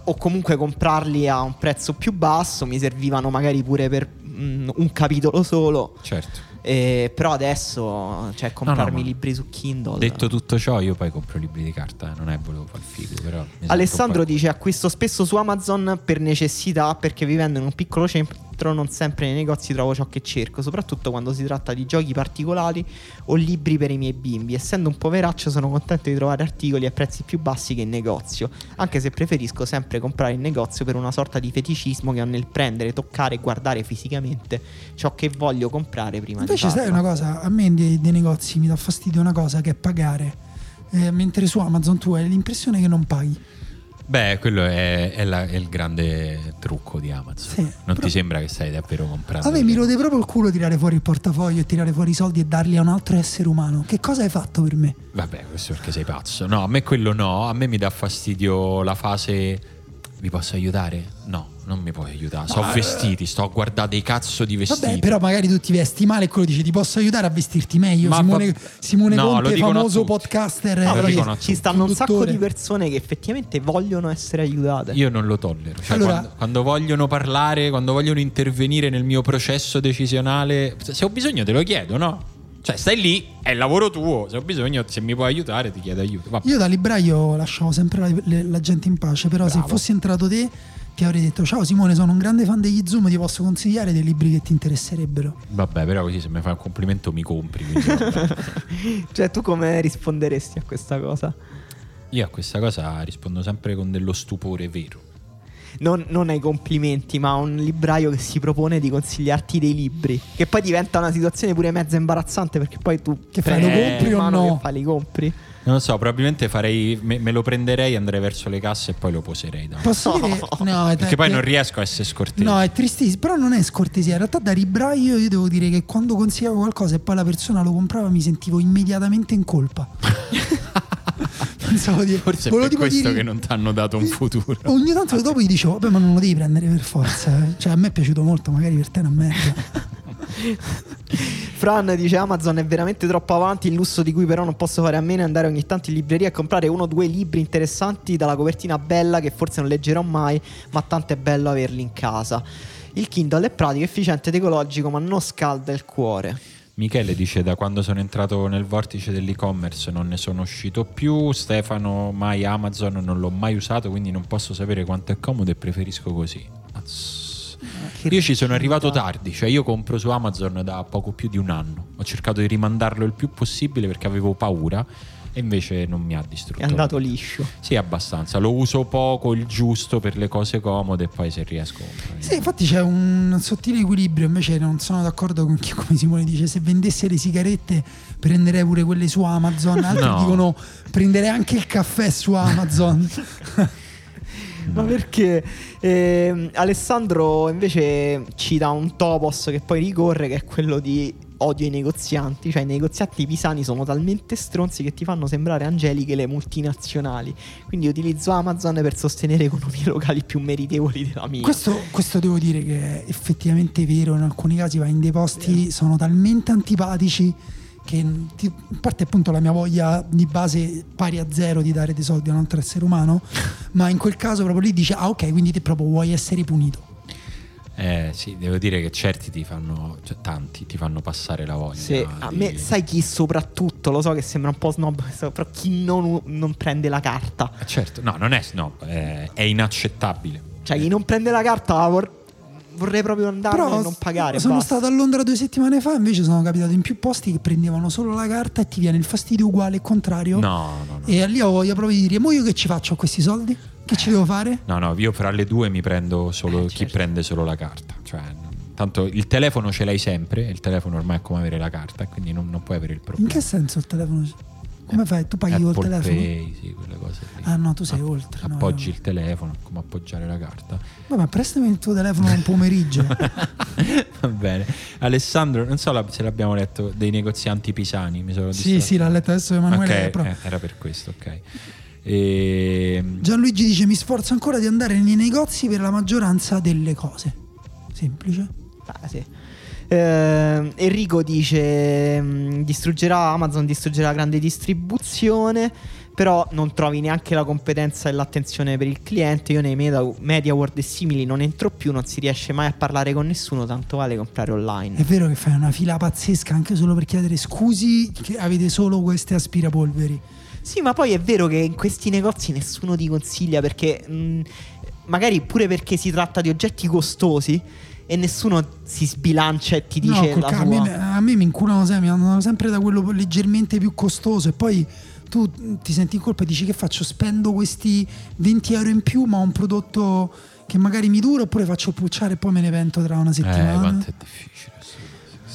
O comunque comprarli a un prezzo più basso, mi servivano magari pure per mm, un capitolo solo. Certo. Eh, però adesso, cioè, comprarmi ma- libri su Kindle. Detto tutto ciò, io poi compro libri di carta, eh, non è volevo far figo, però Alessandro dice acquisto spesso su Amazon per necessità perché vivendo in un piccolo centro non sempre nei negozi trovo ciò che cerco, soprattutto quando si tratta di giochi particolari o libri per i miei bimbi. Essendo un poveraccio sono contento di trovare articoli a prezzi più bassi che in negozio, anche se preferisco sempre comprare in negozio per una sorta di feticismo che ho nel prendere, toccare e guardare fisicamente ciò che voglio comprare prima Invece, di sai farlo. una cosa, a me dei, dei negozi mi dà fastidio una cosa che è pagare. Eh, mentre su Amazon tu hai l'impressione che non paghi. Beh, quello è, è la- è il grande trucco di Amazon. Sì, non però- ti sembra che stai davvero comprando? Me mi rode proprio il culo tirare fuori il portafoglio e tirare fuori i soldi e darli a un altro essere umano. Che cosa hai fatto per me? Vabbè, questo perché sei pazzo. No, a me quello no. A me mi dà fastidio la fase. Vi posso aiutare? No, non mi puoi aiutare. Sto vestiti, sto a guardare dei cazzo di vestiti. Vabbè, però magari tu ti vesti male e quello dice ti posso aiutare a vestirti meglio. Ma Simone, va- Simone No, lo Conte, famoso podcaster. No, eh, ci, ci stanno un sacco di persone che effettivamente vogliono essere aiutate. Io non lo tollero. Cioè, Allora- quando, quando vogliono parlare, quando vogliono intervenire nel mio processo decisionale, se ho bisogno te lo chiedo, no? Cioè, stai lì, è il lavoro tuo. Se ho bisogno, se mi puoi aiutare, ti chiedo aiuto. Vabbè. Io da libraio lasciavo sempre la, le- la gente in pace, però Bravo. se fossi entrato te ti avrei detto ciao Simone, sono un grande fan degli Zoom, ti posso consigliare dei libri che ti interesserebbero. Vabbè, però così se mi fai un complimento mi compri. cioè, tu come risponderesti a questa cosa? Io a questa cosa rispondo sempre con dello stupore vero. Non, non ai complimenti, ma a un libraio che si propone di consigliarti dei libri. Che poi diventa una situazione pure mezza imbarazzante perché poi tu Che fai, lo compri o no? Che fai, li compri? Non lo so, probabilmente farei. Me, me lo prenderei, andrei verso le casse e poi lo poserei. Posso dire? No, Perché poi non riesco a essere scortese. No, è tristissimo, però non è scortesia. In realtà da libraio io devo dire che quando consigliavo qualcosa e poi la persona lo comprava mi sentivo immediatamente in colpa. Pensavo di Forse è questo dire- che non ti hanno dato un futuro. Ogni tanto dopo gli dicevo, vabbè, ma non lo devi prendere per forza. eh. Cioè, a me è piaciuto molto, magari per te una merda. Fran dice Amazon è veramente troppo avanti, il lusso di cui però non posso fare a meno è andare ogni tanto in libreria a comprare uno o due libri interessanti dalla copertina bella che forse non leggerò mai, ma tanto è bello averli in casa. Il Kindle è pratico, efficiente ed ecologico, ma non scalda il cuore. Michele dice da quando sono entrato nel vortice dell'e-commerce non ne sono uscito più. Stefano, mai Amazon, non l'ho mai usato, quindi non posso sapere quanto è comodo e preferisco così. Azz. Io ci sono arrivato tardi, cioè io compro su Amazon da poco più di un anno. Ho cercato di rimandarlo il più possibile perché avevo paura e invece non mi ha distrutto. È andato liscio. Sì, abbastanza. Lo uso poco, il giusto per le cose comode e poi se riesco. Sì, infatti c'è un sottile equilibrio. Invece non sono d'accordo con chi, come Simone dice, se vendesse le sigarette prenderei pure quelle su Amazon. Altri No. dicono prenderei anche il caffè su Amazon. Ma perché ehm, Alessandro invece cita un topos che poi ricorre che è quello di odio ai negozianti, cioè i negozianti pisani sono talmente stronzi che ti fanno sembrare angeliche le multinazionali. Quindi utilizzo Amazon per sostenere economie locali più meritevoli della mia. questo, questo devo dire che è effettivamente vero. In alcuni casi vai in dei posti, sono talmente antipatici che ti- a parte appunto la mia voglia di base pari a zero di dare dei soldi a un altro essere umano, ma in quel caso proprio lì dice ah ok, quindi te proprio vuoi essere punito. Eh sì, devo dire che certi ti fanno, cioè tanti ti fanno passare la voglia. A di- me, sai chi soprattutto, lo so che sembra un po' snob, però chi non, non prende la carta. Eh, Certo, no, non è snob, è, è inaccettabile. Cioè chi non prende la carta vor- vorrei proprio andare e non pagare. sono basta. stato a Londra due settimane fa, invece sono capitato in più posti che prendevano solo la carta e ti viene il fastidio uguale e contrario. No, no, no. E lì ho voglia proprio di dire, mo io che ci faccio a questi soldi? Che ci devo fare? No, no, io fra le due mi prendo solo Eh, chi certo. prende solo la carta. Cioè, tanto il telefono ce l'hai sempre, il telefono ormai è come avere la carta, quindi non, non puoi avere il In problema. che senso il telefono? Come fai? Tu paghi Apple col telefono? Pay, sì, quelle cose lì. Ah no, tu sei App- oltre. no, Appoggi no. il telefono, come appoggiare la carta. Vabbè, prestami il tuo telefono un pomeriggio. Va bene. Alessandro, non so se l'abbiamo letto, dei negozianti pisani. Mi sono sì, sì, l'ha letto adesso Emanuele. Ok, però- eh, era per questo, ok. Ehm, Gianluigi dice mi sforzo ancora di andare nei negozi per la maggioranza delle cose. Semplice. Ah, sì. Eh, Enrico dice: mm, distruggerà Amazon, distruggerà la grande distribuzione. Però non trovi neanche la competenza e l'attenzione per il cliente. Io nei media, media world e simili non entro più, non si riesce mai a parlare con nessuno, tanto vale comprare online. È vero che fai una fila pazzesca anche solo per chiedere scusi che avete solo queste aspirapolveri. Sì, ma poi è vero che in questi negozi nessuno ti consiglia perché mh, magari pure perché si tratta di oggetti costosi e nessuno si sbilancia e ti dice No, la ca- a, sua. me, a me mi inculano sempre, mi andano sempre da quello leggermente più costoso e poi tu ti senti in colpa e dici che faccio? Spendo questi 20 euro in più ma ho un prodotto che magari mi dura oppure faccio pucciare e poi me ne pento tra una eh, settimana. quanto è difficile.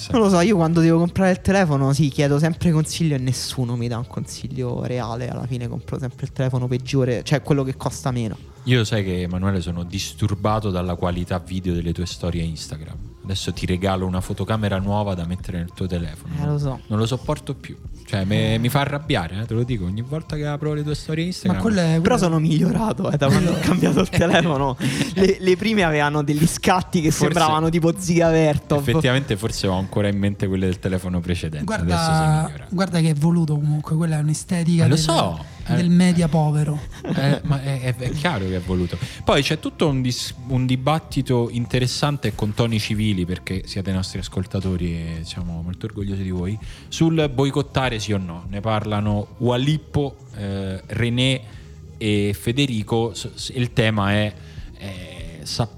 Sì. Non lo so, io quando devo comprare il telefono, sì, chiedo sempre consiglio e nessuno mi dà un consiglio reale. Alla fine compro sempre il telefono peggiore, cioè quello che costa meno. Io sai che Emanuele sono disturbato dalla qualità video delle tue storie Instagram. Adesso ti regalo una fotocamera nuova da mettere nel tuo telefono. Eh, lo so. Non lo sopporto più. Cioè, me- mi fa arrabbiare, eh, te lo dico. Ogni volta che apro le tue storie Instagram. Ma quello è, Però sono migliorato eh, da quando ho cambiato il telefono. Le, le prime avevano degli scatti che Forse- sembravano tipo Ziga Vertov. Effettivamente, forse ho ancora in mente quelle del telefono precedente. Guarda, guarda che è voluto comunque, quella è un'estetica Eh, lo del, so, eh. del media povero. Eh, ma è, è- è chiaro che è voluto. Poi c'è tutto un, dis- un dibattito interessante con toni civili, perché siete nostri ascoltatori e siamo molto orgogliosi di voi, sul boicottare sì o no. Ne parlano Walippo, eh, René e Federico. Il tema è... eh, sa-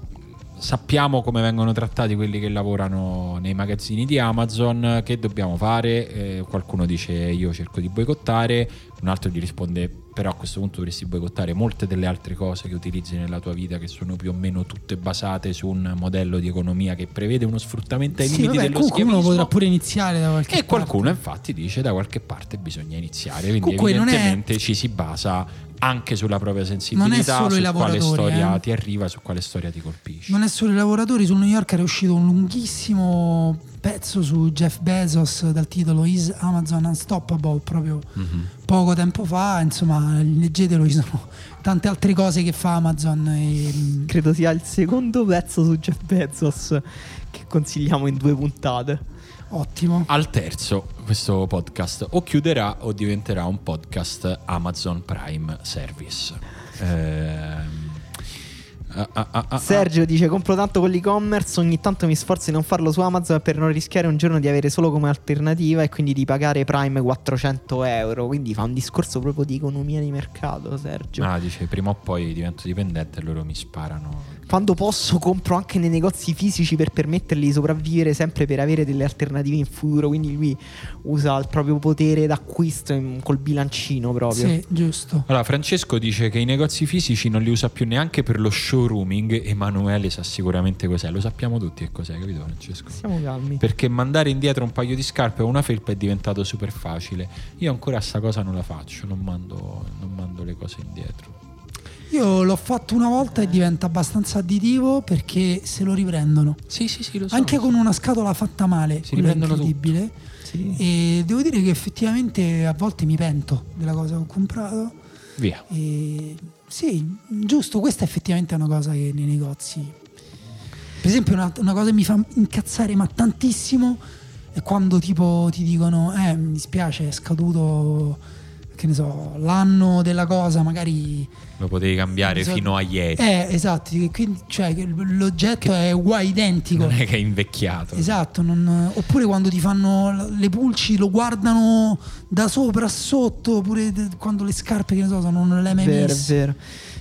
Sappiamo come vengono trattati quelli che lavorano nei magazzini di Amazon, che dobbiamo fare? Eh, qualcuno dice io cerco di boicottare, un altro gli risponde però a questo punto dovresti boicottare molte delle altre cose che utilizzi nella tua vita che sono più o meno tutte basate su un modello di economia che prevede uno sfruttamento ai Sì, limiti vabbè, dello schiavismo. potrà pure iniziare da qualche E qualcuno parte. infatti dice da qualche parte bisogna iniziare, quindi Comunque non è- evidentemente ci si basa anche sulla propria sensibilità, Non è solo su quale storia eh. ti arriva, su quale storia ti colpisce. Non è solo i lavoratori, sul New Yorker è uscito un lunghissimo pezzo su Jeff Bezos dal titolo Is Amazon Unstoppable proprio Mhm. poco tempo fa, insomma leggetelo, ci sono tante altre cose che fa Amazon e, Credo sia il secondo pezzo su Jeff Bezos che consigliamo in due puntate. Ottimo. Al terzo, questo podcast o chiuderà o diventerà un podcast Amazon Prime Service. Ehm, ah, ah, ah, ah, Sergio dice: Compro tanto con l'e-commerce. Ogni tanto mi sforzo di non farlo su Amazon per non rischiare un giorno di avere solo come alternativa e quindi di pagare Prime 400 euro. Quindi fa un discorso proprio di economia di mercato. Sergio, ah, dice prima o poi divento dipendente e loro mi sparano. Quando posso, compro anche nei negozi fisici per permettergli di sopravvivere sempre per avere delle alternative in futuro. Quindi lui usa il proprio potere d'acquisto in- col bilancino proprio. Sì, giusto. Allora, Francesco dice che i negozi fisici non li usa più neanche per lo showrooming. Emanuele sa sicuramente cos'è, lo sappiamo tutti che cos'è, capito Francesco? Siamo calmi. Perché mandare indietro un paio di scarpe o una felpa è diventato super facile. Io ancora sta cosa non la faccio, non mando, non mando le cose indietro. Io l'ho fatto una volta e diventa abbastanza additivo perché se lo riprendono. Sì, sì, sì, lo so. Anche con una scatola fatta male, Si quello è riprendono incredibile. Sì. E devo dire che effettivamente a volte mi pento della cosa che ho comprato. Via. E sì, giusto, questa effettivamente è una cosa che nei negozi. Per esempio, una, una cosa che mi fa incazzare ma tantissimo è quando tipo ti dicono: Eh, mi dispiace, è scaduto, che ne so, l'anno della cosa, magari. Lo potevi cambiare Esatto. fino a ieri. Eh, esatto, che quindi, cioè, che l'oggetto è uguale, identico. Non è che è invecchiato. Esatto, non- oppure quando ti fanno le pulci lo guardano da sopra a sotto, oppure quando le scarpe, che ne so, sono non le hai mai Vero, è messe. vero.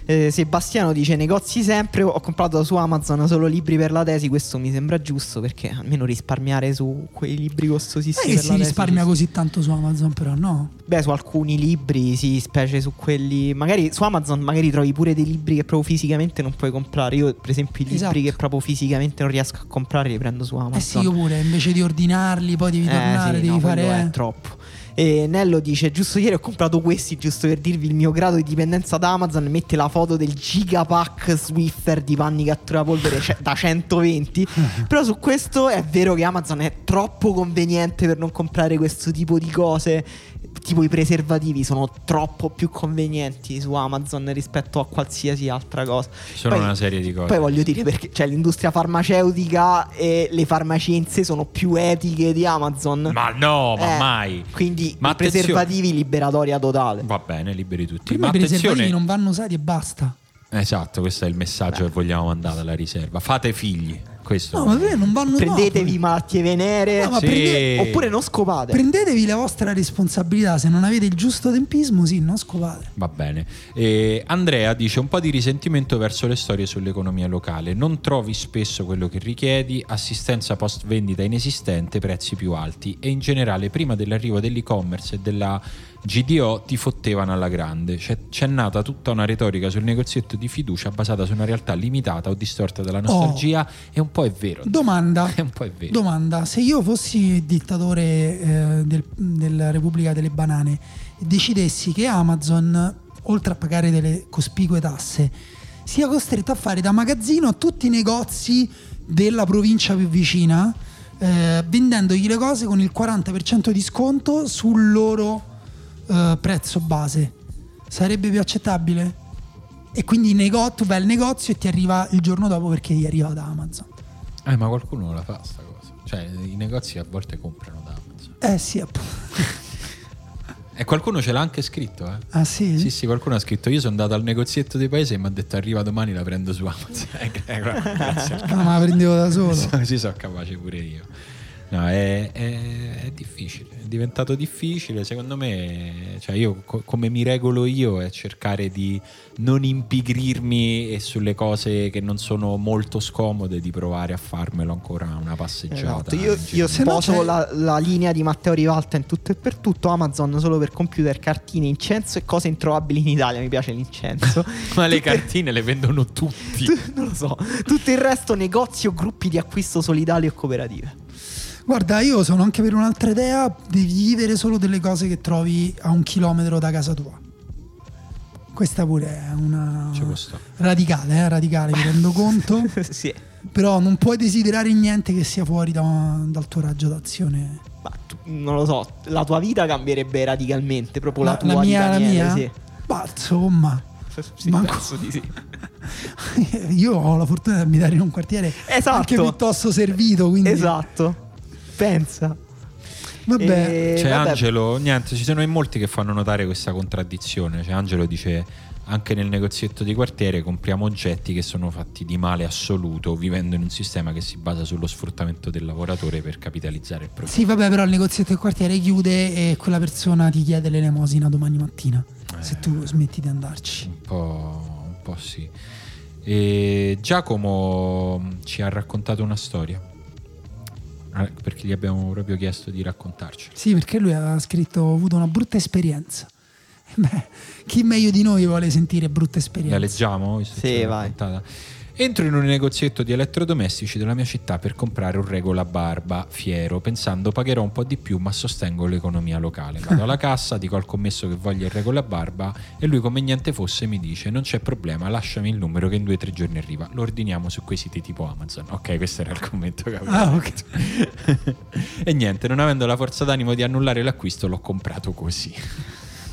Eh, Sebastiano dice negozi sempre, ho comprato su Amazon solo libri per la tesi, questo mi sembra giusto perché almeno risparmiare su quei libri costosissimi. Non è che si tesi risparmia ci- così tanto su Amazon, però no. Beh, su alcuni libri, sì, specie su quelli. Magari su Amazon magari trovi pure dei libri che proprio fisicamente non puoi comprare. Io, per esempio, i libri Esatto. che proprio fisicamente non riesco a comprare li prendo su Amazon. Eh sì, io pure, invece di ordinarli, poi devi Eh, tornare, sì, devi no, fare. eh. è troppo. E Nello dice: Giusto ieri ho comprato questi, giusto per dirvi il mio grado di dipendenza da Amazon. Mette la foto del gigapack Swiffer di panni cattura polvere ce- da 120. Però su questo è vero che Amazon è troppo conveniente per non comprare questo tipo di cose. Tipo i preservativi sono troppo più convenienti su Amazon rispetto a qualsiasi altra cosa. Sono Poi- una serie di cose. Poi voglio dire perché cioè, l'industria farmaceutica e le farmacie in sé sono più etiche di Amazon. Ma no, ma Eh, mai. Quindi Ma preservativi liberatoria totale. Va bene, liberi tutti. Per ma i preservativi attenzione. non vanno usati e basta. Esatto, questo è il messaggio che vogliamo mandare alla riserva. Fate figli. Questo No, ma per me non vanno Prendetevi no, malattie venere No, ma Sì. prende- oppure non scopate. Prendetevi la vostra responsabilità. Se non avete il giusto tempismo, sì, non scopate. Va bene. E Andrea dice un po' di risentimento verso le storie sull'economia locale. Non trovi spesso quello che richiedi, assistenza post vendita inesistente, prezzi più alti e in generale prima dell'arrivo dell'e-commerce e della GDO ti fottevano alla grande. C'è, c'è nata tutta una retorica sul negozietto di fiducia basata su una realtà limitata o distorta dalla nostalgia e un po' è vero. Domanda. È un po' è vero. Domanda, se io fossi dittatore eh, del- della Repubblica delle Banane e decidessi che Amazon, oltre a pagare delle cospicue tasse, sia costretto a fare da magazzino a tutti i negozi della provincia più vicina, eh, vendendogli le cose con il 40% di sconto sul loro eh, prezzo base, sarebbe più accettabile? E quindi nego- tu vai al negozio e ti arriva il giorno dopo perché gli arriva da Amazon. Eh, ma qualcuno la fa sta cosa. Cioè, i negozi a volte comprano da Amazon. Eh sì, appunto. E qualcuno ce l'ha anche scritto, eh. Ah sì? Sì, sì, qualcuno ha scritto: Io sono andato al negozietto dei paesi e mi ha detto arriva domani, la prendo su Amazon. Eh. Ah, ma la prendevo da solo. Così sono capace pure io. No, è, è- è difficile, è diventato difficile. Secondo me, cioè io co- come mi regolo io è cercare di non impigrirmi e sulle cose che non sono molto scomode di provare a farmelo ancora una passeggiata. Esatto, Io, io giro. Se no sposo la, la linea di Matteo Rivalta in tutto e per tutto. Amazon solo per computer, cartine, incenso e cose introvabili in Italia. Mi piace l'incenso. Ma le cartine le vendono tutti. non lo so. Tutto il resto, negozi o gruppi di acquisto solidali o cooperative. Guarda, io sono anche per un'altra idea, devi vivere solo delle cose che trovi a un chilometro da casa tua. Questa pure è una radicale, eh, radicale, mi rendo conto. sì. Però non puoi desiderare niente che sia fuori da- dal tuo raggio d'azione. Ma tu- non lo so, la tua vita cambierebbe radicalmente. Proprio la, La, tua la mia, di la mia? Sì. Ma insomma, Sì, Manco- di sì. io ho la fortuna di abitare in un quartiere Esatto. anche piuttosto servito, quindi Esatto. Pensa. vabbè. E- C'è vabbè. Angelo, niente, ci sono in molti che fanno notare questa contraddizione. C'è Angelo dice anche nel negozietto di quartiere compriamo oggetti che sono fatti di male assoluto, vivendo in un sistema che si basa sullo sfruttamento del lavoratore per capitalizzare il profitto. Sì, vabbè, però il negozietto del quartiere chiude e quella persona ti chiede l'elemosina domani mattina. Se tu smetti di andarci. Un po', un po' sì. E Giacomo mh, ci ha raccontato una storia. Perché gli abbiamo proprio chiesto di raccontarci. Sì, perché lui ha scritto: Ho avuto una brutta esperienza. Beh, chi meglio di noi vuole sentire brutte esperienze? La leggiamo? Sì, vai. raccontata? Entro in un negozietto di elettrodomestici della mia città per comprare un regola barba fiero, pensando pagherò un po' di più, ma sostengo l'economia locale. Vado alla cassa, dico al commesso che voglio il regola barba e lui, come niente fosse, mi dice: Non c'è problema, lasciami il numero che in due o tre giorni arriva. Lo ordiniamo su quei siti tipo Amazon. Ok, questo era il commento che avevo. Ah, ok. e niente, non avendo la forza d'animo di annullare l'acquisto, l'ho comprato così.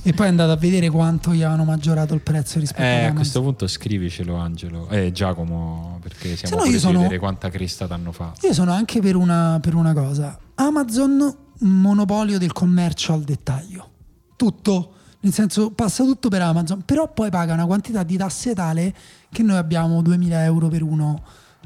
E poi è andato a vedere quanto gli avevano maggiorato il prezzo rispetto Eh, a a Amazon. questo punto scrivicelo, Angelo. Eh, Giacomo, perché siamo no, io curiosi di sono- vedere quanta cresta t'hanno fatto. Io sono anche per una, per una cosa. Amazon, monopolio del commercio al dettaglio. Tutto, nel senso passa tutto per Amazon, però poi paga una quantità di tasse tale che noi abbiamo 2000 euro per uno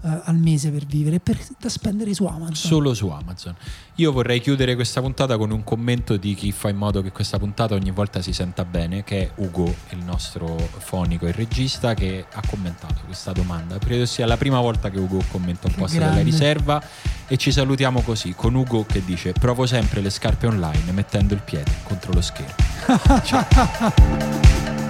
eh, al mese per vivere, per, da spendere su Amazon. Solo su Amazon. Io vorrei chiudere questa puntata con un commento di chi fa in modo che questa puntata ogni volta si senta bene, che è Ugo, il nostro fonico e regista, che ha commentato questa domanda. Credo sia la prima volta che Ugo commenta un posto della riserva e ci salutiamo così, con Ugo che dice provo sempre le scarpe online mettendo il piede contro lo schermo.